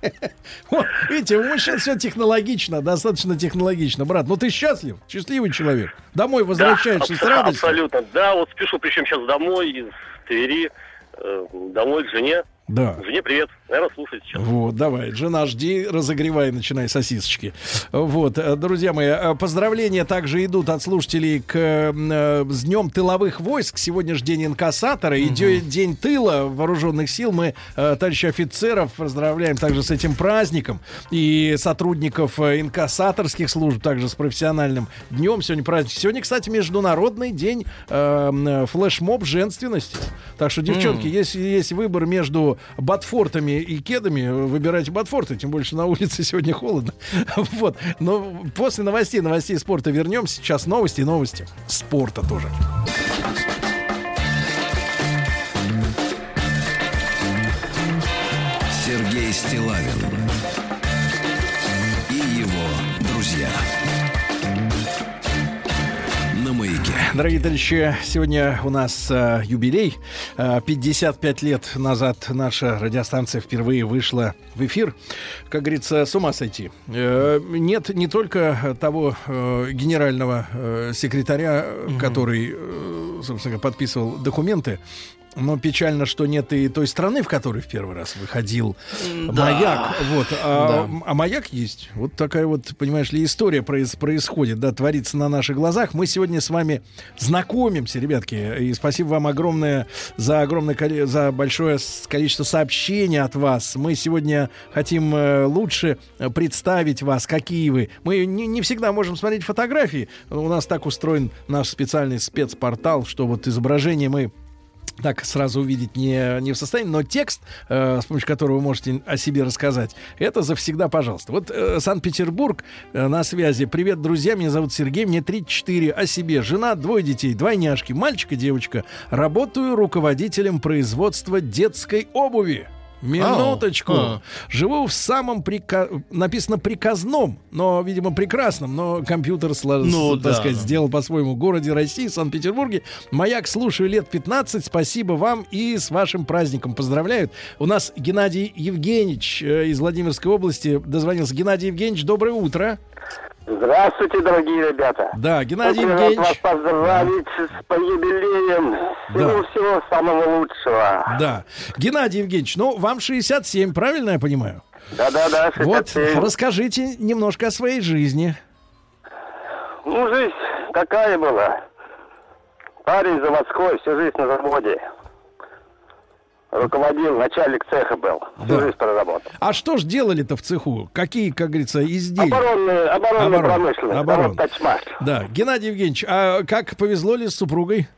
Видите, у мужчин все технологично, достаточно технологично. Брат, ну ты счастлив, счастливый человек. Домой возвращаешься Да, с радостью. Абсолютно, да, вот спешу, причем сейчас домой из Твери, э, домой к жене. Да. Жене привет, наверное, слушает сейчас. Вот, давай, жена, жди, разогревай, начинай сосисочки. Вот, э, друзья мои, э, поздравления также идут от слушателей к э, с Днем тыловых войск. Сегодня же день инкассатора и дё- день тыла вооруженных сил. Мы, э, товарищи офицеров, поздравляем также с этим праздником. И сотрудников э, инкассаторских служб также с профессиональным днем. Сегодня праздник. Сегодня, кстати, международный день э, флешмоб женственности. Так что, девчонки, М. если есть выбор между ботфортами и кедами, выбирайте ботфорты, тем больше на улице сегодня холодно. Вот. Но после новостей, новостей спорта вернемся. Сейчас новости, новости спорта тоже. Сергей Стилавин и его друзья. Дорогие товарищи, сегодня у нас э, юбилей. Э, 55 лет назад наша радиостанция впервые вышла в эфир. Как говорится, с ума сойти. Э, нет не только того э, генерального э, секретаря, который, э, собственно подписывал документы, но печально, что нет и той страны, в которой в первый раз выходил Да. маяк. Вот. А, Да. а маяк есть. Вот такая вот, понимаешь ли, история произ- происходит, да, творится на наших глазах. Мы сегодня с вами знакомимся, ребятки. И спасибо вам огромное за огромное за большое количество сообщений от вас. Мы сегодня хотим э, лучше представить вас, какие вы. Мы не, не всегда можем смотреть фотографии. У нас так устроен наш специальный спецпортал, что вот изображение мы так сразу увидеть не, не в состоянии, но текст, э, с помощью которого вы можете о себе рассказать, это завсегда, пожалуйста. Вот э, Санкт-Петербург э, на связи. Привет, друзья, меня зовут Сергей, мне 34, о себе. Жена, двое детей, двойняшки, мальчик и девочка. Работаю руководителем производства детской обуви. Минуточку. А. Живу в самом прика... написано приказном, но, видимо, прекрасном, но компьютер сло- Ну, так да. сказать, сделал по-своему городе России, Санкт-Петербурге. Маяк слушаю лет 15. Спасибо вам и с вашим праздником поздравляют. У нас Геннадий Евгеньевич э, из Владимирской области дозвонился. Геннадий Евгеньевич, доброе утро. Здравствуйте, дорогие ребята. Да, Геннадий Очень Евгеньевич. вас поздравить с юбилеем. Всего-всего самого лучшего. Да. Геннадий Евгеньевич, ну, вам 67, правильно я понимаю? Да-да-да, Вот, 67. расскажите немножко о своей жизни. Ну, жизнь какая была. Парень заводской, всю жизнь на заводе. Руководил, начальник цеха был. Всю Да. жизнь проработал. А что ж делали-то в цеху? Какие, как говорится, изделия? Оборонный, оборонный Оборон. промышленность. Оборон. «Тачмаш». Да, Геннадий Евгеньевич, а как повезло ли с супругой?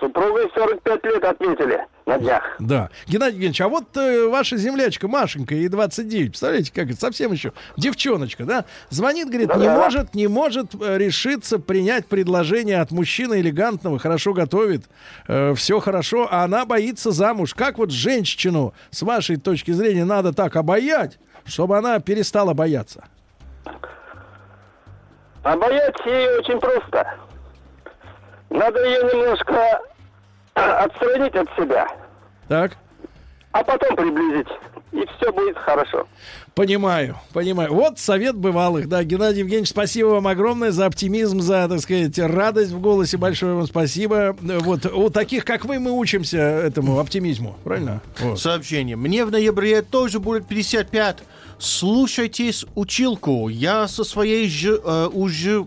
Супругой 45 лет отметили на днях. Да. Геннадий Евгеньевич, а вот э, ваша землячка Машенька, ей 29, представляете, как это, совсем еще девчоночка, да? Звонит, говорит, не Да-да. может, не может э, решиться принять предложение от мужчины элегантного, хорошо готовит, все хорошо, а она боится замуж. Как вот женщину, с вашей точки зрения, надо так обаять, чтобы она перестала бояться? Бояться ее очень просто. Надо ее немножко отстранить от себя, Так? а потом приблизить. И все будет хорошо. Понимаю, понимаю. Вот совет бывалых, да. Геннадий Евгеньевич, спасибо вам огромное за оптимизм, за, так сказать, радость в голосе. Большое вам спасибо. Вот у таких, как вы, мы учимся этому оптимизму, правильно? Вот. Сообщение. Мне в ноябре тоже будет 55. Слушайтесь училку. Я со своей же, э, уже,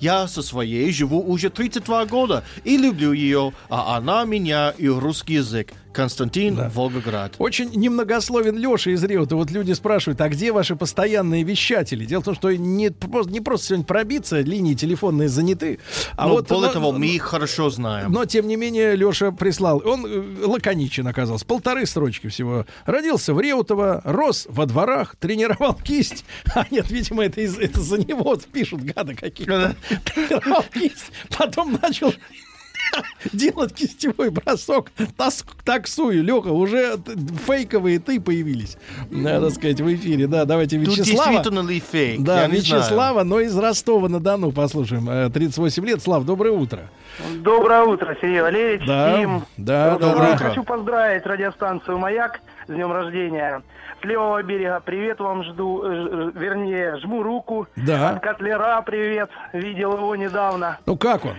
я со своей живу уже 32 года и люблю ее, а она меня и русский язык. Константин, Волгоград. Очень немногословен Леша из Реута. Вот люди спрашивают, а где ваши постоянные вещатели? Дело в том, что не, просто- не просто сегодня пробиться, линии телефонные заняты. А Но вот, более но- того, мы их хорошо знаем. Но, тем не менее, Леша прислал. Он э, лаконичен оказался. Полторы строчки всего. Родился в Реутово, рос во дворах, тренировал кисть. А нет, видимо, это, из- это за него пишут гады какие-то. Тренировал кисть. Потом начал делать кистевой бросок таксую. Леха, уже фейковые ты появились, надо сказать, в эфире. Да, давайте Тут Вячеслава. действительно ли фейк? Да, Я не знаю. Вячеслава, но из Ростова-на-Дону послушаем. Э, 38 лет. Слав, доброе утро. Доброе утро, Сергей Валерьевич. Да, Тим. да, Доброе доброе утро. Хочу поздравить радиостанцию «Маяк» с днем рождения. С левого берега привет вам жду, э, ж- вернее, жму руку. Да. От Котлера привет, видел его недавно. Ну как он?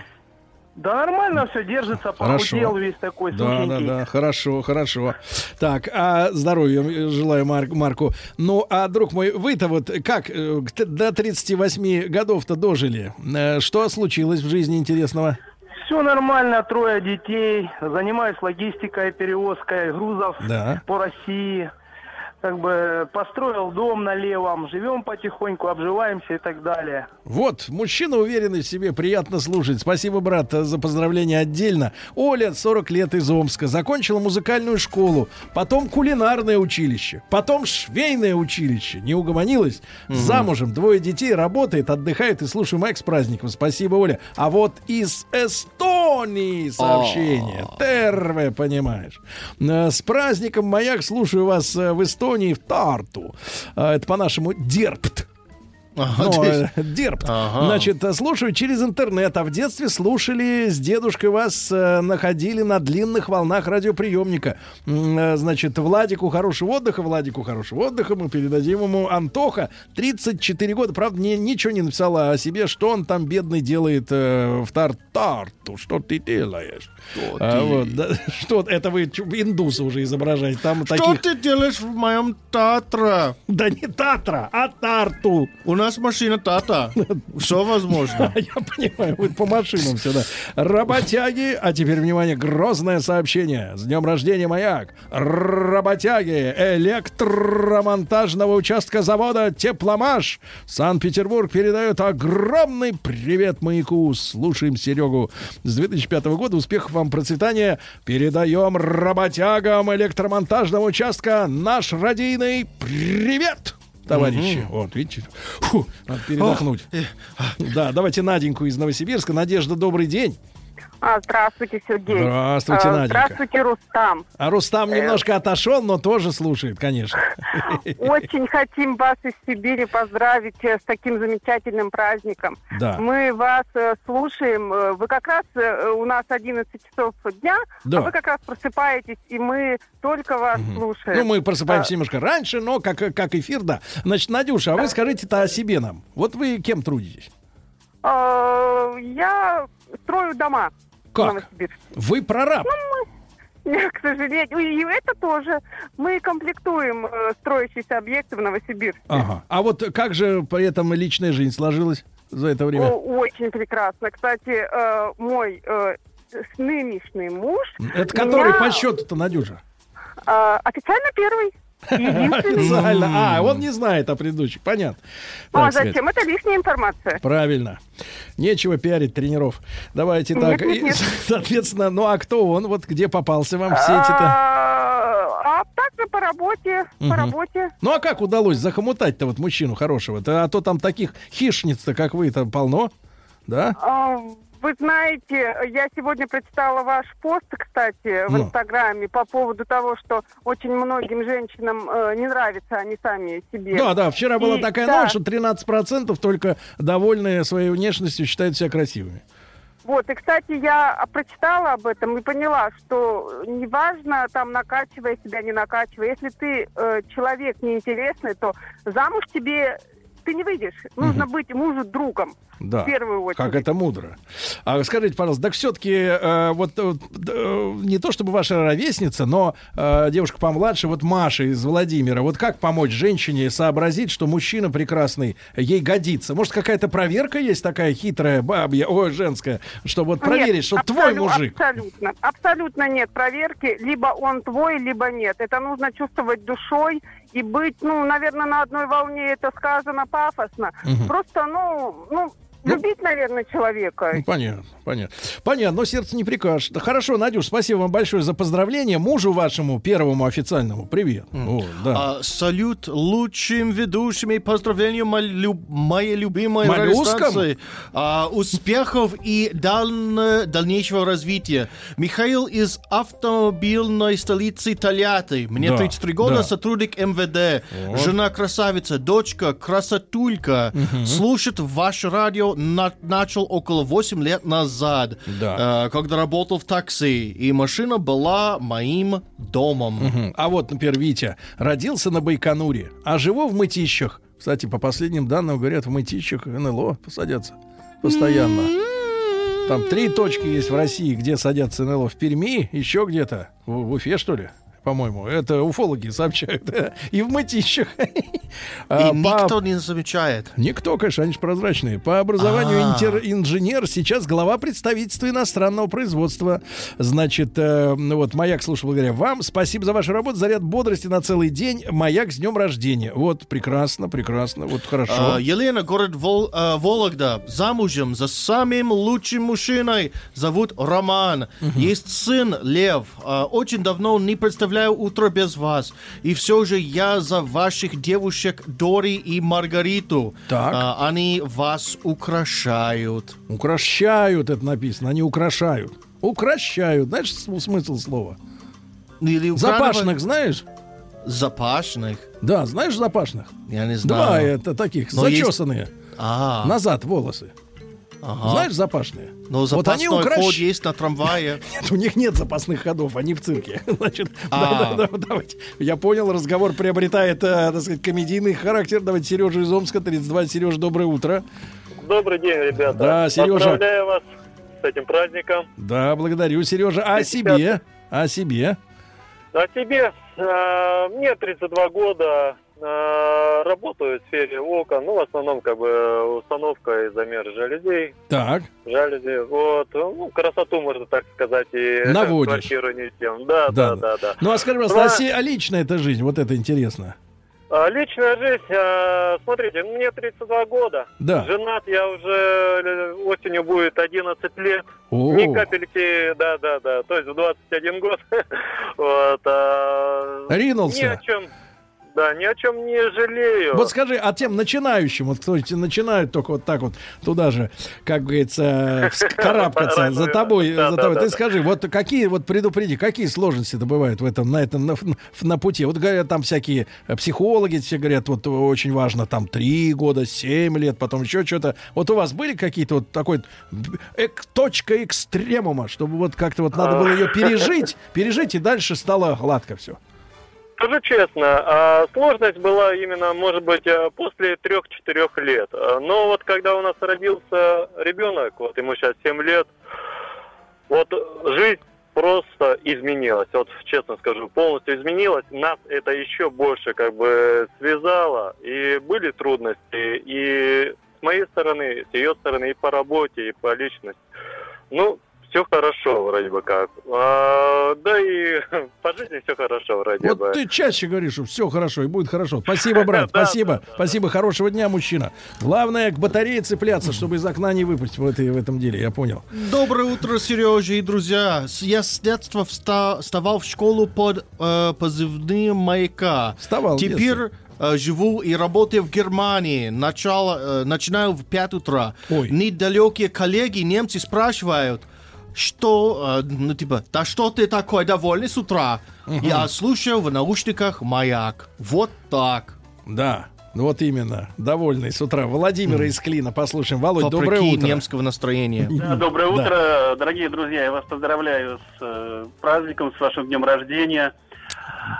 Да нормально все, держится, похудел весь такой Да, да, да, хорошо, хорошо. Так, а здоровья желаю Мар- Марку. Ну, а, друг мой, вы-то вот как э, до 38 годов-то дожили? Э, Что случилось в жизни интересного? Все нормально, трое детей, занимаюсь логистикой, перевозкой грузов Да. по России. Как бы построил дом на левом, живем потихоньку, обживаемся и так далее. Вот, мужчина уверенный в себе, приятно слушать. Спасибо, брат, за поздравление отдельно. Оля, 40 лет из Омска, закончила музыкальную школу, потом кулинарное училище, потом швейное училище. Не угомонилась? Замужем, двое детей, работает, отдыхает и слушаю Майк с праздником. Спасибо, Оля. А вот из Эстонии сообщение. Терве, понимаешь. Э, С праздником, Маяк, слушаю вас э, в Эстонии, в Тарту. Э, Это по-нашему Дерпт. Ага, Ну, то есть- э, Дерпт. Ага. Значит, слушаю через интернет, а в детстве слушали с дедушкой вас, э, находили на длинных волнах радиоприемника. Э, Значит, Владику хорошего отдыха, Владику хорошего отдыха. Мы передадим ему Антоха, 34 года. Правда, не, ничего не написала о себе, что он там бедный делает э, в Тартарту. Что ты делаешь? А, ты? вот, да, что это вы индуса уже изображаете. Там Что таких... ты делаешь в моем Татра? Да не Татра, а Тарту. У нас машина Тата. Все возможно. Я понимаю, вы по машинам сюда. Работяги, а теперь, внимание, грозное сообщение. С днем рождения, маяк. Работяги электромонтажного участка завода «Тепломаш». Санкт-Петербург передает огромный привет маяку. Слушаем Серегу. С 2005 года успехов вам процветания. Передаем работягам электромонтажного участка наш радийный привет товарищи. Вот, видите? Фу, надо передохнуть. Да, давайте Наденьку из Новосибирска. Надежда, добрый день. А, здравствуйте, Сергей. Здравствуйте, А, Наденька. Здравствуйте, Рустам. А Рустам Э. немножко отошел, но тоже слушает, конечно. Очень хотим вас из Сибири поздравить э, с таким замечательным праздником. Да. Мы вас э, слушаем. э, Вы как раз э, у нас 11 часов дня, Да. а вы как раз просыпаетесь, и мы только вас слушаем. Ну, мы просыпаемся А, немножко раньше, но как, как эфир, да. Значит, Надюша, а вы скажите-то о себе нам. Вот вы кем трудитесь? э, Я строю дома Как? Вы прораб. Нет, к сожалению. И это тоже. Мы комплектуем э, строящиеся объекты в Новосибирске. Ага. А вот как же при этом личная жизнь сложилась за это время? О, очень прекрасно. Кстати, э, мой э, нынешний муж... Это который меня, по счету-то, Надюша? э, официально первый. Официально. А, он не знает о предыдущих. Понятно. Ну, а зачем? Это лишняя информация. Правильно. Нечего пиарить тренеров. Давайте так. соответственно, ну а кто он? Вот где попался вам в сети-то? А, а также по работе, по работе. Ну а как удалось захомутать-то вот мужчину хорошего-то? А то там таких хищниц-то, как вы, там полно. Да? Вы знаете, я сегодня прочитала ваш пост, кстати, в Ну. Инстаграме по поводу того, что очень многим женщинам э, не нравятся они сами себе. Да, да, вчера была И- такая да. новость, что 13% только довольные своей внешностью считают себя красивыми. Вот, и, кстати, я прочитала об этом и поняла, что неважно, там, накачивая себя, не накачивая, если ты э, человек неинтересный, то замуж тебе ты не выйдешь. Нужно быть мужу другом. Да. В первую очередь. Как это мудро. А скажите, пожалуйста, так все-таки вот э, э, не то чтобы ваша ровесница, но э, девушка помладше, вот Маша из Владимира, вот как помочь женщине сообразить, что мужчина прекрасный ей годится? Может, какая-то проверка есть такая хитрая, бабья, ой, женская, чтобы вот проверить, Нет, что твой абсолю- мужик. Абсолютно. Абсолютно нет проверки. Либо он твой, либо нет. Это нужно чувствовать душой и быть, ну, наверное, на одной волне. Это сказано пафосно. Мгм. Просто, ну, ну, Любить, наверное, человека. Ну, понятно, понятно. Понятно, но сердце не прикажет. Да хорошо, Надюш, спасибо вам большое за поздравление. Мужу вашему, первому официальному, привет. О, да. А, салют лучшим ведущим и поздравления моей, люб- моей любимой радиостанции. А, успехов и даль- дальнейшего развития. Михаил из автомобильной столицы Тольятти. Мне Да, 33 года, да. сотрудник МВД. Вот. Жена красавица, дочка красотулька. Мгм. Слушает ваше радио на- начал около 8 лет назад. Да. э, когда работал в такси. И машина была моим домом. Мгм. А вот, например, Витя родился на Байконуре, а живу в Мытищах. Кстати, по последним данным, говорят, в Мытищах НЛО посадятся постоянно. Там три точки есть в России, где садятся НЛО. В Перми, еще где-то. В, в Уфе, что ли? По-моему. Это уфологи сообщают. И в Мытищах. А, И по- никто не замечает. Никто, конечно, они же прозрачные. По образованию А. интер- инженер, сейчас глава представительства иностранного производства. Значит, э, ну вот, Маяк слушал, говоря, вам спасибо за вашу работу, заряд бодрости на целый день. Маяк с днем рождения. Вот, прекрасно, прекрасно, вот хорошо. А, Елена, город Вол- а, Вологда, замужем за самым лучшим мужчиной. Зовут Роман. Есть сын Лев. А, очень давно не представляю утро без вас. И все же я за ваших девушек Дори и Маргариту. Так. А, они вас украшают. Укращают, это написано, они украшают. Укращают, знаешь см- смысл слова? Или Запашных знаешь? Запашных? Да, знаешь запашных? Я не Два знаю. это таких, Но есть- зачесанные. А. Назад волосы. Ага. Знаешь запашные? Но Вот они укращ- ход есть на трамвае. Нет, у них нет запасных ходов, они в цирке. Значит, А. да, да, да, давайте. Я понял, разговор приобретает, э, так сказать, комедийный характер. Давайте Сережа из Омска, 32. Сережа, доброе утро. Добрый день, ребята. Да, Сережа. Поздравляю вас с этим праздником. Да, благодарю, Сережа. А себе? А себе? А тебе, э, мне 32 года, работаю в сфере окон, ну, в основном, как бы, установка и замер жалюзей. Так. Жалюзи, вот, ну, красоту, можно так сказать, и Наводишь. квартиру не тем. Да, да, да, да. Ну, а скажи, пожалуйста, а, се- а личная эта жизнь, вот это интересно. А, Личная жизнь, э, смотрите, мне 32 года. Да. Женат я уже э, осенью будет 11 лет. О. Ни капельки, да, да, да. То есть в 21 год. вот, а, Ринулся. Ни о чем, да, ни о чем не жалею. Вот скажи, а тем начинающим, вот кто эти начинают только вот так вот туда же, как говорится, карабкаться за тобой, Да, за тобой. да, ты да. скажи, вот какие, вот предупреди, какие сложности-то бывают в этом, на этом, на, на пути? Вот говорят, там всякие э, психологи, все говорят, вот очень важно там три года, семь лет, потом еще что-то. Вот у вас были какие-то вот такой эк- точка экстремума, чтобы вот как-то вот надо было ее пережить, пережить, и дальше стало гладко все. Скажу честно, а, сложность была именно, может быть, э, после трех-четырех лет. А, Но вот когда у нас родился ребенок, вот ему сейчас 7 лет, вот жизнь просто изменилась. Вот честно скажу, полностью изменилась. Нас это еще больше как бы связало. И были трудности и с моей стороны, с ее стороны, и по работе, и по личности. Ну, все хорошо вроде бы как. А, да и по жизни все хорошо вроде бы. Вот ты чаще говоришь, что все хорошо и будет хорошо. Спасибо, брат, спасибо. Спасибо, хорошего дня, мужчина. Главное, к батарее цепляться, чтобы из окна не выпасть в, этой, в этом деле, я понял. Доброе утро, Сережа и друзья. Я с детства вста- вставал в школу под э, позывным маяка. Вставал Теперь э, живу и работаю в Германии. Начало, э, начинаю в 5 утра. Недалекие коллеги, немцы спрашивают, что, э, ну типа, да что ты такой довольный с утра? Я слушаю в наушниках маяк. Вот так. Да, ну вот именно, довольный с утра. Владимира из Клина, послушаем. Володь, доброе Вопреки утро. немского настроения. Да, доброе Да. утро, дорогие друзья. Я вас поздравляю с э, праздником, с вашим днем рождения.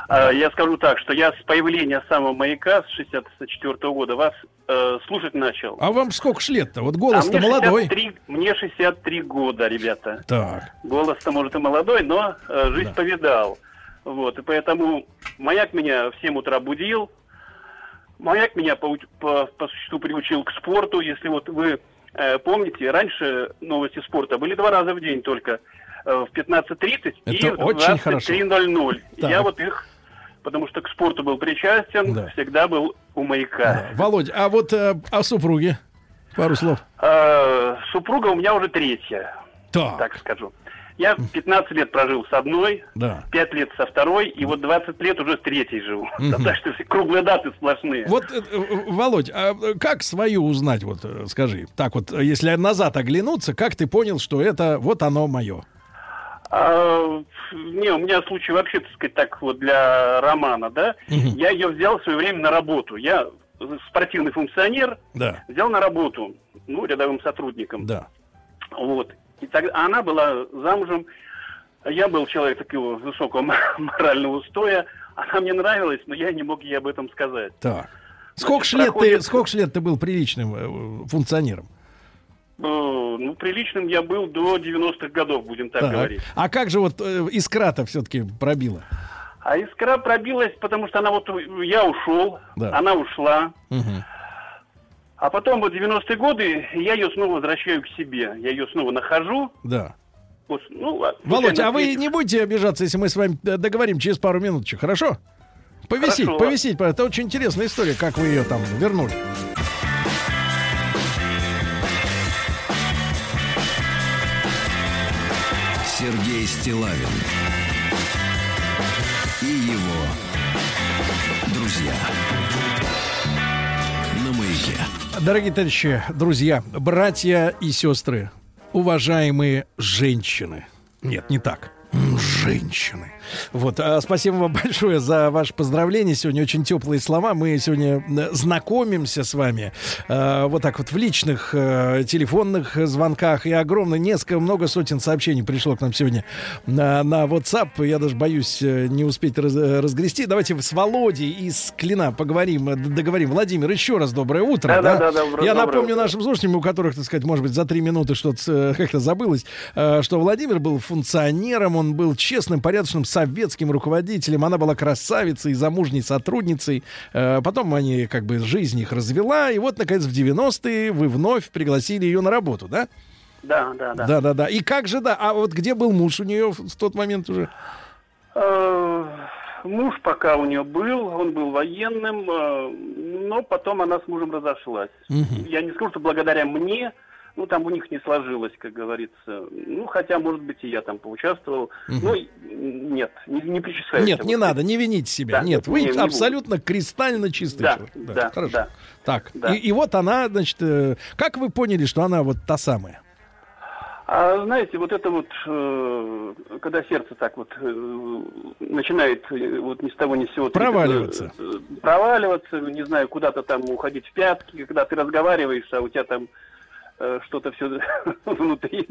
А, Я скажу так, что я с появления самого маяка с 64 года вас э, слушать начал. А вам сколько лет-то? Вот А голос-то мне молодой. 63 мне 63 года, ребята. Так. Голос-то, может, и молодой, но э, жизнь повидал. Вот, и поэтому маяк меня в 7 утра будил. Маяк меня по, по, по существу приучил к спорту. Если вот вы э, помните, раньше новости спорта были два раза в день только. Э, в 15.30 и в очень хорошо. 23.00. Так. Я вот их, потому что к спорту был причастен, всегда был у маяка. Володь, а вот э, о супруге? Пару слов. Э, супруга у меня уже третья, Так. так скажу. Я 15 лет прожил с одной, Да. 5 лет со второй, и вот 20 лет уже с третьей живу. Мгм. Так что круглые даты сплошные. Вот, э, э, Володь, а как свою узнать, вот скажи, так вот, если назад оглянуться, как ты понял, что это вот оно мое? А, не, у меня случай вообще, так сказать, так вот для романа, да. Я ее взял в свое время на работу. Я спортивный функционер, Да. взял на работу, ну, рядовым сотрудником. Да. Вот. И тогда она была замужем. Я был человек такого высокого морального устоя. Она мне нравилась, но я не мог ей об этом сказать. Так. Сколько Значит, лет ты, проходит- сколько ж лет ты был приличным э, функционером? Э, Ну, приличным я был до 90-х годов, будем так, Так. говорить. А как же вот э, искра-то все-таки пробила? А искра пробилась, потому что она вот... у- Я ушел, Да. она ушла. Мгм. А потом вот 90-е годы я ее снова возвращаю к себе. Я ее снова нахожу. Да. Вот, ну, а- Володь, а вы не будете обижаться, если мы с вами э, договорим через пару минуточек, хорошо? Повисить, Хорошо. повисить. Это очень интересная история, как вы ее там вернули. Стилавин и его друзья на маяке. Дорогие товарищи, друзья, братья и сестры, уважаемые женщины. Нет, не так. Женщины. Вот, а, спасибо вам большое за ваше поздравление. Сегодня очень теплые слова. Мы сегодня э, знакомимся с вами э, вот так вот в личных э, телефонных звонках. И огромно, несколько, много сотен сообщений пришло к нам сегодня на, на WhatsApp. Я даже боюсь не успеть раз- разгрести. Давайте с Володей из Клина поговорим, договорим. Владимир, еще раз доброе утро. Да-да-да, доброе- Я доброе напомню утро. нашим слушателям, у которых, так сказать, может быть, за три минуты что-то как-то забылось, что Владимир был функционером, он был честным, порядочным советским руководителем, она была красавицей, замужней сотрудницей. Э, Потом они, как бы, жизнь их развела, и вот, наконец, в 90-е вы вновь пригласили ее на работу, да? Да, да, да. Да, да, да. И как же, да, а вот где был муж у нее в тот момент уже? Э, Муж пока у нее был, он был военным, э, но потом она с мужем разошлась. Я не скажу, что благодаря мне, ну там у них не сложилось, как говорится. Ну, хотя, может быть, и я там поучаствовал. Мгм. Ну, и- нет, не, не причисляю. Нет, не вот. надо, не вините себя. Да, Нет, вы не- не абсолютно кристально чистый Да, человек. да, хорошо. да. Так, Да. И, и вот она, значит, э, как вы поняли, что она вот та самая? А знаете, вот это вот, э, когда сердце так вот э, начинает э, вот ни с того ни с сего... Проваливаться. э, э, проваливаться, не знаю, куда-то там уходить в пятки, когда ты разговариваешь, а у тебя там что-то все внутри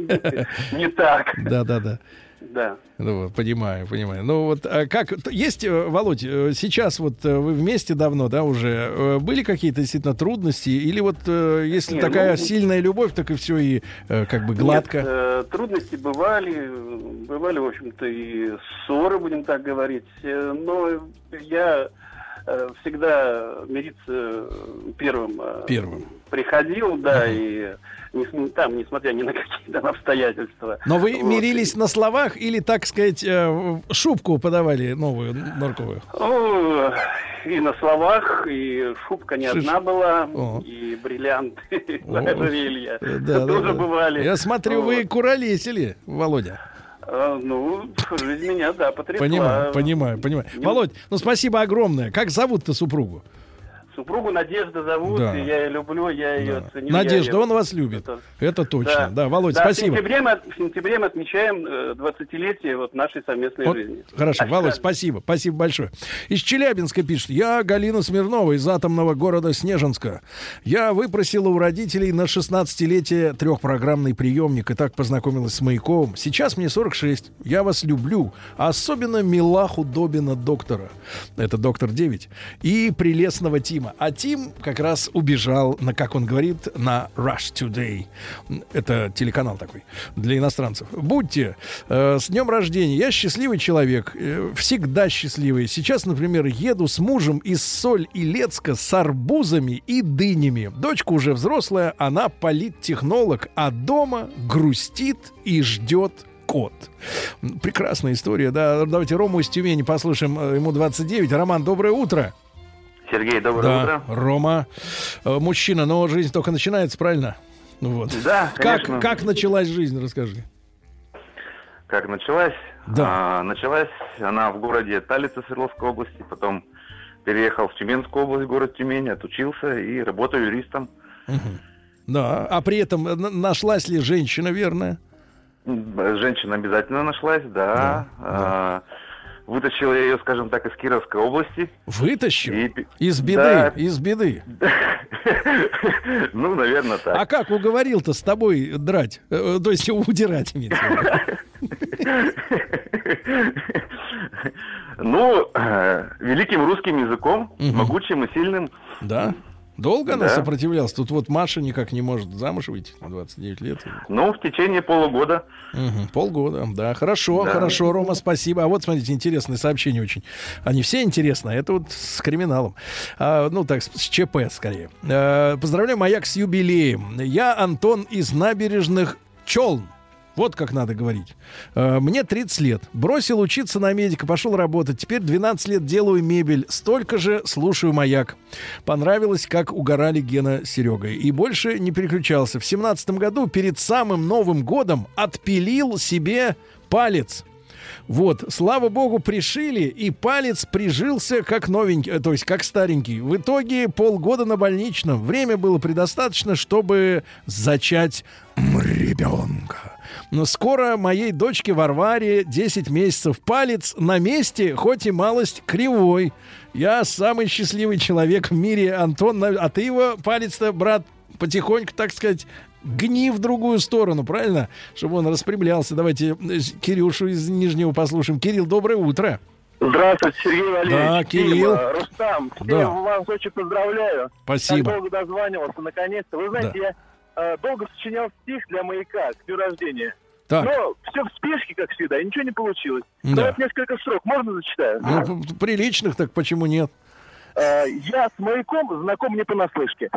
не так. Да, да, да. Да. Ну, понимаю, понимаю. Ну вот а как есть, э, Володь, э, сейчас вот э, вы вместе давно, да, уже э, были какие-то действительно трудности или вот э, если Не, такая ну, сильная любовь, так и все и э, как бы гладко. Нет, э, трудности бывали, э, бывали, в общем-то, и ссоры, будем так говорить. Э, Но я э, всегда мириться э, первым, э, Первым. приходил, да, и не там, несмотря ни на какие там обстоятельства. Но вы Вот. мирились на словах или, так сказать, э, шубку подавали новую норковую? Ну, и на словах, и шубка не Шиш- одна была, О. и бриллианты, и ожерелья Э, Да, тоже да. бывали. Я смотрю, вы куролесили, Володя. А, Ну, жизнь меня, да, потрясла. Понимаю, понимаю, понимаю. Не- Володь, ну спасибо огромное. Как зовут-то супругу? Супругу Надежда зовут, Да. и я ее люблю, я ее ценю. Надежда, её- он вас любит. Это точно. Да, Володь, Да, спасибо. В сентябре, мы, в сентябре мы отмечаем э, 20-летие вот нашей совместной Вот, жизни. Хорошо, Володь, спасибо, спасибо большое. Из Челябинска пишет, я Галина Смирнова из атомного города Снежинска. Я выпросила у родителей на 16-летие трехпрограммный приемник и так познакомилась с Маяковым. Сейчас мне 46, я вас люблю, особенно Милаху Добина доктора, это доктор 9, и прелестного Тима. А Тим как раз убежал, на, как он говорит, на Rush Today. Это телеканал такой для иностранцев. Будьте э, с днем рождения. Я счастливый человек, э, всегда счастливый. Сейчас, например, еду с мужем из Соль-Илецка с арбузами и дынями. Дочка уже взрослая, она политтехнолог, а дома грустит и ждет кот. Прекрасная история, да. Давайте Рому из Тюмени послушаем, э, ему 29. Роман, доброе утро. Сергей, доброе да, утро. Рома. Э, Мужчина, но жизнь только начинается, правильно? Ну Вот. Да, Как, конечно. как началась жизнь, расскажи. Как началась? Да. А, началась она в городе Талица Свердловской области, потом переехал в Тюменскую область, город Тюмень, отучился и работаю юристом. Мгм. Да, а при этом э, нашлась ли женщина верная? Женщина обязательно нашлась, да. А, Вытащил я ее, скажем так, из Кировской области. Вытащил? И Из беды, Да. из беды. Ну, наверное, так. А как уговорил-то с тобой драть? Э, э, То есть удирать? Ну, э, великим русским языком, могучим и сильным. Да? Долго она Да. сопротивлялась? Тут вот Маша никак не может замуж выйти на 29 лет. Ну, в течение полугода. Мгм, полгода, да. Хорошо, Да. хорошо, Рома, спасибо. А вот, смотрите, интересные сообщения очень. Они все интересные, а это вот с криминалом. А, ну, так, с с ЧП скорее. А, поздравляю, Маяк, с юбилеем. Я Антон из набережных Челн. Вот как надо говорить. А, Мне 30 лет. Бросил учиться на медика, пошел работать. Теперь 12 лет делаю мебель. Столько же слушаю маяк. Понравилось, как угорали Гена с Серегой. И больше не переключался. В 17 году, перед самым Новым годом, отпилил себе палец. Вот, слава богу, пришили, и палец прижился как новенький, э, то есть как старенький. В итоге полгода на больничном. Время было предостаточно, чтобы зачать ребенка. Но скоро моей дочке Варваре 10 месяцев. Палец на месте, хоть и малость кривой. Я самый счастливый человек в мире, Антон. А ты его палец-то, брат, потихоньку, так сказать, гни в другую сторону, правильно? Чтобы он распрямлялся. Давайте э, Кирюшу из Нижнего послушаем. Кирилл, доброе утро. Здравствуйте, Сергей Валерьевич. Да, Кирилл. Дима, Рустам, всем Да. вас очень поздравляю. Спасибо. Так долго дозванивался, наконец-то. Вы знаете, я э, долго сочинял стих для маяка к дню рождения. Так. Но все в спешке, как всегда, и ничего не получилось. Да. Давайте несколько строк, можно зачитаю? Ну, приличных, так почему нет? Э, Я с маяком знаком не понаслышке.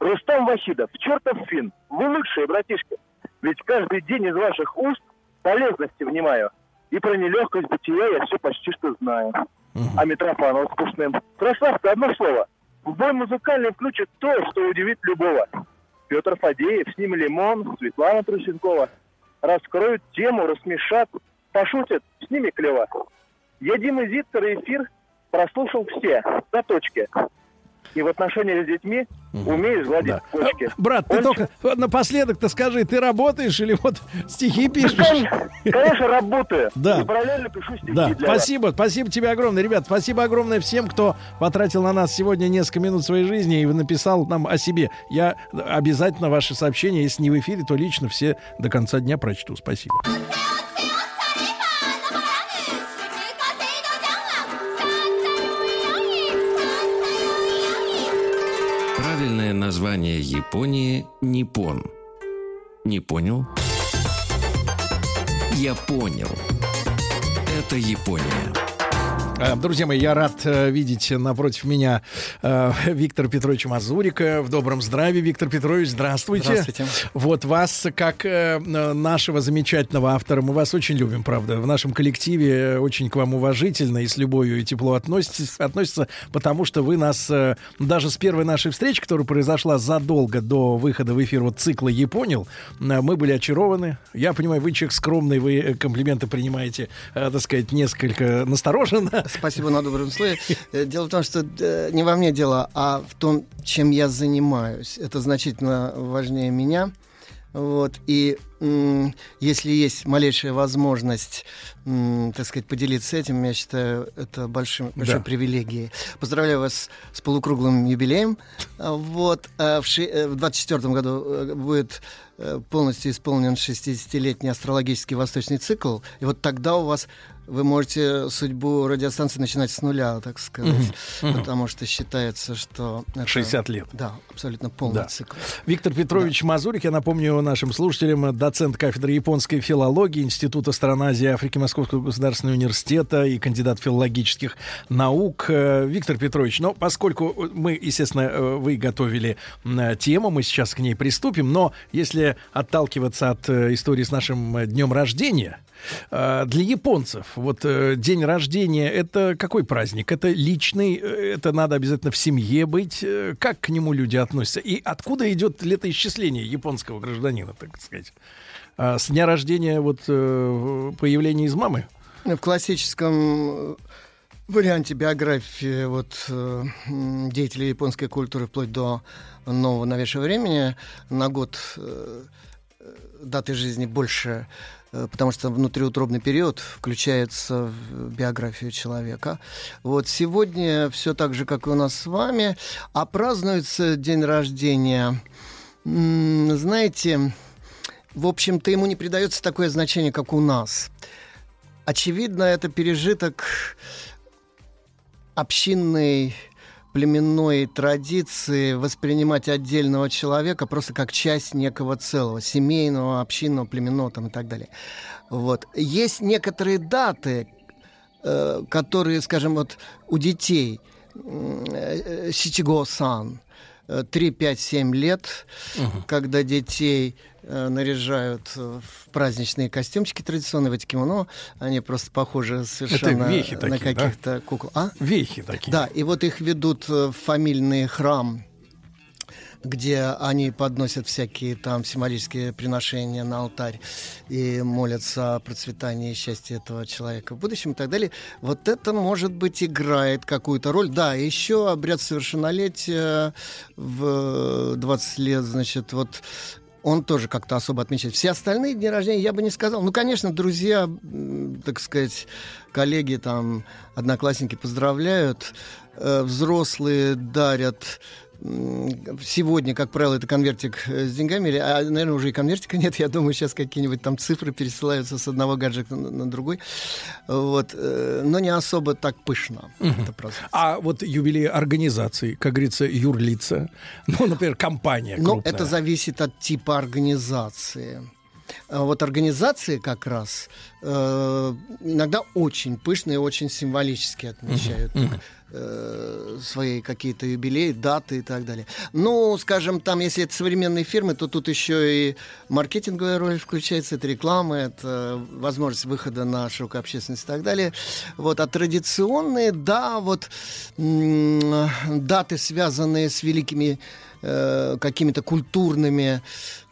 Рустам Вахидов, чертов фин, вы лучшие, братишка. Ведь каждый день из ваших уст полезности внимаю. И про нелегкость бытия я все почти что знаю. А Митрофанов с Пушным. Красавцы, одно слово. В бой музыкальный включит то, что удивит любого. Петр Фадеев, ним Лимон, Светлана Трусенкова. Раскроют тему, рассмешат, пошутят, с ними клево. Я Дима Зиттер и эфир прослушал все, до точки. И в отношениях с детьми умею гладить почки. Брат, ты Он только напоследок-то скажи, ты работаешь или вот стихи пишешь? Конечно, работаю. Да. И параллельно пишу стихи Да, для вас. спасибо, спасибо тебе огромное, ребят, спасибо огромное всем, кто потратил на нас сегодня несколько минут своей жизни и написал нам о себе. Я обязательно ваши сообщения, если не в эфире, то лично все до конца дня прочту. Спасибо. Правильное название Японии – Ниппон. Не понял? Я понял. Это Япония. Э, Друзья мои, я рад э, видеть напротив меня э, Виктора Петровича Мазурика. В добром здравии, Виктор Петрович, здравствуйте. Здравствуйте. Вот вас, как нашего замечательного автора, мы вас очень любим, правда. В нашем коллективе очень к вам уважительно и с любовью и тепло относитесь, относятся, потому что вы нас даже с первой нашей встречи, которая произошла задолго до выхода в эфир вот цикла «Я понял», мы были очарованы. Я понимаю, вы человек скромный, вы комплименты принимаете, так сказать, несколько настороженно. Спасибо на добром слове. Э, Дело в том, что э, не во мне дело, а в том, чем я занимаюсь. Это значительно важнее меня. Вот. И если есть малейшая возможность, так сказать, поделиться этим, я считаю, это большим, большой Да. привилегией. Поздравляю вас с полукруглым юбилеем. А, Вот. а В, ши- э, в 24 году э, будет э, полностью исполнен 60-летний астрологический восточный цикл. И вот тогда у вас вы можете судьбу радиостанции начинать с нуля, так сказать. Мгм, мгм. Потому что считается, что... это- 60 лет. Да, абсолютно полный Да. цикл. Виктор Петрович Мазурик, я напомню нашим слушателям, доцент кафедры японской филологии Института стран Азии и Африки Московского государственного университета и кандидат филологических наук. Э, Виктор Петрович, но поскольку мы, естественно, э, вы готовили э, тему, мы сейчас к ней приступим, но если отталкиваться от э, истории с нашим э, днем рождения, э, для японцев вот э, день рождения это какой праздник? Это личный, э, это надо обязательно в семье быть. Э, Как к нему люди относятся? И откуда идет летоисчисление японского гражданина, так сказать? А, С дня рождения вот э, появления из мамы? В классическом э, варианте биографии вот, э, деятелей японской культуры вплоть до нового новейшего времени на год даты жизни больше, потому что внутриутробный период включается в биографию человека. Вот сегодня все так же, как и у нас с вами, а празднуется день рождения, знаете, в общем-то, ему не придается такое значение, как у нас. Очевидно, это пережиток общинной племенной традиции воспринимать отдельного человека просто как часть некого целого, семейного, общинного, племенного там, и так далее. Вот. Есть некоторые даты, э, которые, скажем, вот у детей, э, э, 3, 5, 7 лет, когда детей наряжают э, в праздничные костюмчики традиционные, в эти кимоно, они просто похожи совершенно вехи на такие, да? каких-то кукол. А? Вехи такие. Да, и вот их ведут э, в фамильный храм, где они подносят всякие там символические приношения на алтарь и молятся о процветании и счастье этого человека в будущем и так далее. Вот это, может быть, играет какую-то роль. Да, еще обряд совершеннолетия в 20 лет, значит, вот он тоже как-то особо отмечает. Все остальные дни рождения я бы не сказал. Ну, конечно, друзья, так сказать, коллеги, там, одноклассники поздравляют. Э, Взрослые дарят Сегодня, как правило, это конвертик э, с деньгами, или, а, наверное, уже и конвертика нет. Я думаю, сейчас какие-нибудь там цифры пересылаются с одного гаджета на, на другой. Вот. э, Но не особо так пышно. это празднуется. А вот юбилей организации, как говорится, юрлица, ну, например, компания Ну, крупная. это зависит от типа организации. А Вот организации как раз э, иногда очень пышные, очень символически отмечают мгм. э, свои какие-то юбилеи, даты и так далее. Ну, скажем, там, если это современные фирмы, то тут еще и маркетинговая роль включается, это реклама, это возможность выхода на широкую общественность и так далее. Вот, а традиционные, да, вот даты, связанные с великими э, какими-то культурными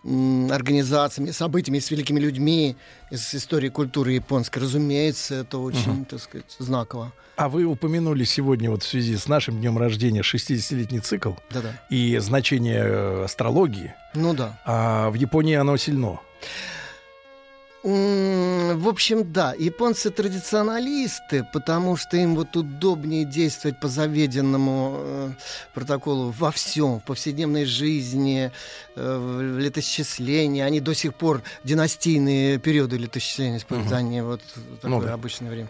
организациями, событиями, с великими людьми из истории культуры японской. Разумеется, это очень, Мгм. так сказать, знаково. А вы упомянули сегодня вот в связи с нашим днем рождения 60-летний цикл Да-да. и значение э, астрологии. Ну да. А в Японии оно сильно. В общем, да, японцы традиционалисты, потому что им вот удобнее действовать по заведенному э, протоколу во всем, в повседневной жизни, э, в летосчислении. Они до сих пор династийные периоды летосчисления используют, не вот такое Ну да. обычное время.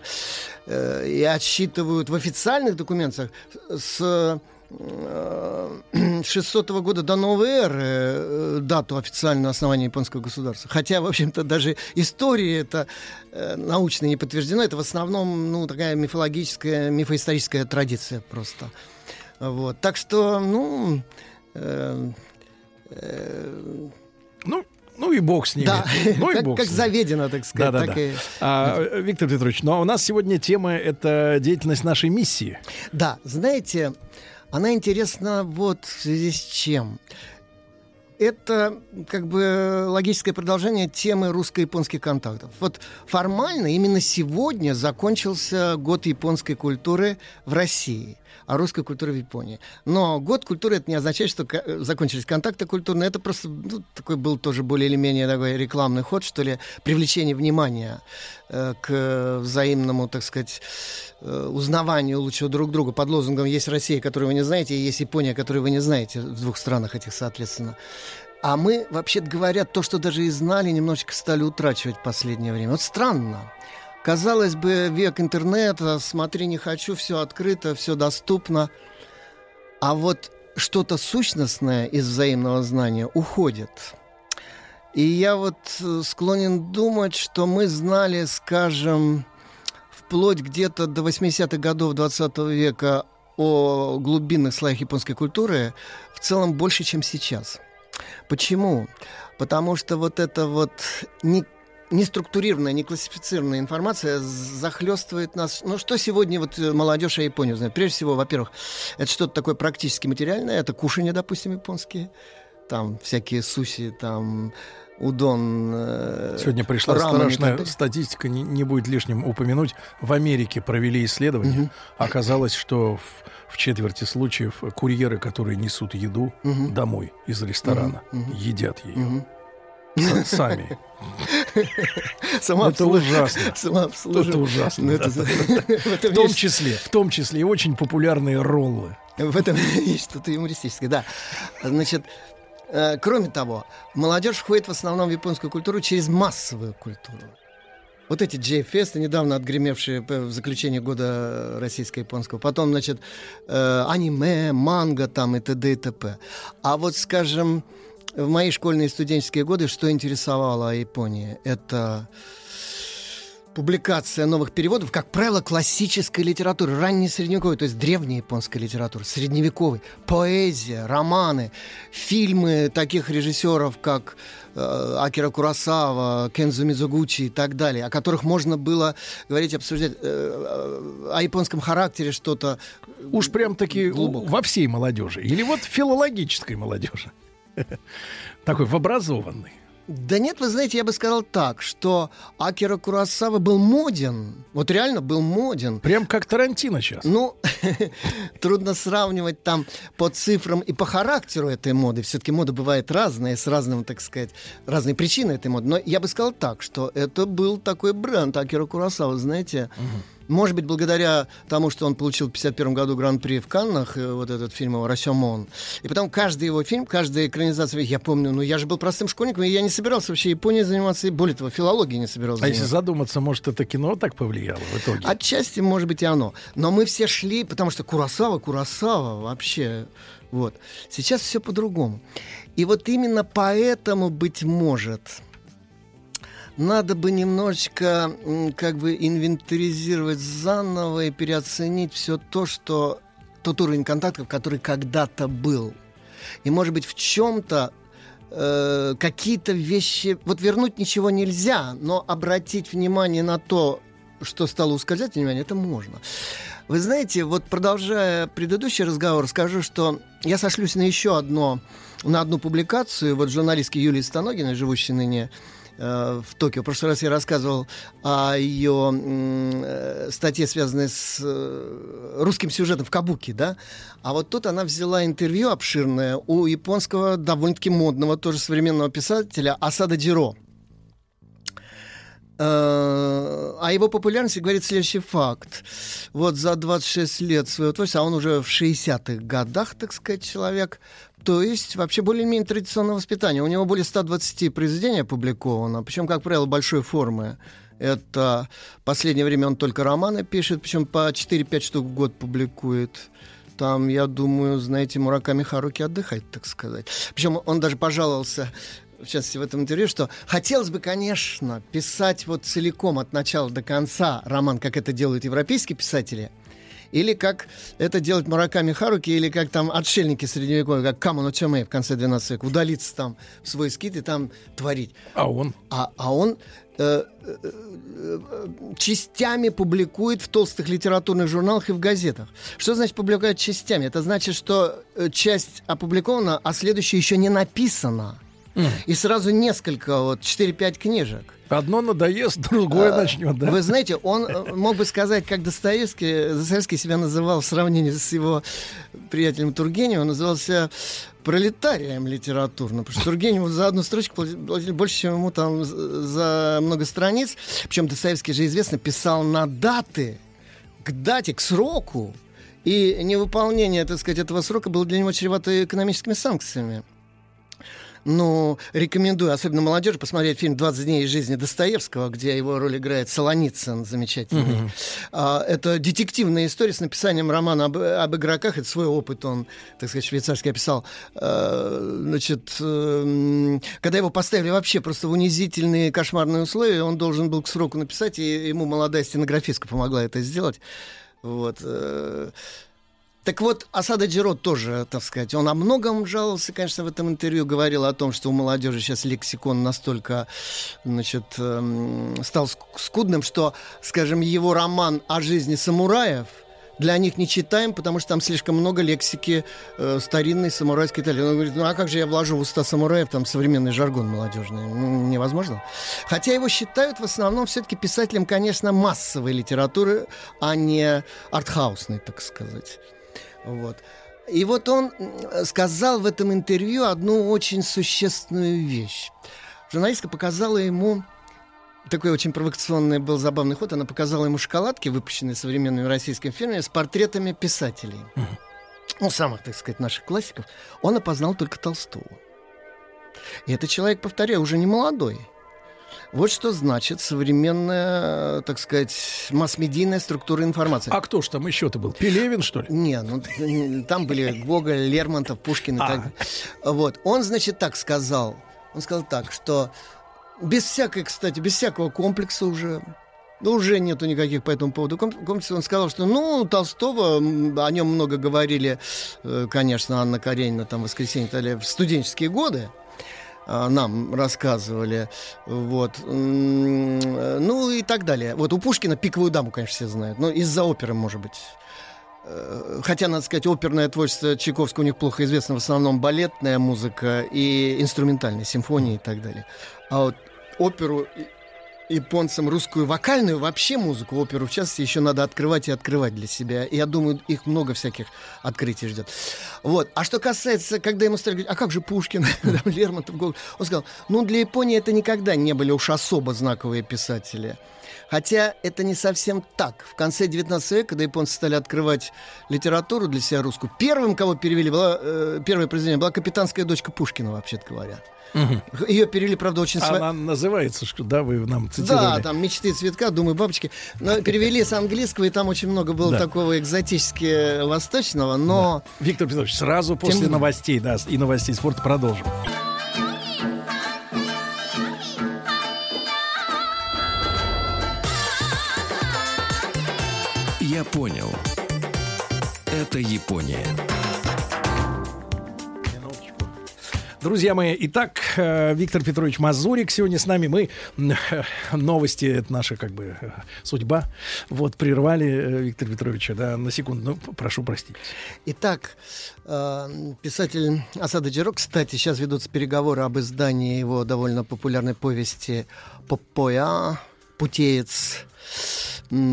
Э, И отсчитывают в официальных документах с э, 600 года до новой эры э, дату официального основания японского государства. Хотя, в общем-то, даже история это э, научно не подтверждено. Это в основном ну, такая мифологическая, мифоисторическая традиция просто. Вот. Так что, ну... э, э, Ну, ну и бог с ними. Да, ну и как, бог как заведено, так сказать. Да-да-да. так и- А, Виктор Петрович, ну а у нас сегодня тема это деятельность нашей миссии. Да, знаете, она интересна вот в связи с чем. Это как бы логическое продолжение темы русско-японских контактов. Вот формально именно сегодня закончился год японской культуры в России, а русской культуры в Японии. Но год культуры это не означает, что э, закончились контакты культурные. Это просто ну, такой был тоже более или менее такой рекламный ход, что ли, привлечение внимания э, к взаимному, так сказать, э, узнаванию лучшего друг друга под лозунгом «Есть Россия, которую вы не знаете, и есть Япония, которую вы не знаете» в двух странах этих, соответственно. А мы, вообще-то говоря, то, что даже и знали, немножечко стали утрачивать в последнее время. Вот странно. Казалось бы, век интернета, смотри, не хочу, все открыто, все доступно. А вот что-то сущностное из взаимного знания уходит. И я вот э, склонен думать, что мы знали, скажем, вплоть где-то до 80-х годов 20 века о глубинных слоях японской культуры в целом больше, чем сейчас. Почему? Потому что вот эта вот не неструктурированная, не классифицированная информация захлестывает нас. Ну, что сегодня вот э, молодежь о Японии знает? Прежде всего, во-первых, это что-то такое практически материальное. Это кушанье, допустим, японские. Там всякие суси, там удон. э, Сегодня пришла страшная статистика, не, не будет лишним упомянуть. В Америке провели исследование. Оказалось, что в, в четверти случаев курьеры, которые несут еду Мгм. домой из ресторана, мгм. едят ее. Мгм. Сами. Это ужасно. самообслуживание. Это ужасно. Ну, это- да. в том числе, в том числе и очень популярные роллы. В этом есть что-то юмористическое, да. Значит, э, кроме того, молодежь входит в основном в японскую культуру через массовую культуру. Вот эти J-фесты, недавно отгремевшие в заключении года российско-японского. Потом, значит, э, аниме, манга там и т.д. и т.п. А вот, скажем, в мои школьные и студенческие годы что интересовало о Японии? Это публикация новых переводов, как правило, классической литературы, ранней средневековой, то есть древней японской литературы, средневековой, поэзия, романы, фильмы таких режиссеров, как э, Акира Курасава, Кензу Мизугучи и так далее, о которых можно было говорить, обсуждать э, э, о японском характере что-то. Уж прям таки у- во всей молодежи. Или вот филологической молодежи. Такой в образованной. Да нет, вы знаете, я бы сказал так, что Акира Курасава был моден. Вот реально был моден. Прям как Тарантино сейчас. Ну, трудно сравнивать там по цифрам и по характеру этой моды. Все-таки мода бывает разная, с разным, так сказать, разные причины этой моды. Но я бы сказал так, что это был такой бренд Акира Курасава, знаете. Может быть, благодаря тому, что он получил в 51 году Гран-при в Каннах, э, вот этот фильм его «Расемон». И потом каждый его фильм, каждая экранизация, я помню, ну я же был простым школьником, и я не собирался вообще Японией заниматься, и более того, филологией не собирался А если заниматься. задуматься, может, это кино так повлияло в итоге? Отчасти, может быть, и оно. Но мы все шли, потому что Курасава, Курасава вообще. Вот. Сейчас все по-другому. И вот именно поэтому, быть может, надо бы немножечко как бы инвентаризировать заново и переоценить все то, что тот уровень контактов, который когда-то был. И, может быть, в чем-то э, какие-то вещи... Вот вернуть ничего нельзя, но обратить внимание на то, что стало ускользать внимание, это можно. Вы знаете, вот продолжая предыдущий разговор, скажу, что я сошлюсь на еще одно, на одну публикацию вот журналистки Юлии Станогиной, живущей ныне в Токио. В прошлый раз я рассказывал о ее э, статье, связанной с э, русским сюжетом в Кабуки, да? А вот тут она взяла интервью обширное у японского довольно-таки модного, тоже современного писателя Асада Джиро. Э, О его популярности говорит следующий факт. Вот за 26 лет своего творчества, а он уже в 60-х годах, так сказать, человек, то есть вообще более-менее традиционное воспитание. У него более 120 произведений опубликовано, причем, как правило, большой формы. Это последнее время он только романы пишет, причем по 4-5 штук в год публикует. Там, я думаю, знаете, Мураками Харуки отдыхать, так сказать. Причем он даже пожаловался в частности, в этом интервью, что хотелось бы, конечно, писать вот целиком от начала до конца роман, как это делают европейские писатели, или как это делает Мураками Харуки, или как там отшельники средневековья, как Камоно Чамэ в конце 12 века, удалиться там в свой скит и там творить. А он? А, а он э, э, э, частями публикует в толстых литературных журналах и в газетах. Что значит публикует частями? Это значит, что часть опубликована, а следующая еще не написана. И сразу несколько, вот 4-5 книжек. Одно надоест, другое А, начнет, да? Вы знаете, он э, мог бы сказать, как Достоевский, Достоевский себя называл в сравнении с его приятелем Тургеневым, он назывался пролетарием литературным, потому что Тургеневу за одну строчку платили больше, чем ему там за много страниц. Причем Достоевский же известно писал на даты, к дате, к сроку. И невыполнение, так сказать, этого срока было для него чревато экономическими санкциями. Ну, рекомендую, особенно молодежи, посмотреть фильм «20 дней из жизни Достоевского», где его роль играет Солоницын, замечательный. А, это детективная история с написанием романа об, об игроках. Это свой опыт он, так сказать, швейцарский описал. А, значит, эм, когда его поставили вообще просто в унизительные кошмарные условия, он должен был к сроку написать, и ему молодая стенографистка помогла это сделать. Вот. Так вот, Асада Джиро тоже, так сказать, он о многом жаловался, конечно, в этом интервью, говорил о том, что у молодежи сейчас лексикон настолько, значит, эм, стал ск- скудным, что, скажем, его роман о жизни самураев для них не читаем, потому что там слишком много лексики э, старинной самурайской итальянской. Он говорит, ну а как же я вложу в уста самураев там современный жаргон молодежный? Ну, невозможно. Хотя его считают в основном все-таки писателем, конечно, массовой литературы, а не артхаусной, так сказать. Вот. И вот он сказал в этом интервью одну очень существенную вещь. Журналистка показала ему такой очень провокационный был забавный ход. Она показала ему шоколадки, выпущенные современными российскими фирмами, с портретами писателей. Ну, самых, так сказать, наших классиков. Он опознал только Толстого. И этот человек, повторяю, уже не молодой. Вот что значит современная, так сказать, масс-медийная структура информации. А кто ж там еще-то был? Пелевин, что ли? Не, ну там были Гоголь, Лермонтов, Пушкин и А. так далее. Вот. Он, значит, так сказал. Он сказал так, что без всякой, кстати, без всякого комплекса уже, ну, уже нету никаких по этому поводу ком- комплексов. Он сказал, что, ну, Толстого, о нем много говорили, э, конечно, Анна Каренина, там, «Воскресенье», и так далее, в студенческие годы нам рассказывали, вот, ну и так далее. Вот у Пушкина «Пиковую даму», конечно, все знают, но из-за оперы, может быть. Э, Хотя, надо сказать, оперное творчество Чайковского у них плохо известно, в основном балетная музыка и инструментальная, симфонии и так далее. А вот оперу японцам русскую вокальную, вообще музыку, оперу в частности, еще надо открывать и открывать для себя. И я думаю, их много всяких открытий ждет. Вот. А что касается, когда ему стали говорить, а как же Пушкин, Лермонтов, Гоголь?» он сказал, ну, для Японии это никогда не были уж особо знаковые писатели. Хотя это не совсем так. В конце 19 века, когда японцы стали открывать литературу для себя русскую, первым, кого перевели, была, э, первое произведение была «Капитанская дочка Пушкина», вообще-то говоря. Ее перевели, правда, очень... сва- Она называется, что, да, вы нам да, цитировали. там мечты цветка, думаю, бабочки. Но перевели с английского, и там очень много было Да. такого экзотически восточного, но. Виктор Петрович, сразу после более. новостей, да, и новостей спорта продолжим. Я понял. Это Япония. Друзья мои, итак, э, Виктор Петрович Мазурик сегодня с нами. Мы э, новости, это наша как бы э, судьба. Вот прервали Виктора Петровича, да, на секунду. Ну, прошу простить. Итак, писатель Асада Джиро, кстати, сейчас ведутся переговоры об издании его довольно популярной повести «Попоя», «Путеец»,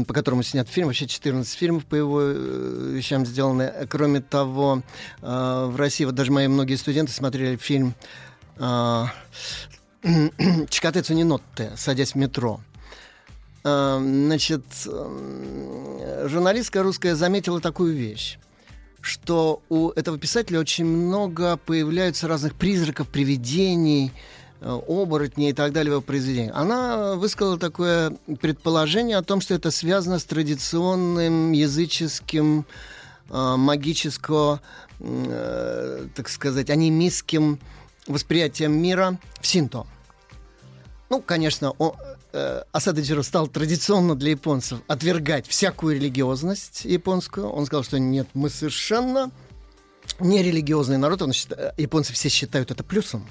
по которому снят фильм. Вообще 14 фильмов по его э, вещам сделаны. Кроме того, э, в России, вот даже мои многие студенты смотрели фильм э, «Чикатецу Нинотте», «Садясь в метро». Значит, журналистка русская заметила такую вещь что у этого писателя очень много появляются разных призраков, привидений, э, оборотней и так далее его произведениях. Она высказала такое предположение о том, что это связано с традиционным языческим, э, магическо, э, так сказать, анимистским восприятием мира в синто. Ну, конечно, он, э, Асада Джиро стал традиционно для японцев отвергать всякую религиозность японскую. Он сказал, что нет, мы совершенно нерелигиозный народ. Он э, японцы все считают это плюсом.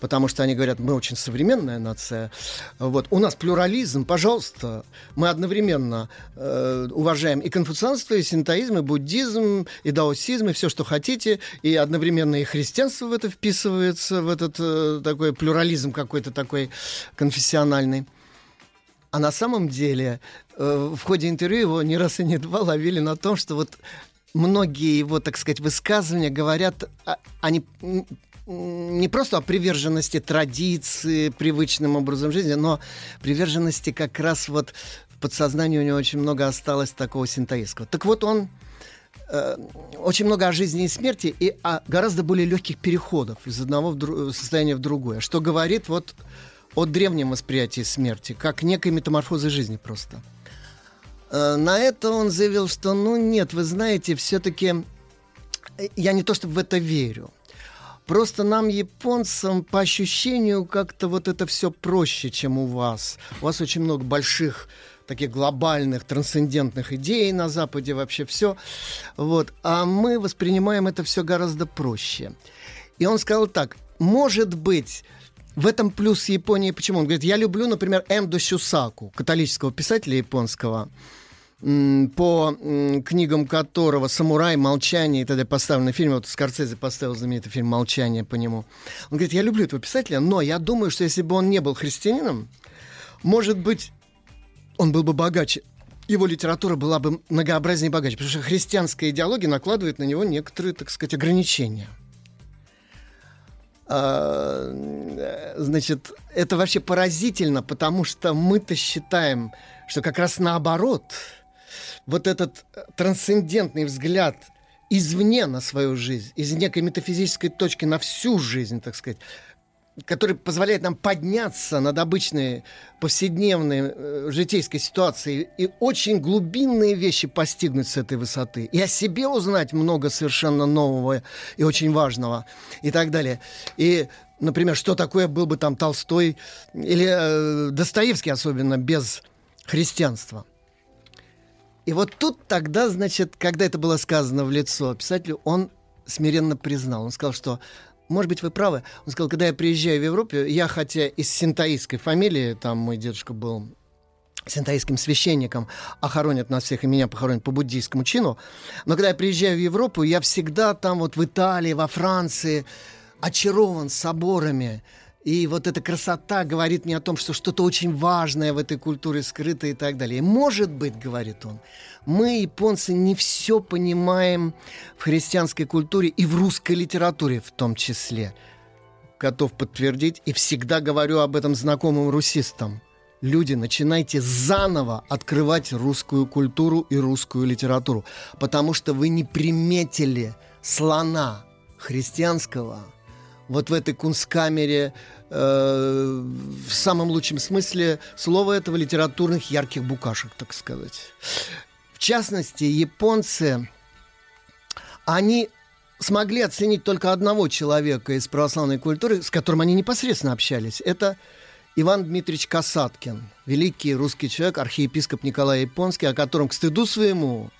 Потому что они говорят, мы очень современная нация. Вот. У нас плюрализм, пожалуйста. Мы одновременно э, уважаем и конфуцианство, и синтоизм, и буддизм, и даосизм, и все, что хотите. И одновременно и христианство в это вписывается, в этот э, такой плюрализм какой-то такой конфессиональный. А на самом деле э, в ходе интервью его не раз и не два ловили на том, что вот многие его, так сказать, высказывания говорят, они не просто о приверженности традиции, привычным образом жизни, но приверженности как раз вот в подсознании у него очень много осталось такого синтоистского. Так вот он э, очень много о жизни и смерти и о гораздо более легких переходов из одного в дру- состояния в другое, что говорит вот о древнем восприятии смерти, как некой метаморфозы жизни просто. Э, На это он заявил, что ну нет, вы знаете, все-таки я не то чтобы в это верю. Просто нам, японцам, по ощущению, как-то вот это все проще, чем у вас. У вас очень много больших таких глобальных, трансцендентных идей на Западе, вообще все. Вот. А мы воспринимаем это все гораздо проще. И он сказал так, может быть, в этом плюс Японии. Почему? Он говорит, я люблю, например, Эндо Сюсаку, католического писателя японского, по книгам которого «Самурай», «Молчание» и т.д. поставлены фильмы. Вот Скорсезе поставил знаменитый фильм «Молчание» по нему. Он говорит, я люблю этого писателя, но я думаю, что если бы он не был христианином, может быть, он был бы богаче. Его литература была бы многообразнее и богаче, потому что христианская идеология накладывает на него некоторые, так сказать, ограничения. Э, Значит, это вообще поразительно, потому что мы-то считаем, что как раз наоборот, вот этот трансцендентный взгляд извне на свою жизнь, из некой метафизической точки на всю жизнь, так сказать, который позволяет нам подняться над обычной повседневной э, житейской ситуацией и очень глубинные вещи постигнуть с этой высоты. И о себе узнать много совершенно нового и очень важного и так далее. И, например, что такое был бы там Толстой или э, Достоевский особенно без христианства. И вот тут тогда, значит, когда это было сказано в лицо писателю, он смиренно признал. Он сказал, что может быть, вы правы. Он сказал, когда я приезжаю в Европу, я хотя из синтаистской фамилии, там мой дедушка был синтаистским священником, а хоронят нас всех, и меня похоронят по буддийскому чину. Но когда я приезжаю в Европу, я всегда там вот в Италии, во Франции очарован соборами. И вот эта красота говорит мне о том, что что-то очень важное в этой культуре скрыто и так далее. Может быть, говорит он, мы, японцы, не все понимаем в христианской культуре и в русской литературе в том числе. Готов подтвердить и всегда говорю об этом знакомым русистам. Люди, начинайте заново открывать русскую культуру и русскую литературу, потому что вы не приметили слона христианского вот в этой кунсткамере э, в самом лучшем смысле слова этого литературных ярких букашек, так сказать. В частности, японцы, они смогли оценить только одного человека из православной культуры, с которым они непосредственно общались. Это Иван Дмитриевич Касаткин, великий русский человек, архиепископ Николай Японский, о котором, к стыду своему,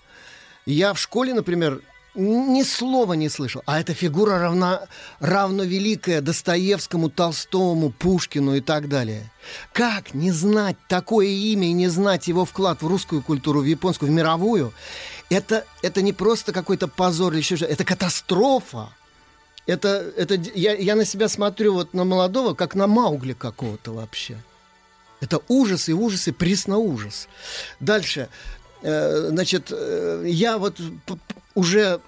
я в школе, например, ни слова не слышал. А эта фигура равна, равно великая Достоевскому, Толстому, Пушкину и так далее. Как не знать такое имя и не знать его вклад в русскую культуру, в японскую, в мировую? Это, это не просто какой-то позор или еще что-то, это катастрофа. Это, это, я, я на себя смотрю вот на молодого, как на Маугли какого-то вообще. Это ужас и ужас и присно ужас. Дальше. Э, значит, э, я вот уже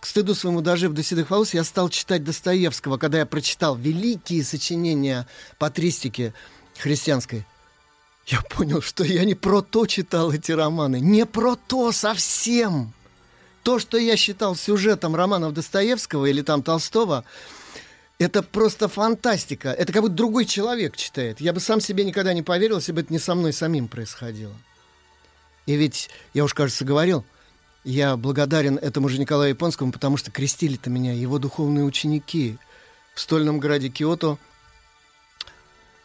к стыду своему дожив до седых волос, я стал читать Достоевского, когда я прочитал великие сочинения патристики христианской. Я понял, что я не про то читал эти романы. Не про то совсем. То, что я считал сюжетом романов Достоевского или там Толстого, это просто фантастика. Это как будто другой человек читает. Я бы сам себе никогда не поверил, если бы это не со мной самим происходило. И ведь, я уж, кажется, говорил, я благодарен этому же Николаю Японскому, потому что крестили-то меня его духовные ученики в стольном граде Киото,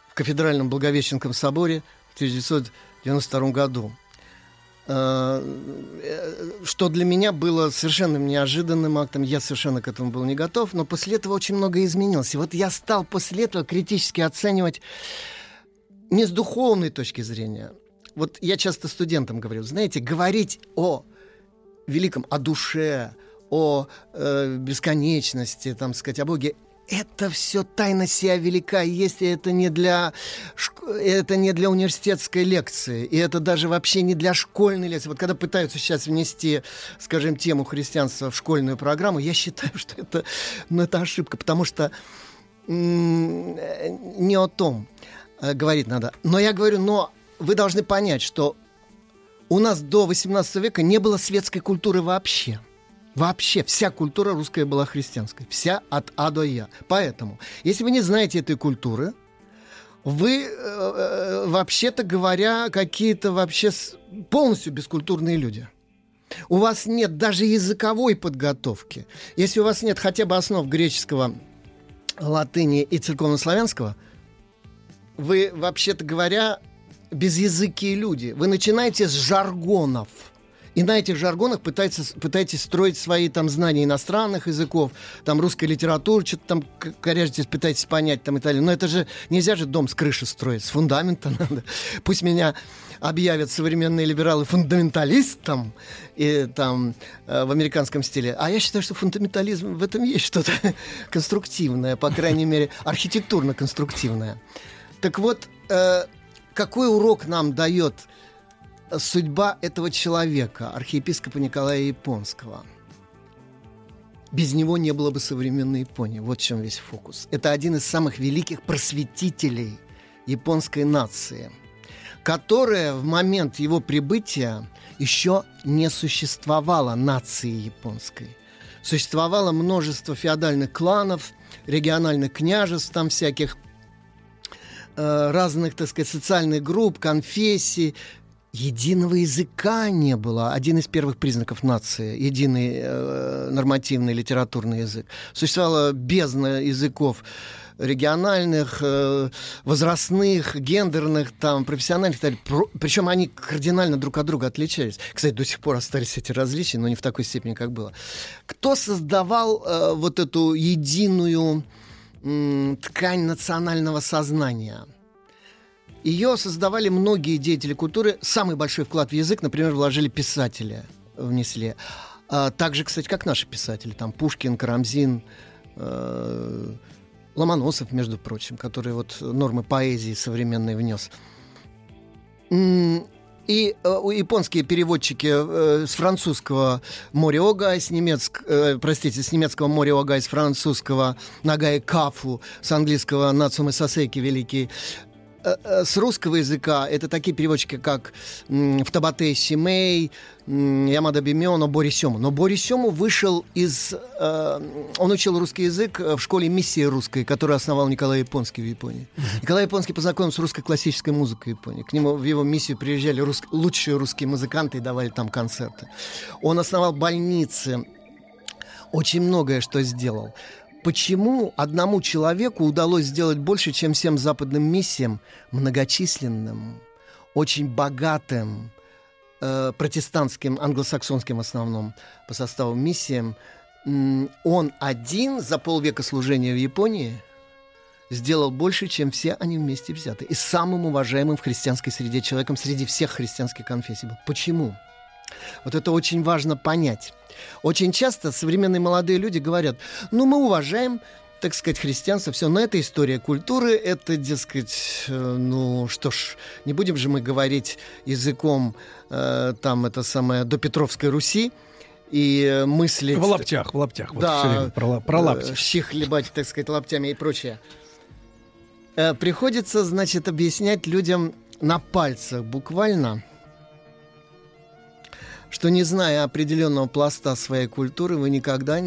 в кафедральном Благовещенском соборе в 1992 году. Э, Что для меня было совершенно неожиданным актом, я совершенно к этому был не готов, но после этого очень много изменилось. И вот я стал после этого критически оценивать не с духовной точки зрения. Вот я часто студентам говорю, знаете, говорить о великом, о душе, о э, бесконечности, там сказать, о Боге, это все тайна сия велика, если это не для это не для университетской лекции, и это даже вообще не для школьной лекции. Вот когда пытаются сейчас внести, скажем, тему христианства в школьную программу, я считаю, что это, ну, это ошибка, потому что м- не о том э, говорить надо. Но я говорю, но вы должны понять, что у нас до 18 века не было светской культуры вообще. Вообще вся культура русская была христианской. Вся от А до Я. Поэтому, если вы не знаете этой культуры, вы, э, э, вообще-то говоря, какие-то вообще полностью бескультурные люди. У вас нет даже языковой подготовки. Если у вас нет хотя бы основ греческого, латыни и церковнославянского, вы, вообще-то говоря, безязыкие люди. Вы начинаете с жаргонов. И на этих жаргонах пытаетесь, пытаетесь строить свои там знания иностранных языков, там русской литературы, что-то там коряжитесь, пытаетесь понять там и так далее. Но это же нельзя же дом с крыши строить, с фундамента надо. Пусть меня объявят современные либералы фундаменталистом и там э, в американском стиле. А я считаю, что фундаментализм в этом есть что-то конструктивное, по крайней мере, архитектурно-конструктивное. Так вот, э, какой урок нам дает судьба этого человека, архиепископа Николая Японского? Без него не было бы современной Японии. Вот в чем весь фокус. Это один из самых великих просветителей японской нации, которая в момент его прибытия еще не существовала нации японской. Существовало множество феодальных кланов, региональных княжеств там всяких, разных, так сказать, социальных групп, конфессий. Единого языка не было. Один из первых признаков нации. Единый э, нормативный литературный язык. Существовала бездна языков региональных, э, возрастных, гендерных, там, профессиональных. Про- Причем они кардинально друг от друга отличались. Кстати, до сих пор остались эти различия, но не в такой степени, как было. Кто создавал э, вот эту единую ткань национального сознания? Ее создавали многие деятели культуры. Самый большой вклад в язык, например, вложили писатели, внесли. А также, кстати, как наши писатели. Там Пушкин, Карамзин, э, Ломоносов, между прочим, который вот нормы поэзии современной внес. И э, японские переводчики э, с французского Мориога, с немецк, э, простите, с немецкого Мориога, с французского Нагай Кафу, с английского Нацумы Сасеки великий, с русского языка это такие переводчики, как Втабате Симей, Ямада Бимеоно, Бори Сёму. Но Бори Сёму вышел из... э, он учил русский язык э, в школе миссии русской, которую основал Николай Японский в Японии. Николай Японский познакомился с русской классической музыкой в Японии. К нему в его миссию приезжали рус- лучшие русские музыканты и давали там концерты. Он основал больницы, очень многое что сделал. Почему одному человеку удалось сделать больше, чем всем западным миссиям, многочисленным, очень богатым, э, протестантским, англосаксонским в основном по составу миссиям, он один за полвека служения в Японии сделал больше, чем все они вместе взяты. И самым уважаемым в христианской среде человеком среди всех христианских конфессий был. Почему? Вот это очень важно понять. Очень часто современные молодые люди говорят, ну, мы уважаем, так сказать, христианство, все, но это история культуры, это, дескать, э, ну, что ж, не будем же мы говорить языком, э, там, это самое, до Петровской Руси, и э, мыслить... В лаптях, в лаптях. Вот Да, всё время про, про э, лапти. щи хлебать, так сказать, лаптями и прочее. Приходится, значит, объяснять людям на пальцах буквально, что не зная определенного пласта своей культуры, вы никогда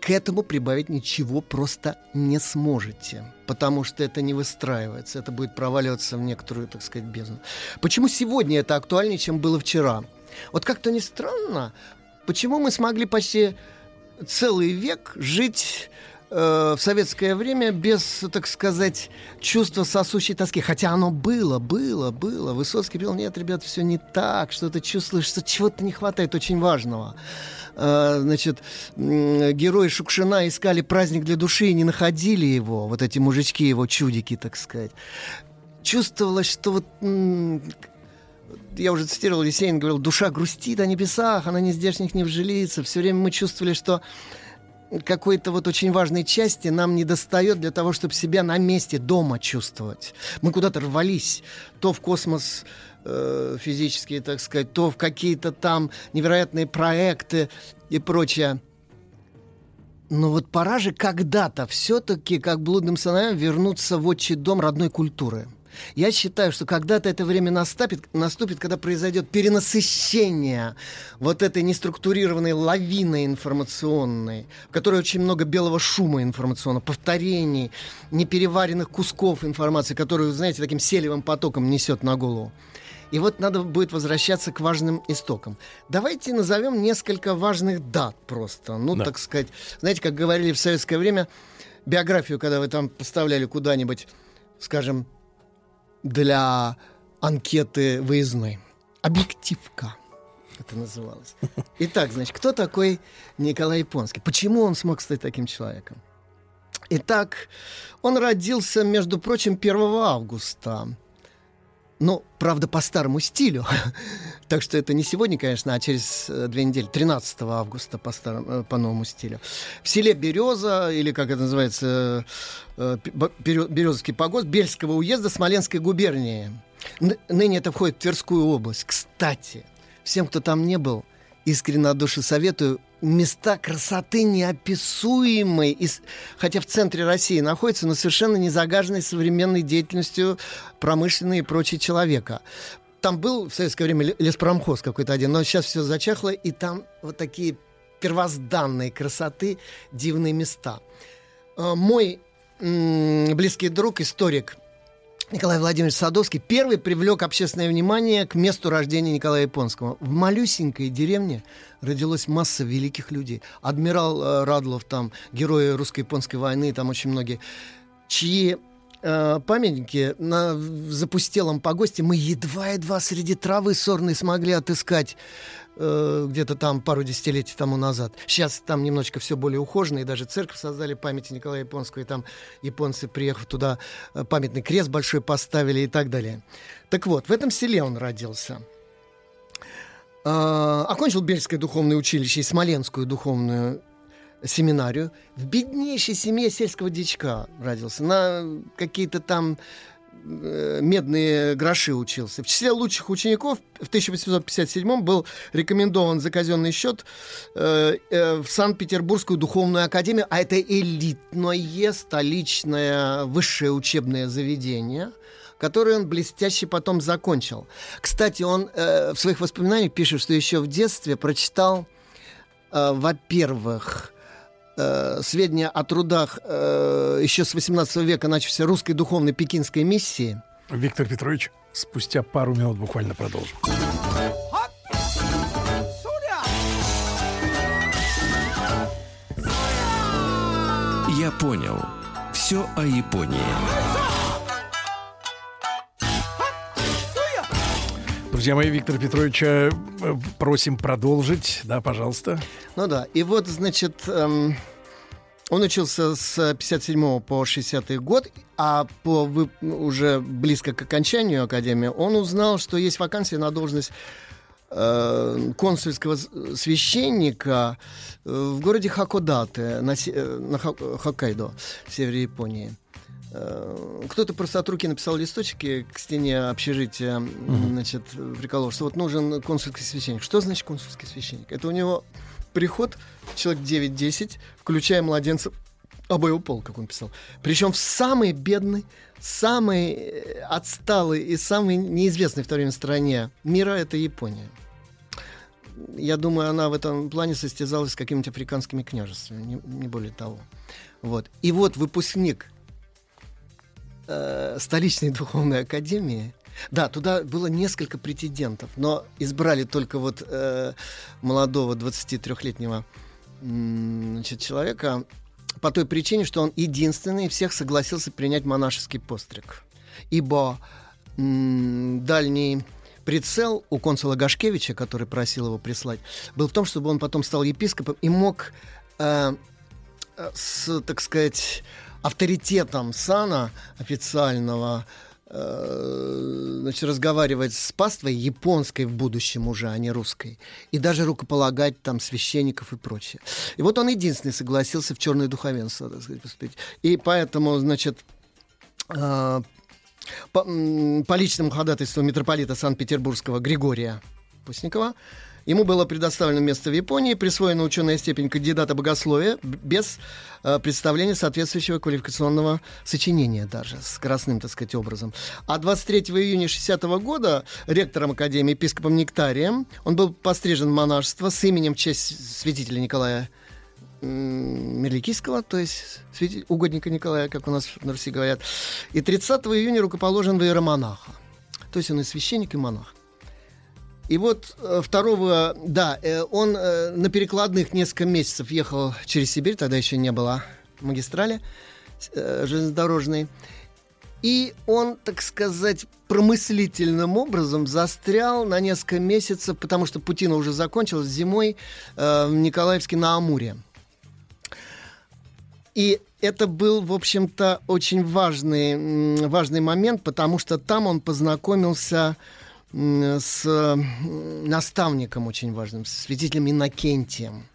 к этому прибавить ничего просто не сможете. Потому что это не выстраивается, это будет проваливаться в некоторую, так сказать, бездну. Почему сегодня это актуальнее, чем было вчера? Вот как-то не странно, почему мы смогли почти целый век жить э, в советское время без, так сказать, чувства сосущей тоски. Хотя оно было, было, было. Высоцкий пел, нет, ребят, все не так, что-то чувствуешь, что чего-то не хватает очень важного. Э, значит, герои Шукшина искали праздник для души и не находили его, вот эти мужички, его чудики, так сказать. Чувствовалось, что вот я уже цитировал Есенин, говорил, душа грустит о небесах, она не здешних не вжилится. Все время мы чувствовали, что какой-то вот очень важной части нам не достает для того, чтобы себя на месте дома чувствовать. Мы куда-то рвались, то в космос э, физические, так сказать, то в какие-то там невероятные проекты и прочее. Но вот пора же когда-то все-таки, как блудным сыновьям, вернуться в отчий дом родной культуры. Я считаю, что когда-то это время наступит, наступит, когда произойдет перенасыщение вот этой неструктурированной лавины информационной, в которой очень много белого шума информационного, повторений, непереваренных кусков информации, которую, знаете, таким селевым потоком несет на голову. И вот надо будет возвращаться к важным истокам. Давайте назовем несколько важных дат просто. Ну, Да. так сказать, знаете, как говорили в советское время, биографию, когда вы там поставляли куда-нибудь, скажем, для анкеты выездной. Объективка. Это называлось. Итак, значит, кто такой Николай Японский? Почему он смог стать таким человеком? Итак, он родился, между прочим, 1 августа. Ну, правда, по старому стилю. так что это не сегодня, конечно, а через э, две недели, 13 августа по, старому, э, по новому стилю. В селе Береза, или как это называется, э, Березовский погост Бельского уезда Смоленской губернии. Ныне это входит в Тверскую область. Кстати, всем, кто там не был, искренне от души советую. Места красоты неописуемой, И с- хотя в центре России находится, но совершенно не загаженной современной деятельностью промышленной и прочей человека. Там был в советское время ле- леспромхоз какой-то один, но сейчас все зачахло, и там вот такие первозданные красоты, дивные места. Э, Мой близкий друг, историк Николай Владимирович Садовский первый привлек общественное внимание к месту рождения Николая Японского. В малюсенькой деревне родилась масса великих людей. Адмирал э, Радлов, там, герои русско-японской войны, там очень многие, чьи э, памятники на запустелом погосте мы едва-едва среди травы сорной смогли отыскать э, где-то там пару десятилетий тому назад. Сейчас там немножечко все более ухожено, и даже церковь создали памяти Николая Японского, и там японцы, приехав туда, э, памятный крест большой поставили и так далее. Так вот, в этом селе он родился. Э, окончил Бельское духовное училище и Смоленскую духовную семинарию. В беднейшей семье сельского дичка родился. На какие-то там медные гроши учился. В числе лучших учеников в 1857 был рекомендован за казенный счет э, э, в Санкт-Петербургскую духовную академию, а это элитное столичное высшее учебное заведение, которое он блестяще потом закончил. Кстати, он э, в своих воспоминаниях пишет, что еще в детстве прочитал, э, во-первых, э, сведения о трудах э, еще с 18 века начавшейся русской духовной пекинской миссии. Виктор Петрович, спустя пару минут буквально продолжим. Я понял. Все о Японии. Друзья мои, Виктора Петровича э, просим продолжить. Да, пожалуйста. Ну да, и вот, значит, эм, он учился с 57 по 60 год, а по вы- уже близко к окончанию академии он узнал, что есть вакансия на должность э, консульского священника э, в городе Хакодате на, э, на Хоккайдо, севере Японии. Э, Кто-то просто от руки написал листочки к стене общежития, Мгм. значит, приколол, что вот нужен консульский священник. Что значит консульский священник? Это у него приход человек 9-10, включая младенцев обоего пола, как он писал. Причем в самой бедной, самой э, отсталой и самой неизвестной в то время стране мира это Япония. Я думаю, она в этом плане состязалась с какими-нибудь африканскими княжествами, не, не более того. Вот. И вот выпускник э, столичной духовной академии. Да, туда было несколько претендентов, но избрали только вот э, молодого 23-летнего м, значит, человека по той причине, что он единственный всех согласился принять монашеский постриг. Ибо м, дальний прицел у консула Гашкевича, который просил его прислать, был в том, чтобы он потом стал епископом и мог э, э, с, так сказать, авторитетом сана официального э, значит, разговаривать с паствой японской в будущем уже, а не русской. И даже рукополагать там священников и прочее. И вот он единственный согласился в черное духовенство, так сказать, поступить. И поэтому, значит, э, по, по личному ходатайству митрополита Санкт-Петербургского Григория Пустникова Ему было предоставлено место в Японии, присвоена ученая степень кандидата богословия без э, представления соответствующего квалификационного сочинения даже, с красным, так сказать, образом. А 23 июня 60 года ректором Академии, епископом Нектарием, он был пострижен в монашество с именем в честь святителя Николая Мерликийского, то есть угодника Николая, как у нас на Руси говорят. И 30 июня рукоположен в иеромонаха. То есть он и священник, и монах. И вот э, второго, да, э, он э, на перекладных несколько месяцев ехал через Сибирь, тогда еще не было магистрали железнодорожной. И он, так сказать, промыслительным образом застрял на несколько месяцев, потому что Путина уже закончилась зимой э, в Николаевске на Амуре. И это был, в общем-то, очень важный, важный момент, потому что там он познакомился м, с наставником очень важным, с святителем Иннокентием,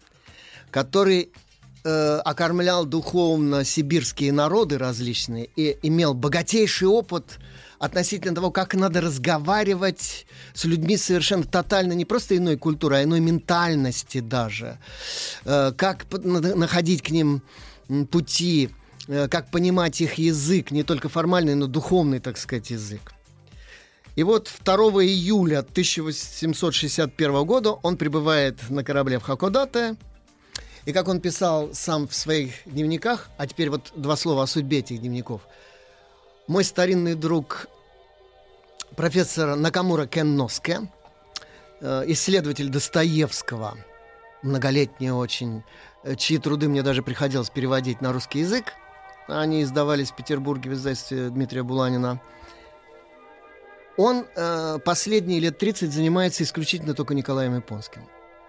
который э, окормлял духовно сибирские народы различные и имел богатейший опыт относительно того, как надо разговаривать с людьми совершенно тотально не просто иной культуры, а иной ментальности даже. Э, как находить к ним пути, э, как понимать их язык, не только формальный, но духовный, так сказать, язык. И вот 2 июля 1861 года он прибывает на корабле в Хакодате. И как он писал сам в своих дневниках, а теперь вот два слова о судьбе этих дневников. Мой старинный друг профессор Накамура Кенноске, э, исследователь Достоевского, многолетний очень, э, чьи труды мне даже приходилось переводить на русский язык. Они издавались в Петербурге в издательстве Дмитрия Буланина. Он э, последние лет 30 занимается исключительно только Николаем Японским.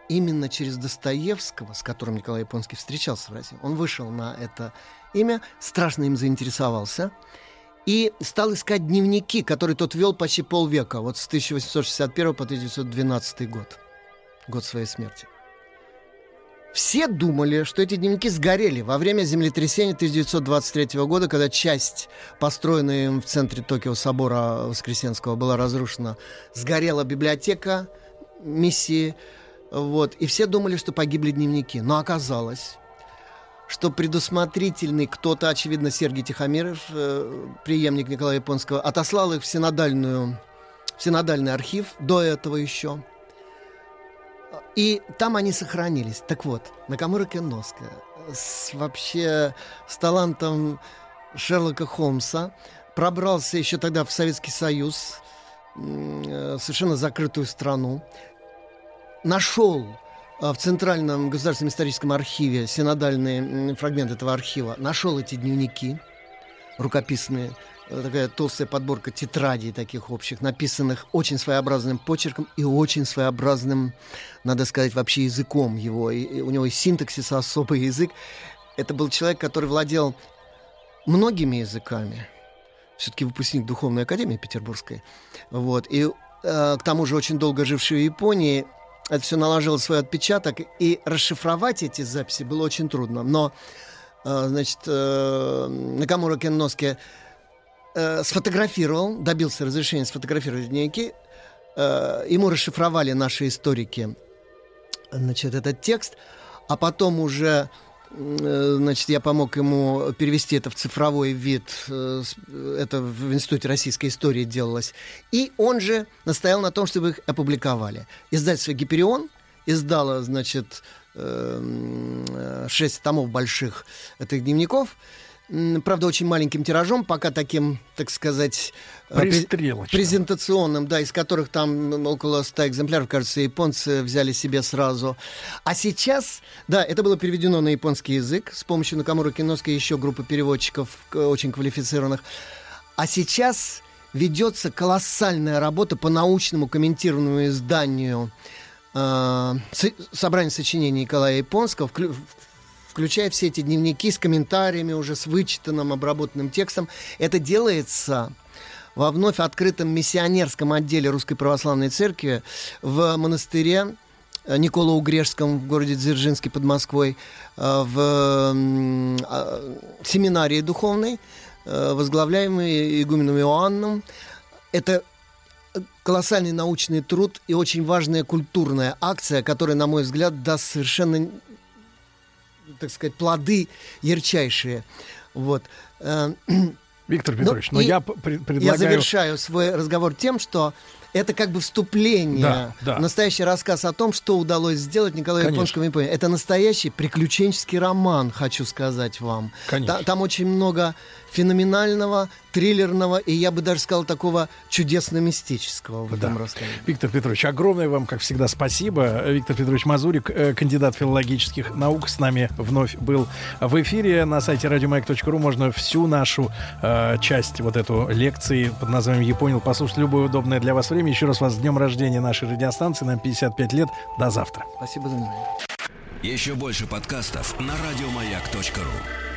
Именно через Достоевского, с которым Николай Японский встречался в России, он вышел на это имя, страшно им заинтересовался и стал искать дневники, которые тот вел почти полвека, вот с 1861 по 1912 год, год своей смерти. Все думали, что эти дневники сгорели во время землетрясения 1923 года, когда часть, построенная им в центре Токио собора Воскресенского, была разрушена. Сгорела библиотека миссии, вот, и все думали, что погибли дневники. Но оказалось, что предусмотрительный кто-то, очевидно, Сергей Тихомиров, э, преемник Николая Японского, отослал их в синодальную, в синодальный архив до этого еще. И там они сохранились. Так вот, Накамура Кенноска с, вообще с талантом Шерлока Холмса пробрался еще тогда в Советский Союз, э, совершенно закрытую страну, нашел э, в Центральном государственном историческом архиве синодальный м, фрагмент этого архива, нашел эти дневники рукописные, э, такая толстая подборка тетрадей таких общих, написанных очень своеобразным почерком и очень своеобразным, надо сказать, вообще языком его. И, у него и синтаксис особый язык. Это был человек, который владел многими языками. Все-таки выпускник Духовной Академии Петербургской. Вот. И э, к тому же очень долго живший в Японии, это все наложило свой отпечаток, и расшифровать эти записи было очень трудно. Но, э, значит, э, Накамура Кенноске э, сфотографировал, добился разрешения сфотографировать дневники. Э, ему расшифровали наши историки значит, этот текст, а потом уже э, значит, я помог ему перевести это в цифровой вид. э, Это в Институте российской истории делалось. И он же настоял на том, чтобы их опубликовали. Издательство «Гиперион» издало, значит, э, шесть томов больших этих дневников. Правда, очень маленьким тиражом, пока таким, так сказать, э, презентационным, да, из которых там около 100 экземпляров, кажется, японцы взяли себе сразу. А сейчас, да, это было переведено на японский язык с помощью Накамура Киноской и еще группы переводчиков очень квалифицированных. А сейчас ведется колоссальная работа по научному комментированному изданию э, со- собрания сочинений Николая Японского, включая все эти дневники с комментариями, уже с вычитанным, обработанным текстом. Это делается во вновь открытом миссионерском отделе Русской Православной Церкви в монастыре э, Никола Угрешском в городе Дзержинске под Москвой, э, в а, семинарии духовной, э, возглавляемой игуменом Иоанном. Это колоссальный научный труд и очень важная культурная акция, которая, на мой взгляд, даст совершенно, так сказать, плоды ярчайшие. Вот. Э, Виктор Петрович, но и я п- пред- Я предлагаю... завершаю свой разговор тем, что это как бы вступление Да, да. настоящий рассказ о том, что удалось сделать Николаю Конечно. Японскому Японии. Это настоящий приключенческий роман, хочу сказать вам. Конечно. Та- Там очень много феноменального, триллерного и, я бы даже сказал, такого чудесно-мистического в этом Да. рассказе. Виктор Петрович, огромное вам, как всегда, спасибо. Виктор Петрович Мазурик, э, кандидат филологических наук, с нами вновь был в эфире. На сайте радиомаяк.ру можно всю нашу э, часть вот эту лекции под названием «Я понял» послушать в любое удобное для вас время. Еще раз вас с днем рождения нашей радиостанции. Нам 55 лет. До завтра. Спасибо за внимание. Еще больше подкастов на радиомаяк.ру.